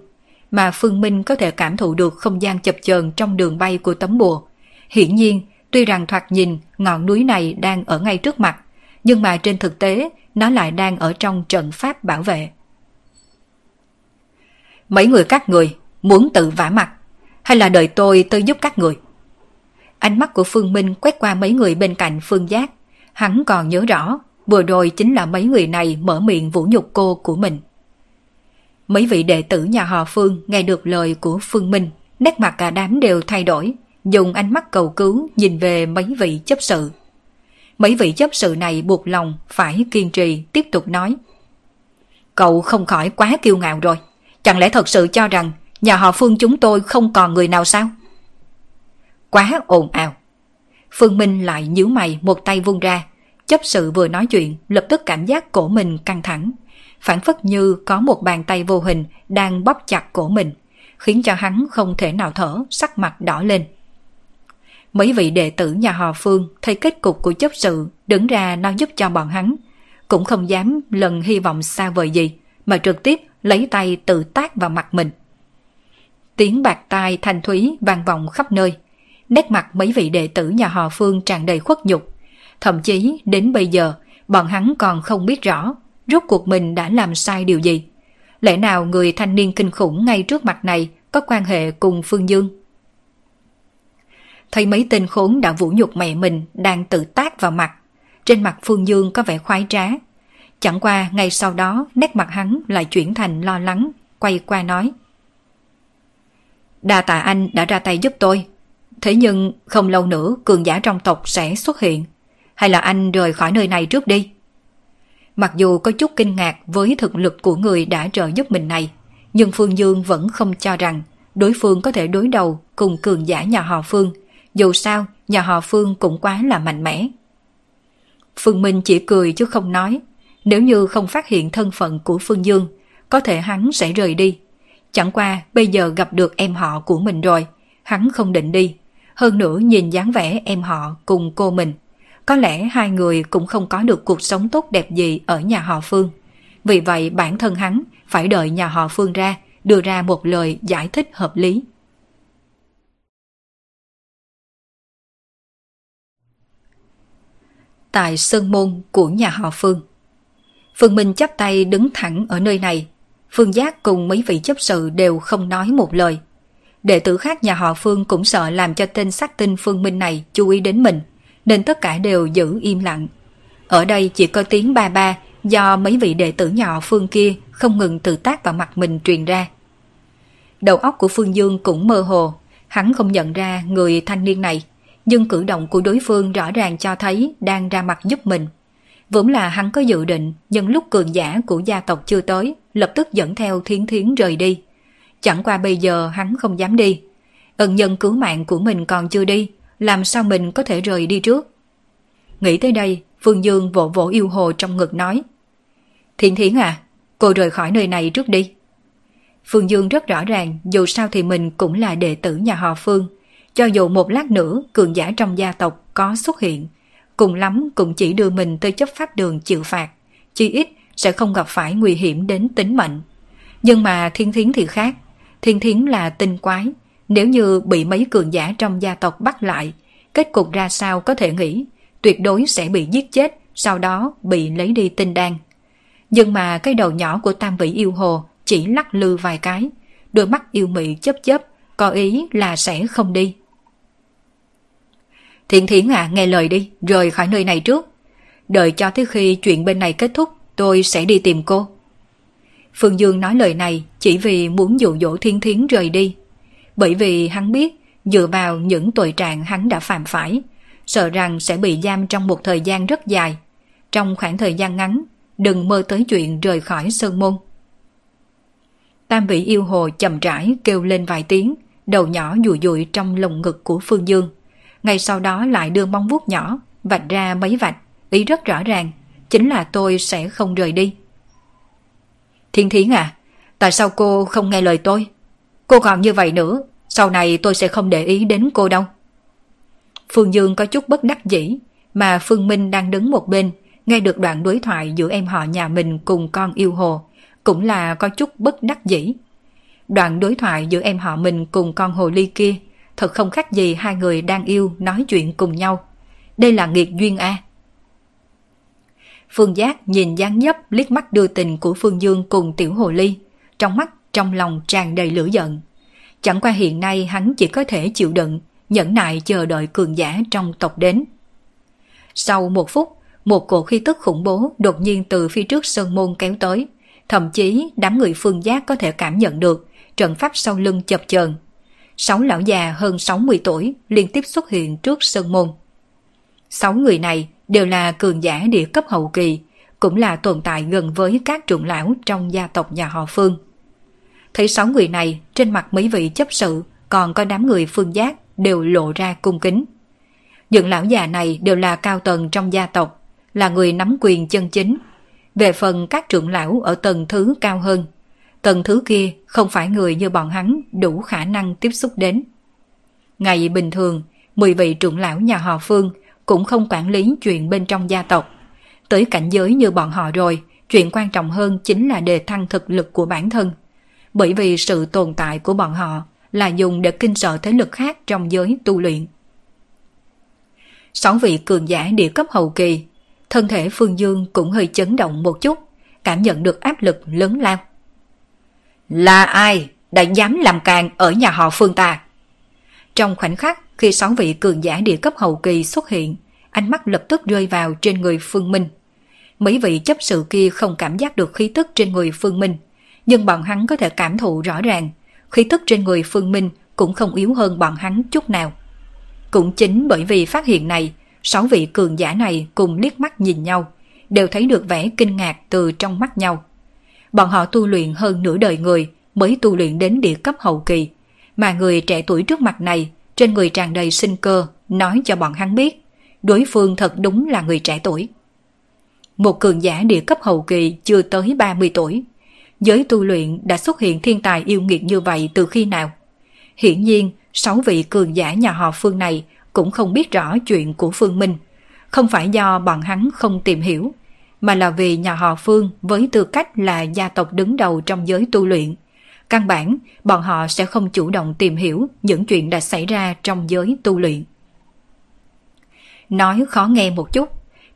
mà Phương Minh có thể cảm thụ được không gian chập chờn trong đường bay của tấm bùa. Hiển nhiên, tuy rằng thoạt nhìn ngọn núi này đang ở ngay trước mặt, nhưng mà trên thực tế nó lại đang ở trong trận pháp bảo vệ. Mấy người các người muốn tự vả mặt, hay là đợi tôi tới giúp các người? Ánh mắt của Phương Minh quét qua mấy người bên cạnh Phương Giác. Hắn còn nhớ rõ, vừa rồi chính là mấy người này mở miệng vũ nhục cô của mình. Mấy vị đệ tử nhà họ Phương nghe được lời của Phương Minh, nét mặt cả đám đều thay đổi, dùng ánh mắt cầu cứu nhìn về mấy vị chấp sự. Mấy vị chấp sự này buộc lòng phải kiên trì tiếp tục nói. Cậu không khỏi quá kiêu ngạo rồi, chẳng lẽ thật sự cho rằng nhà họ Phương chúng tôi không còn người nào sao? Quá ồn ào. Phương Minh lại nhíu mày một tay vung ra, chấp sự vừa nói chuyện lập tức cảm giác cổ mình căng thẳng, phản phất như có một bàn tay vô hình đang bóp chặt cổ mình, khiến cho hắn không thể nào thở, sắc mặt đỏ lên. Mấy vị đệ tử nhà họ Phương thấy kết cục của chấp sự đứng ra nói giúp cho bọn hắn, cũng không dám lần hy vọng xa vời gì, mà trực tiếp lấy tay tự tác vào mặt mình. Tiếng bạc tai thanh thúy vang vọng khắp nơi, nét mặt mấy vị đệ tử nhà họ Phương tràn đầy khuất nhục. Thậm chí đến bây giờ, bọn hắn còn không biết rõ rốt cuộc mình đã làm sai điều gì. Lẽ nào người thanh niên kinh khủng ngay trước mặt này có quan hệ cùng Phương Dương? Thấy mấy tên khốn đã vũ nhục mẹ mình đang tự tác vào mặt. Trên mặt Phương Dương có vẻ khoái trá. Chẳng qua ngay sau đó nét mặt hắn lại chuyển thành lo lắng, quay qua nói. Đa tạ anh đã ra tay giúp tôi. Thế nhưng không lâu nữa cường giả trong tộc sẽ xuất hiện. Hay là anh rời khỏi nơi này trước đi? Mặc dù có chút kinh ngạc với thực lực của người đã trợ giúp mình này, nhưng Phương Dương vẫn không cho rằng đối phương có thể đối đầu cùng cường giả nhà họ Phương. Dù sao, nhà họ Phương cũng quá là mạnh mẽ. Phương Minh chỉ cười chứ không nói. Nếu như không phát hiện thân phận của Phương Dương, có thể hắn sẽ rời đi. Chẳng qua bây giờ gặp được em họ của mình rồi, hắn không định đi. Hơn nữa nhìn dáng vẻ em họ cùng cô mình có lẽ hai người cũng không có được cuộc sống tốt đẹp gì ở nhà họ Phương. Vì vậy bản thân hắn phải đợi nhà họ Phương ra, đưa ra một lời giải thích hợp lý. Tại sơn môn của nhà họ Phương Phương Minh chắp tay đứng thẳng ở nơi này. Phương Giác cùng mấy vị chấp sự đều không nói một lời. Đệ tử khác nhà họ Phương cũng sợ làm cho tên sát tinh Phương Minh này chú ý đến mình – nên tất cả đều giữ im lặng. Ở đây chỉ có tiếng ba ba do mấy vị đệ tử nhỏ Phương kia không ngừng tự tác vào mặt mình truyền ra. Đầu óc của Phương Dương cũng mơ hồ, hắn không nhận ra người thanh niên này, nhưng cử động của đối phương rõ ràng cho thấy đang ra mặt giúp mình. Vốn là hắn có dự định, nhưng lúc cường giả của gia tộc chưa tới, lập tức dẫn theo thiến thiến rời đi. Chẳng qua bây giờ hắn không dám đi. ân nhân cứu mạng của mình còn chưa đi, làm sao mình có thể rời đi trước? Nghĩ tới đây, Phương Dương vỗ vỗ yêu hồ trong ngực nói. Thiện thiến à, cô rời khỏi nơi này trước đi. Phương Dương rất rõ ràng dù sao thì mình cũng là đệ tử nhà họ Phương. Cho dù một lát nữa cường giả trong gia tộc có xuất hiện, cùng lắm cũng chỉ đưa mình tới chấp pháp đường chịu phạt, chi ít sẽ không gặp phải nguy hiểm đến tính mệnh. Nhưng mà thiên thiến thì khác, thiên thiến là tinh quái, nếu như bị mấy cường giả trong gia tộc bắt lại, kết cục ra sao có thể nghĩ, tuyệt đối sẽ bị giết chết, sau đó bị lấy đi tinh đan. Nhưng mà cái đầu nhỏ của tam vị yêu hồ chỉ lắc lư vài cái, đôi mắt yêu mị chớp chớp, có ý là sẽ không đi. Thiện thiến à, nghe lời đi, rời khỏi nơi này trước. Đợi cho tới khi chuyện bên này kết thúc, tôi sẽ đi tìm cô. Phương Dương nói lời này chỉ vì muốn dụ dỗ thiên thiến rời đi. Bởi vì hắn biết dựa vào những tội trạng hắn đã phạm phải, sợ rằng sẽ bị giam trong một thời gian rất dài. Trong khoảng thời gian ngắn, đừng mơ tới chuyện rời khỏi sơn môn. Tam vị yêu hồ chậm rãi kêu lên vài tiếng, đầu nhỏ dụi dụi trong lồng ngực của Phương Dương. Ngay sau đó lại đưa móng vuốt nhỏ, vạch ra mấy vạch, ý rất rõ ràng, chính là tôi sẽ không rời đi. Thiên Thiến à, tại sao cô không nghe lời tôi? Cô còn như vậy nữa, sau này tôi sẽ không để ý đến cô đâu. Phương Dương có chút bất đắc dĩ, mà Phương Minh đang đứng một bên, nghe được đoạn đối thoại giữa em họ nhà mình cùng con yêu hồ, cũng là có chút bất đắc dĩ. Đoạn đối thoại giữa em họ mình cùng con hồ ly kia thật không khác gì hai người đang yêu nói chuyện cùng nhau. Đây là nghiệt duyên A. Phương Giác nhìn dáng nhấp liếc mắt đưa tình của Phương Dương cùng tiểu hồ ly, trong mắt trong lòng tràn đầy lửa giận. Chẳng qua hiện nay hắn chỉ có thể chịu đựng, nhẫn nại chờ đợi cường giả trong tộc đến. Sau một phút, một cổ khí tức khủng bố đột nhiên từ phía trước sơn môn kéo tới. Thậm chí đám người phương giác có thể cảm nhận được trận pháp sau lưng chập chờn. Sáu lão già hơn 60 tuổi liên tiếp xuất hiện trước sơn môn. Sáu người này đều là cường giả địa cấp hậu kỳ, cũng là tồn tại gần với các trưởng lão trong gia tộc nhà họ Phương. Thấy sáu người này, trên mặt mấy vị chấp sự, còn có đám người phương giác đều lộ ra cung kính. Những lão già này đều là cao tầng trong gia tộc, là người nắm quyền chân chính. Về phần các trưởng lão ở tầng thứ cao hơn, tầng thứ kia không phải người như bọn hắn đủ khả năng tiếp xúc đến. Ngày bình thường, 10 vị trưởng lão nhà họ Phương cũng không quản lý chuyện bên trong gia tộc. Tới cảnh giới như bọn họ rồi, chuyện quan trọng hơn chính là đề thăng thực lực của bản thân. Bởi vì sự tồn tại của bọn họ là dùng để kinh sợ thế lực khác trong giới tu luyện. Sáu vị cường giả địa cấp hậu kỳ, thân thể Phương Dương cũng hơi chấn động một chút, cảm nhận được áp lực lớn lao. Là ai đã dám làm càng ở nhà họ Phương ta? Trong khoảnh khắc khi sáu vị cường giả địa cấp hậu kỳ xuất hiện, ánh mắt lập tức rơi vào trên người Phương Minh. Mấy vị chấp sự kia không cảm giác được khí tức trên người Phương Minh, nhưng bọn hắn có thể cảm thụ rõ ràng, khí tức trên người Phương Minh cũng không yếu hơn bọn hắn chút nào. Cũng chính bởi vì phát hiện này, sáu vị cường giả này cùng liếc mắt nhìn nhau, đều thấy được vẻ kinh ngạc từ trong mắt nhau. Bọn họ tu luyện hơn nửa đời người mới tu luyện đến địa cấp hậu kỳ, mà người trẻ tuổi trước mặt này trên người tràn đầy sinh cơ nói cho bọn hắn biết đối phương thật đúng là người trẻ tuổi. Một cường giả địa cấp hậu kỳ chưa tới 30 tuổi. Giới tu luyện đã xuất hiện thiên tài yêu nghiệt như vậy từ khi nào? Hiển nhiên, sáu vị cường giả nhà họ Phương này cũng không biết rõ chuyện của Phương Minh. Không phải do bọn hắn không tìm hiểu, mà là vì nhà họ Phương với tư cách là gia tộc đứng đầu trong giới tu luyện. Căn bản, bọn họ sẽ không chủ động tìm hiểu những chuyện đã xảy ra trong giới tu luyện. Nói khó nghe một chút,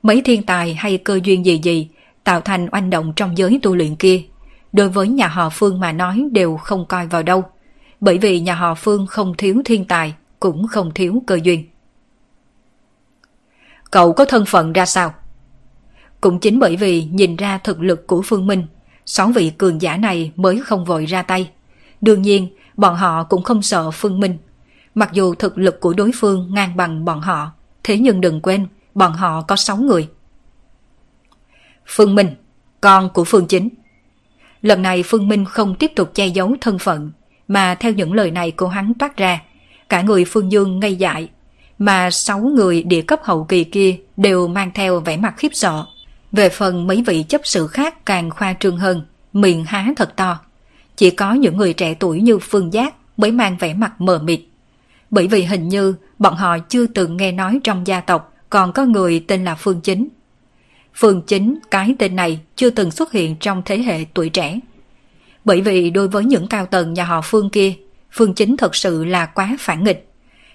mấy thiên tài hay cơ duyên gì gì tạo thành oanh động trong giới tu luyện kia, đối với nhà họ Phương mà nói đều không coi vào đâu, bởi vì nhà họ Phương không thiếu thiên tài, cũng không thiếu cơ duyên. Cậu có thân phận ra sao? Cũng chính bởi vì nhìn ra thực lực của Phương Minh, sáu vị cường giả này mới không vội ra tay. Đương nhiên, bọn họ cũng không sợ Phương Minh. Mặc dù thực lực của đối phương ngang bằng bọn họ, thế nhưng đừng quên, bọn họ có sáu người. Phương Minh, con của Phương Chính. Lần này Phương Minh không tiếp tục che giấu thân phận, mà theo những lời này của hắn toát ra, Cả người Phương Dương ngây dại, mà sáu người địa cấp hậu kỳ kia đều mang theo vẻ mặt khiếp sợ. Về phần mấy vị chấp sự khác càng khoa trương hơn, miệng há thật to. Chỉ có những người trẻ tuổi như Phương Giác mới mang vẻ mặt mờ mịt. Bởi vì hình như bọn họ chưa từng nghe nói trong gia tộc còn có người tên là Phương Chính. Phương Chính, cái tên này chưa từng xuất hiện trong thế hệ tuổi trẻ. Bởi vì đối với những cao tầng nhà họ Phương kia, Phương Chính thật sự là quá phản nghịch.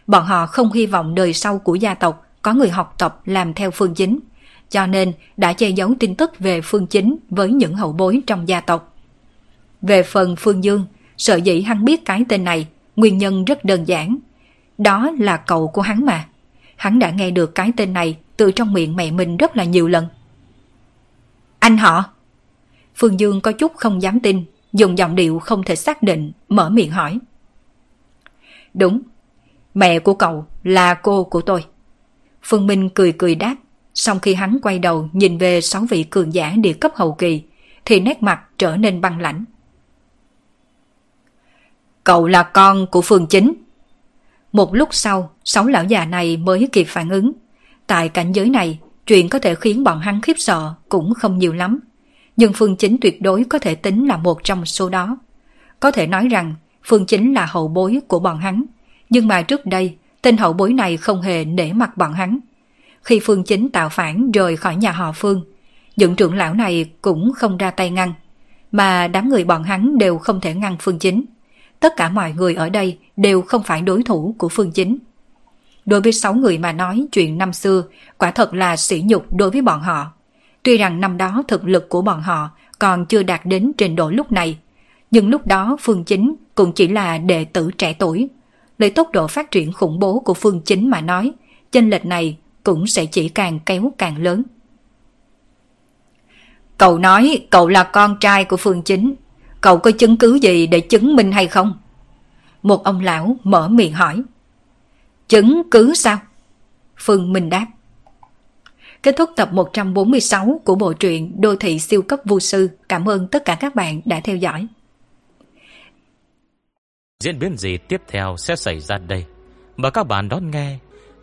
Bọn họ không hy vọng đời sau của gia tộc có người học tập làm theo Phương Chính, cho nên đã che giấu tin tức về Phương Chính với những hậu bối trong gia tộc. Về phần Phương Dương, sợ dĩ hắn biết cái tên này, nguyên nhân rất đơn giản. Đó là cậu của hắn mà. Hắn đã nghe được cái tên này từ trong miệng mẹ mình rất là nhiều lần. Anh họ? Phương Dương có chút không dám tin, dùng giọng điệu không thể xác định, mở miệng hỏi. Đúng, mẹ của cậu là cô của tôi. Phương Minh cười cười đáp, sau khi hắn quay đầu nhìn về sáu vị cường giả địa cấp hậu kỳ, thì nét mặt trở nên băng lãnh. Cậu là con của Phương Chính. Một lúc sau, sáu lão già này mới kịp phản ứng. Tại cảnh giới này, chuyện có thể khiến bọn hắn khiếp sợ cũng không nhiều lắm. Nhưng Phương Chính tuyệt đối có thể tính là một trong số đó. Có thể nói rằng Phương Chính là hậu bối của bọn hắn. Nhưng mà trước đây, tên hậu bối này không hề nể mặt bọn hắn. Khi Phương Chính tạo phản rời khỏi nhà họ Phương, những trưởng lão này cũng không ra tay ngăn. Mà đám người bọn hắn đều không thể ngăn Phương Chính tất cả mọi người ở đây đều không phải đối thủ của Phương Chính. Đối với sáu người mà nói chuyện năm xưa, quả thật là sỉ nhục đối với bọn họ. Tuy rằng năm đó thực lực của bọn họ còn chưa đạt đến trình độ lúc này, nhưng lúc đó Phương Chính cũng chỉ là đệ tử trẻ tuổi. Lấy tốc độ phát triển khủng bố của Phương Chính mà nói, chênh lệch này cũng sẽ chỉ càng kéo càng lớn. Cậu nói cậu là con trai của Phương Chính, Cậu có chứng cứ gì để chứng minh hay không? Một ông lão mở miệng hỏi. Chứng cứ sao? Phương Minh đáp. Kết thúc tập 146 của bộ truyện Đô thị siêu cấp vô sư. Cảm ơn tất cả các bạn đã theo dõi. Diễn biến gì tiếp theo sẽ xảy ra đây? Mời các bạn đón nghe.